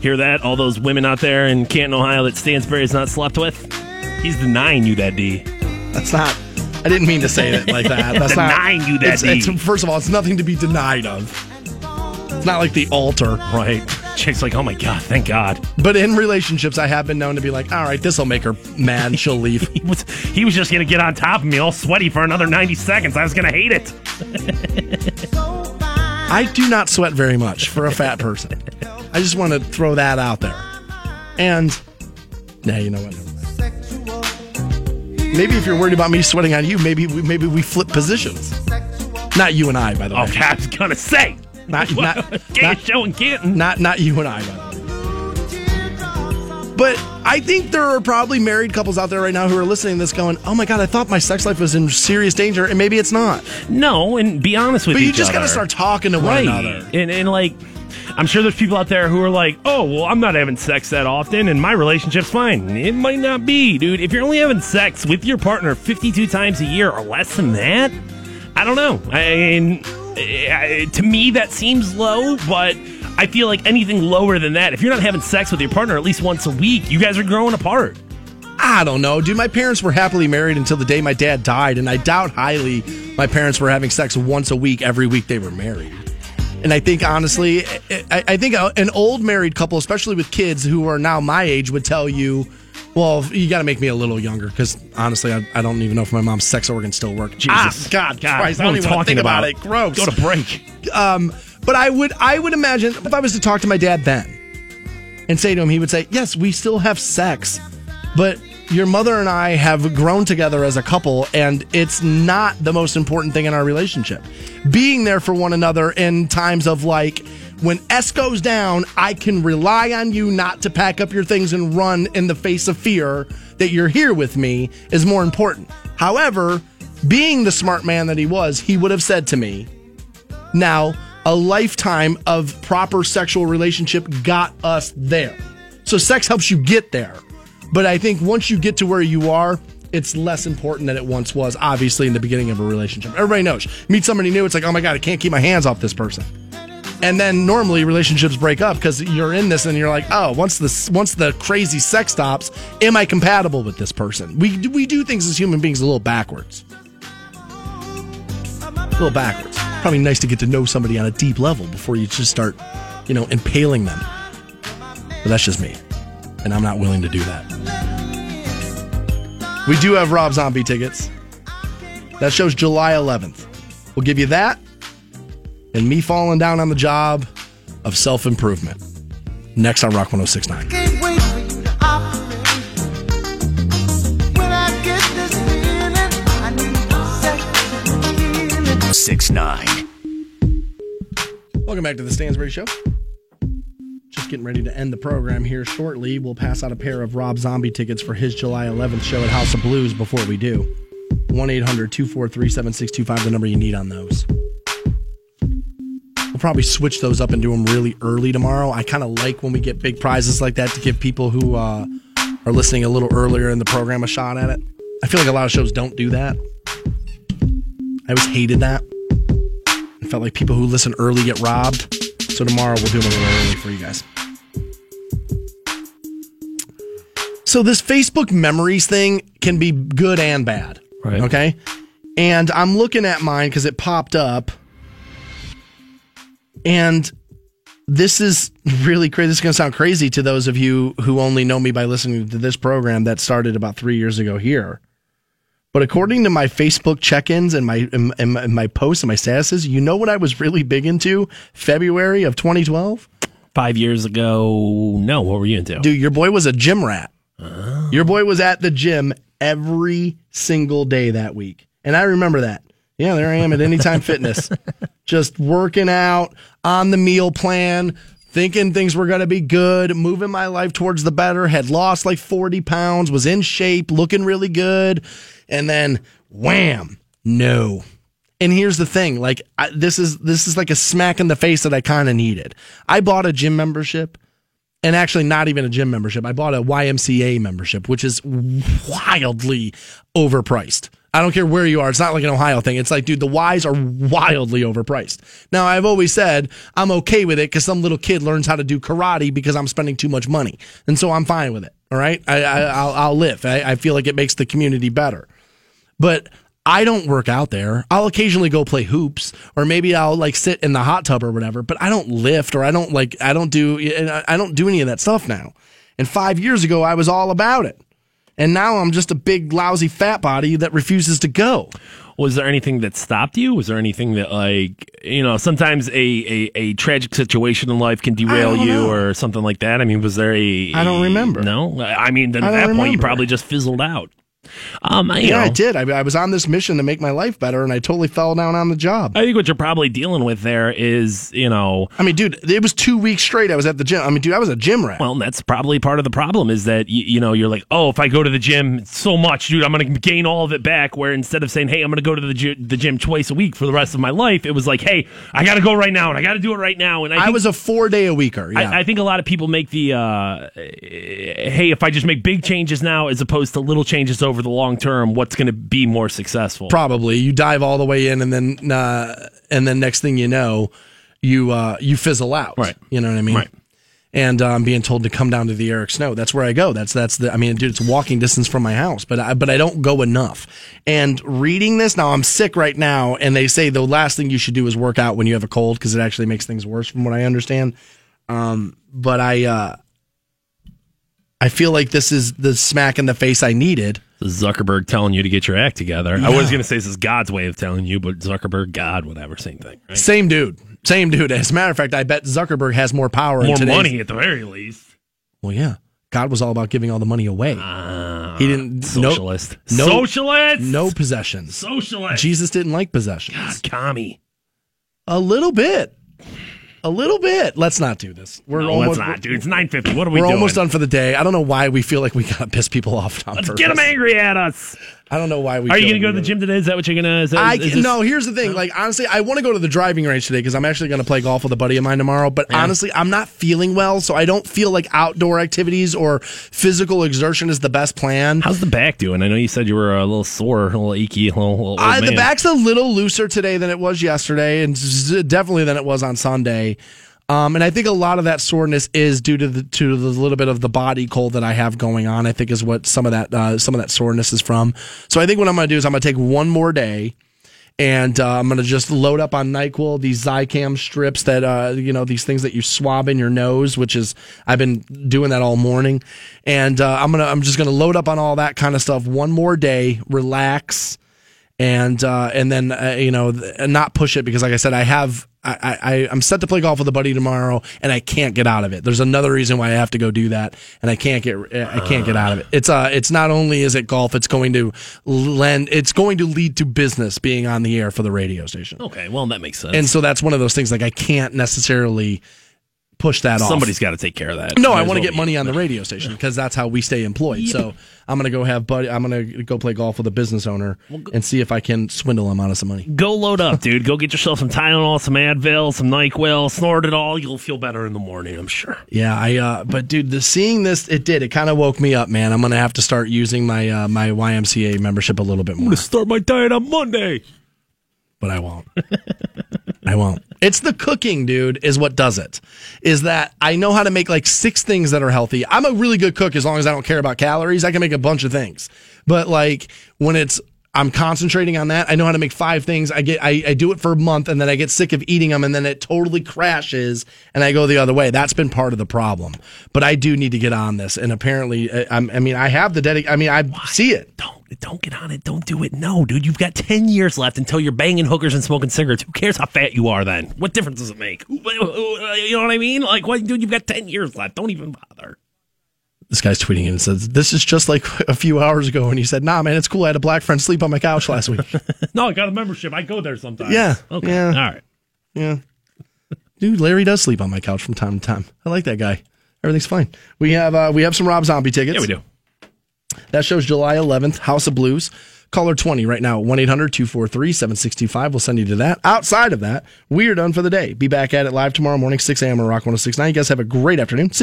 Hear that? All those women out there in Canton, Ohio that Stansbury is not slept with? He's denying you that D. That's not. I didn't mean to say it like that. (laughs) That's Denying not, you that it's, it's- First of all, it's nothing to be denied of. It's not like the altar. Right. Chick's like, oh my God, thank God. But in relationships, I have been known to be like, all right, this will make her mad. (laughs) She'll leave. He was, he was just going to get on top of me all sweaty for another 90 seconds. I was going to hate it. I do not sweat very much for a fat person. I just want to throw that out there. And, nah, you know what? Maybe if you're worried about me sweating on you, maybe we, maybe we flip positions. Not you and I, by the oh, way. Okay, I was going to say. Not, (laughs) not, not, show in Canton. not, not you and I, by the way. But I think there are probably married couples out there right now who are listening to this going, oh my God, I thought my sex life was in serious danger, and maybe it's not. No, and be honest with But you just got to start talking to one right. another. And, and like, I'm sure there's people out there who are like, oh, well, I'm not having sex that often and my relationship's fine. It might not be, dude. If you're only having sex with your partner 52 times a year or less than that, I don't know. I mean, to me, that seems low, but I feel like anything lower than that, if you're not having sex with your partner at least once a week, you guys are growing apart. I don't know, dude. My parents were happily married until the day my dad died, and I doubt highly my parents were having sex once a week every week they were married. And I think honestly, I, I think an old married couple, especially with kids who are now my age, would tell you, "Well, you got to make me a little younger." Because honestly, I, I don't even know if my mom's sex organs still work. Jesus. Ah, God, Christ, I don't what are we even want to think about it. Gross. Go to break. Um, but I would I would imagine if I was to talk to my dad then and say to him, he would say, "Yes, we still have sex, but your mother and I have grown together as a couple, and it's not the most important thing in our relationship. Being there for one another in times of like." When S goes down, I can rely on you not to pack up your things and run in the face of fear that you're here with me is more important. However, being the smart man that he was, he would have said to me, now, a lifetime of proper sexual relationship got us there. So sex helps you get there. But I think once you get to where you are, it's less important than it once was, obviously, in the beginning of a relationship. Everybody knows. Meet somebody new, it's like, oh my God, I can't keep my hands off this person. And then normally relationships break up because you're in this and you're like, oh, once the once the crazy sex stops, am I compatible with this person? We we do things as human beings a little backwards a little backwards. Probably nice to get to know somebody on a deep level before you just start, you know, impaling them. But that's just me. And I'm not willing to do that. We do have Rob Zombie tickets. That show's July 11th. We'll give you that and me falling down on the job of self improvement. Next on Rock 1069. Can't wait for you to operate. When I get this feeling, I need sex healing. 6 9. Welcome back to the Stansbury Show. Getting ready to end the program here shortly. We'll pass out a pair of Rob Zombie tickets for his July 11th show at House of Blues before we do. 1 800 243 7625, the number you need on those. We'll probably switch those up and do them really early tomorrow. I kind of like when we get big prizes like that to give people who uh, are listening a little earlier in the program a shot at it. I feel like a lot of shows don't do that. I always hated that. I felt like people who listen early get robbed. So tomorrow we'll do them a little early for you guys. So this Facebook memories thing can be good and bad. Right. Okay. And I'm looking at mine because it popped up. And this is (laughs) really crazy. This is going to sound crazy to those of you who only know me by listening to this program that started about three years ago here. But according to my Facebook check-ins and my and, and my- and my posts and my statuses, you know what I was really big into February of 2012. Five years ago, no. What were you into? Dude, your boy was a gym rat. Oh. Your boy was at the gym every single day that week. And I remember that. Yeah, there I am at Anytime Fitness, (laughs) just working out on the meal plan, thinking things were going to be good, moving my life towards the better, had lost like 40 pounds, was in shape, looking really good. And then wham, no. And here's the thing, like I, this is this is like a smack in the face that I kind of needed. I bought a gym membership and actually not even a gym membership. I bought a YMCA membership, which is wildly overpriced. I don't care where you are. It's not like an Ohio thing. It's like, dude, the Ys are wildly overpriced. Now, I've always said I'm okay with it because some little kid learns how to do karate because I'm spending too much money, and so I'm fine with it. All right, I, I, I'll, I'll live. I, I feel like it makes the community better but I don't work out there. I'll occasionally go play hoops or maybe I'll like sit in the hot tub or whatever, but I don't lift or I don't like, I don't do, I don't do any of that stuff now. And five years ago, I was all about it. And now I'm just a big, lousy fat body that refuses to go. Was there anything that stopped you? Was there anything that, like, you know, sometimes a, a, a tragic situation in life can derail you know. or something like that? I mean, was there a. I don't remember. No? I mean, then at that point, you probably just fizzled out. Um, Yeah, know, I did. I, I was on this mission to make my life better and I totally fell down on the job. I think what you're probably dealing with there is, you know, I mean, dude, it was two weeks straight I was at the gym. I mean, dude, I was a gym rat. Well, that's probably part of the problem is that you, you know you're like, oh, if I go to the gym so much, dude, I'm going to gain all of it back. Where instead of saying, hey, I'm going to go to the gy- the gym twice a week for the rest of my life, it was like, hey, I got to go right now and I got to do it right now. And I, I was a four day a weeker. Yeah. I, I think a lot of people make the, uh, hey, if I just make big changes now as opposed to little changes over the long term, what's going to be more successful? Probably you dive all the way in, and then uh, and then next thing you know, you uh, you fizzle out. Right. You know what I mean. Right. And I'm being told to come down to the Eric Snow. That's where I go. That's that's the. I mean, dude, it's walking distance from my house, but I, but I don't go enough. And reading this now, I'm sick right now, and they say the last thing you should do is work out when you have a cold because it actually makes things worse, from what I understand. Um, but I uh, I feel like this is the smack in the face I needed. Zuckerberg telling you to get your act together. I was going to say this is God's way of telling you, but Zuckerberg, God, whatever, same thing. Right? Same dude. Same dude. As a matter of fact, I bet Zuckerberg has more power. More money at the very least. Well, yeah. God was all about giving all the money away. Ah, he didn't. Socialist. No, Socialist. No, no possessions. Socialist. Jesus didn't like possessions. commie. A little bit. A little bit. Let's not do this. We're No, almost. let's not, dude. It's nine fifty. What are we We're doing? almost done for the day. I don't know why we feel like we gotta piss people off. Let's purpose. get them angry at us. I don't know why we. Are you going to go to the gym today? Is that what you're going to? Is that, I is this- no. Here's the thing. Like honestly, I want to go to the driving range today because I'm actually going to play golf with a buddy of mine tomorrow. But honestly, I'm not feeling well, so I don't feel like outdoor activities or physical exertion is the best plan. How's the back doing? I know you said you were a little sore, a little achy, a little. little Uh, the back's a little looser today than it was yesterday, and definitely than it was on Sunday. Um, and I think a lot of that soreness is due to the to the little bit of the body cold that I have going on. I think is what some of that uh, some of that soreness is from. So I think what I'm going to do is I'm going to take one more day. And uh, I'm gonna just load up on Nyquil, these Zicam strips that uh, you know these things that you swab in your nose, which is I've been doing that all morning, and uh, I'm gonna I'm just gonna load up on all that kind of stuff. One more day, relax, and uh, and then uh, you know not push it because like I said I have I, I I'm set to play golf with a buddy tomorrow and I can't get out of it. There's another reason why I have to go do that and I can't get I can't get out of it. It's uh it's not only is it golf it's going to lend it's going to lead to business being on the air for the radio station. Okay, well that makes sense. And so that's one of those things like I can't necessarily push that off. Somebody's got to take care of that. No, Might I want to well get money on the radio station because that's how we stay employed. So I'm gonna go have buddy. I'm gonna go play golf with a business owner and see if I can swindle him out of some money. Go load up, dude. Go get yourself some Tylenol, some Advil, some Nyquil. Snort it all. You'll feel better in the morning. I'm sure. Yeah, I. Uh, but dude, the seeing this, it did. It kind of woke me up, man. I'm gonna have to start using my uh, my YMCA membership a little bit more. I'm gonna start my diet on Monday. but I won't. (laughs) I won't. It's the cooking, dude, is what does it. Is that I know how to make like six things that are healthy. I'm a really good cook as long as I don't care about calories. I can make a bunch of things. But like when it's I'm concentrating on that. I know how to make five things. I get I, I do it for a month and then I get sick of eating them and then it totally crashes and I go the other way. That's been part of the problem. But I do need to get on this and apparently I, I'm- I mean I have the dedic I mean I see it. Don't don't get on it. Don't do it. No, dude. You've got ten years left until you're banging hookers and smoking cigarettes. Who cares how fat you are then? What difference does it make? You know what I mean? Like, what, dude? You've got ten years left. Don't even bother. This guy's tweeting and says, This is just like (laughs) a few hours ago. And he said, Nah, man, it's cool. I had a black friend sleep on my couch last week. (laughs) No, I got a membership. I go there sometimes. Yeah, Okay. yeah. All right. yeah. Dude, Larry does sleep on my couch from time to time. I like that guy. Everything's fine. We have uh, we have some Rob Zombie tickets. Yeah, we do. That show's July 11th, House of Blues. Caller 20 right now, 1 800 243 7625. We'll send you to that. Outside of that, we are done for the day. Be back at it live tomorrow morning, 6 a.m. on Rock 1069. You guys have a great afternoon. See you.